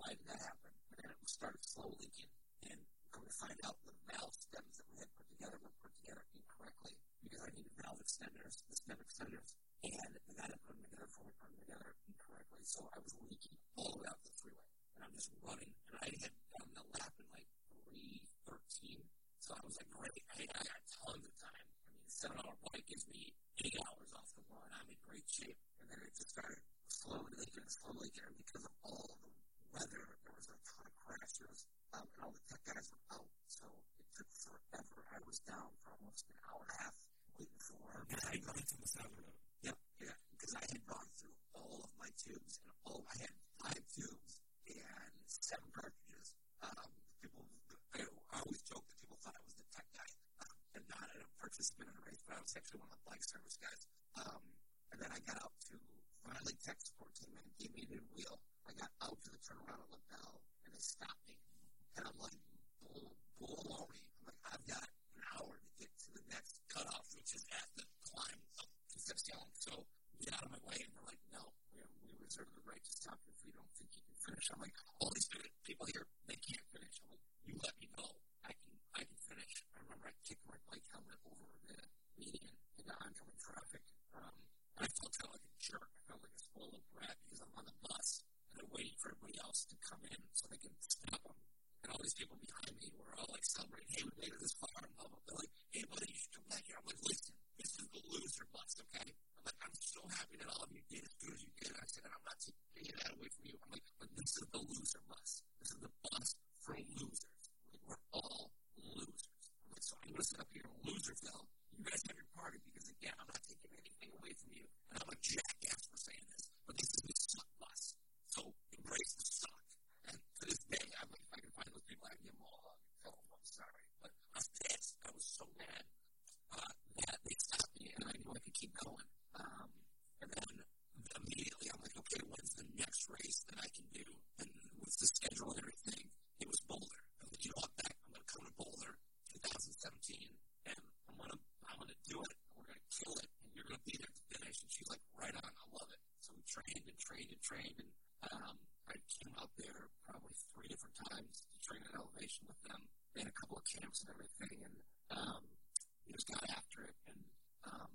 Why did that happen? And then it started slow leaking. And come to find out, the valve stems that we had put together were put together incorrectly because I needed valve extenders, the stem extenders. And that put them together put them together incorrectly. So I was leaking all the way out the freeway. And I'm just running. And I had done the lap in like 313. So I was like, great. Hey, I got tons of time. I mean, seven hour bike gives me eight hours off the run. I'm in great shape. And then it just started slowly leaking slowly leaking. Because of all the weather, there was a ton of crashes. Um, and all the tech guys were out. So it took forever. I was down for almost an hour and a half waiting for. And I got into the road. Yep, yeah. Because I had gone through all of my tubes and all I had five tubes and seven cartridges. Um, people, I, I always joke that people thought I was the tech guy um, and not a participant in the race, but I was actually one of the bike service guys. Um, and then I got out to finally tech support came in gave me a new wheel. I got out to the turnaround at LaBelle and they stopped me. And I'm like, bull, bull already. I'm like, I've got an hour to get to the next cutoff, which is at the climb to Concepcion. So get out of my way. And they're like, no, we, we reserve the right to stop you if we don't think you can finish. I'm like, all these people here, they can't finish. I'm like, you let me know. I can, I can finish. I remember I kicked my bike helmet over the median in the oncoming traffic. Um, and I felt kind of like a jerk. I felt like a spoiled brat because I'm on the bus and I'm waiting for everybody else to come in so they can stop them. And all these people behind me were all like celebrating, hey, we made it this far. And blah, blah, blah. They're like, hey, buddy, you should come back here. I'm like, listen, this is the loser bus, okay? I'm like, I'm so happy that all of you did as good as you did. I said, I'm not taking any of that away from you. I'm like, but this is the loser bus. This is the bus for losers. Like, we're all losers. I'm like, so I'm going to sit up here in Loserville. You guys have your party because, again, I'm not taking anything away from you. And I'm a jackass for saying this, but this is the suck bus. So embrace the well, I could keep going. Um, and then immediately I'm like, okay, when's the next race that I can do? And with the schedule and everything, it was Boulder. I was like, you know what, back, I'm going to come to Boulder 2017, and I'm going to I'm going to do it. We're going to kill it, and you're going to be there to finish. And she's like, right on, I love it. So we trained and trained and trained, and um, I came out there probably three different times to train at elevation with them. and a couple of camps and everything, and um, we just got after it. And um,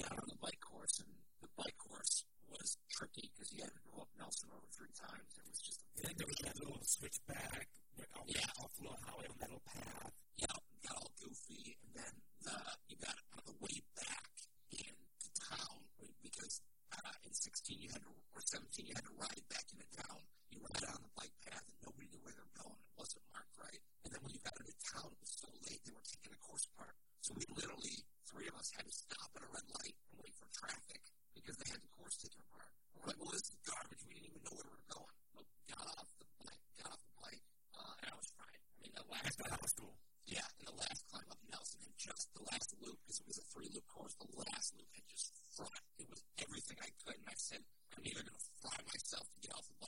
got on the bike course, and the bike course was tricky because you had to go up Nelson over three times. It was just. And then there was that little switchback, off, yeah. off a little highway on that little path. Yeah, got all goofy, and then the, you got on the way back into town because uh, in 16 you had to or 17 you had to ride back into town. You ride on the bike path, and nobody knew where they were going. It wasn't marked right. And then when you got into town, it was so late they were taking the course apart. So we literally, three of us had to stop at a red light and wait for traffic because they had the course taken apart. We're like, well, this is garbage. We didn't even know where we were going. But got off the bike, got off the bike, uh, and I was crying. I mean, the last that was cool. Yeah, and the last climb up Nelson had just the last loop because it was a three loop course. The last loop had just fried. It was everything I could, and I said, I'm either going to fry myself to get off the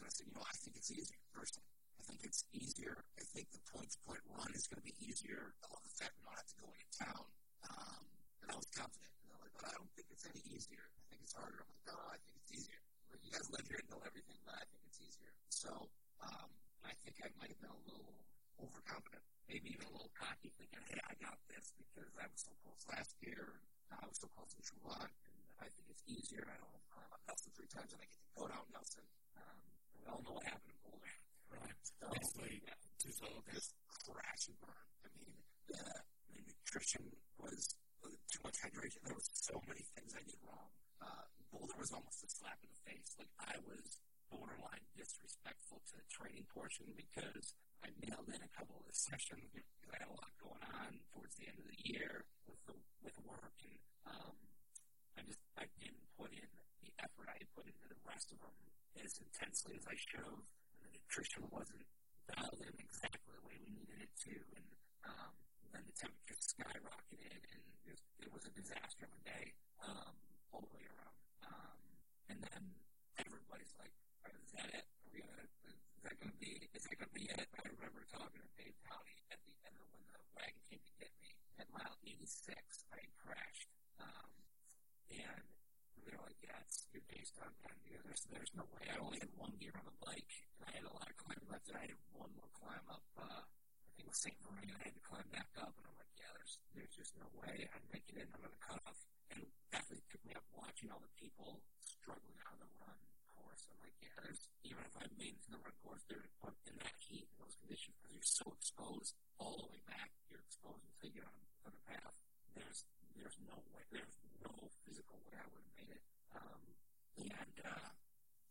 and I said, you know, I think it's easier, personally. I think it's easier. I think the point to point run is going to be easier. I love the fact we don't have to go into town. Um, and I was confident. And they're like, but I don't think it's any easier. I think it's harder. I'm like, no, I think it's easier. Like, you guys live here and know everything, but I think it's easier. So um, I think I might have been a little overconfident, maybe even a little cocky, thinking, hey, I got this because I was so close last year. I was so close in Chouan, and I think it's easier. I don't have to climb up Nelson three times, and I get to go down Nelson. Um, we all know what happened in Boulder. Right. So, Basically, yeah, too slow. just crash and burn. I mean, the, the nutrition was uh, too much hydration. There was so many things I did wrong. Uh, Boulder was almost a slap in the face. Like I was borderline disrespectful to the training portion because I nailed in a couple of the sessions because I had a lot going on towards the end of the year with the, with work and um, I just I didn't put in the effort I had put into the rest of them as intensely as I have, and the nutrition wasn't dialed in exactly the way we needed it to, and um, then the temperature skyrocketed, and it was a disaster of a day um, all the way around. Um, and then everybody's like, "Is that it? Are we gonna? Is that gonna be? Is that gonna be it?" I remember talking to Dave County at the end of when the wagon came to get me at mile 86. I crashed, um, and they're like, "Yeah, it's you're based on that because there's there's no way." I only had one gear on the bike, and I had a lot of climb left, and I had one more climb up. Uh, I think it St. Marie, and I had to climb back up, and I'm like, "Yeah, there's there's just no way I'd make it in under the cutoff." And that really took me up watching all the people struggling on the run course. I'm like, "Yeah, there's even if I made it to the run course, there in that heat, in those conditions, because you're so exposed all the way back, you're exposed until you get on, on the path. There's there's no way, there's no physical way I would have made it." Um, and uh,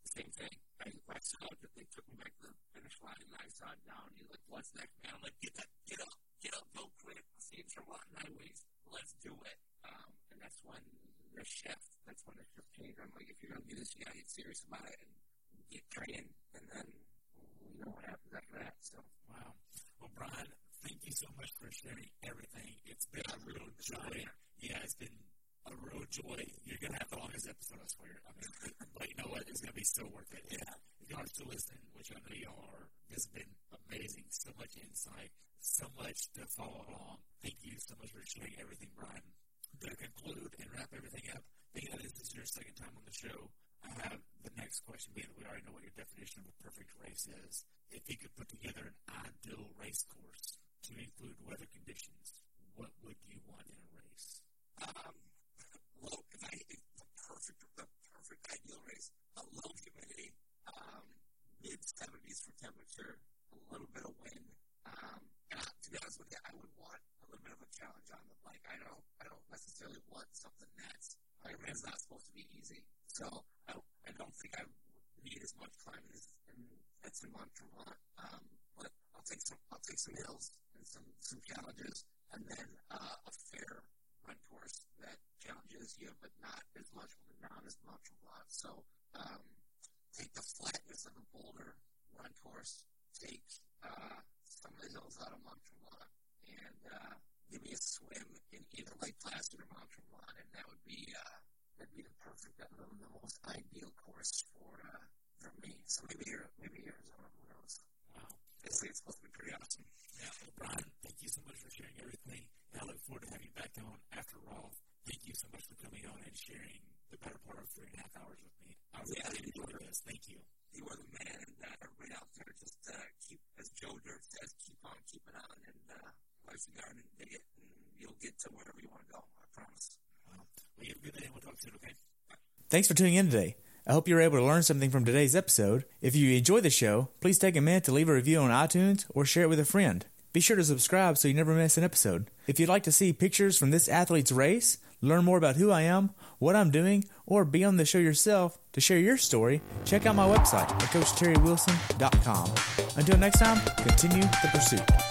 same thing. I, I saw that they took me back to the finish line, and I saw it down. He's like, "What's next, man?" I'm like, "Get that, get up, get up, don't quit. See it's your rotten highways. Let's do it." Um, and that's when the shift. That's when the shift changed. I'm like, if you're gonna do this, you gotta get serious about it and get training, and then we know what happens after that. So, wow. Well, Brian, thank you so much for sharing everything. It's been a real joy. Yeah, it's been a real joy. You're gonna have the longest episode, I swear. I mean, but you know what? It's gonna be so worth it. Yeah. If y'all are still listening, which I know you are, this has been amazing. So much insight, so much to follow along. Thank you so much for sharing everything, Brian. To conclude and wrap everything up, being that this is your second time on the show, I have the next question being that we already know what your definition of a perfect race is. If you could put together an ideal race course to include weather conditions, what would you want in a race? um, low, if I, if the perfect, the perfect ideal race, a low humidity, um, mid 70s for temperature, a little bit of wind. Um, and I, to be honest with you, I would want a little bit of a challenge on the bike. I don't, I don't necessarily want something that's Ironman's not supposed to be easy. So I, I don't think I need as much climbing as as in Mont Tremblant. Um, but I'll take some, I'll take some hills and some, some challenges, and then uh, a fair run course that challenges you, but not as much on the ground as Mont Tremblant. So um, take the flatness of the Boulder run course, take uh, some of the hills out of Mont Tremblant, and uh, give me a swim in either Lake Placid or Mont Tremblant, and that would be uh, that'd be the perfect, the, the most ideal course for uh, for me. So maybe maybe Arizona, who knows? Wow, I think it's supposed to be pretty awesome. Yeah, well, Brian, thank you so much for sharing everything. And I look forward to having you back on after Roth. Thank you so much for coming on and sharing the better part of three and a half hours with me. I really yeah, enjoyed this. Thank you. You are the man, and uh, everybody out there, just uh, keep, as Joe Dirt says, keep on keeping on, and uh, life's a garden, dig it, and you'll get to wherever you want to go. I promise. Well, well you have a good day. We'll talk soon, okay? Thanks for tuning in today. I hope you were able to learn something from today's episode. If you enjoyed the show, please take a minute to leave a review on iTunes or share it with a friend. Be sure to subscribe so you never miss an episode. If you'd like to see pictures from this athlete's race, learn more about who I am, what I'm doing, or be on the show yourself to share your story, check out my website at CoachTerryWilson.com. Until next time, continue the pursuit.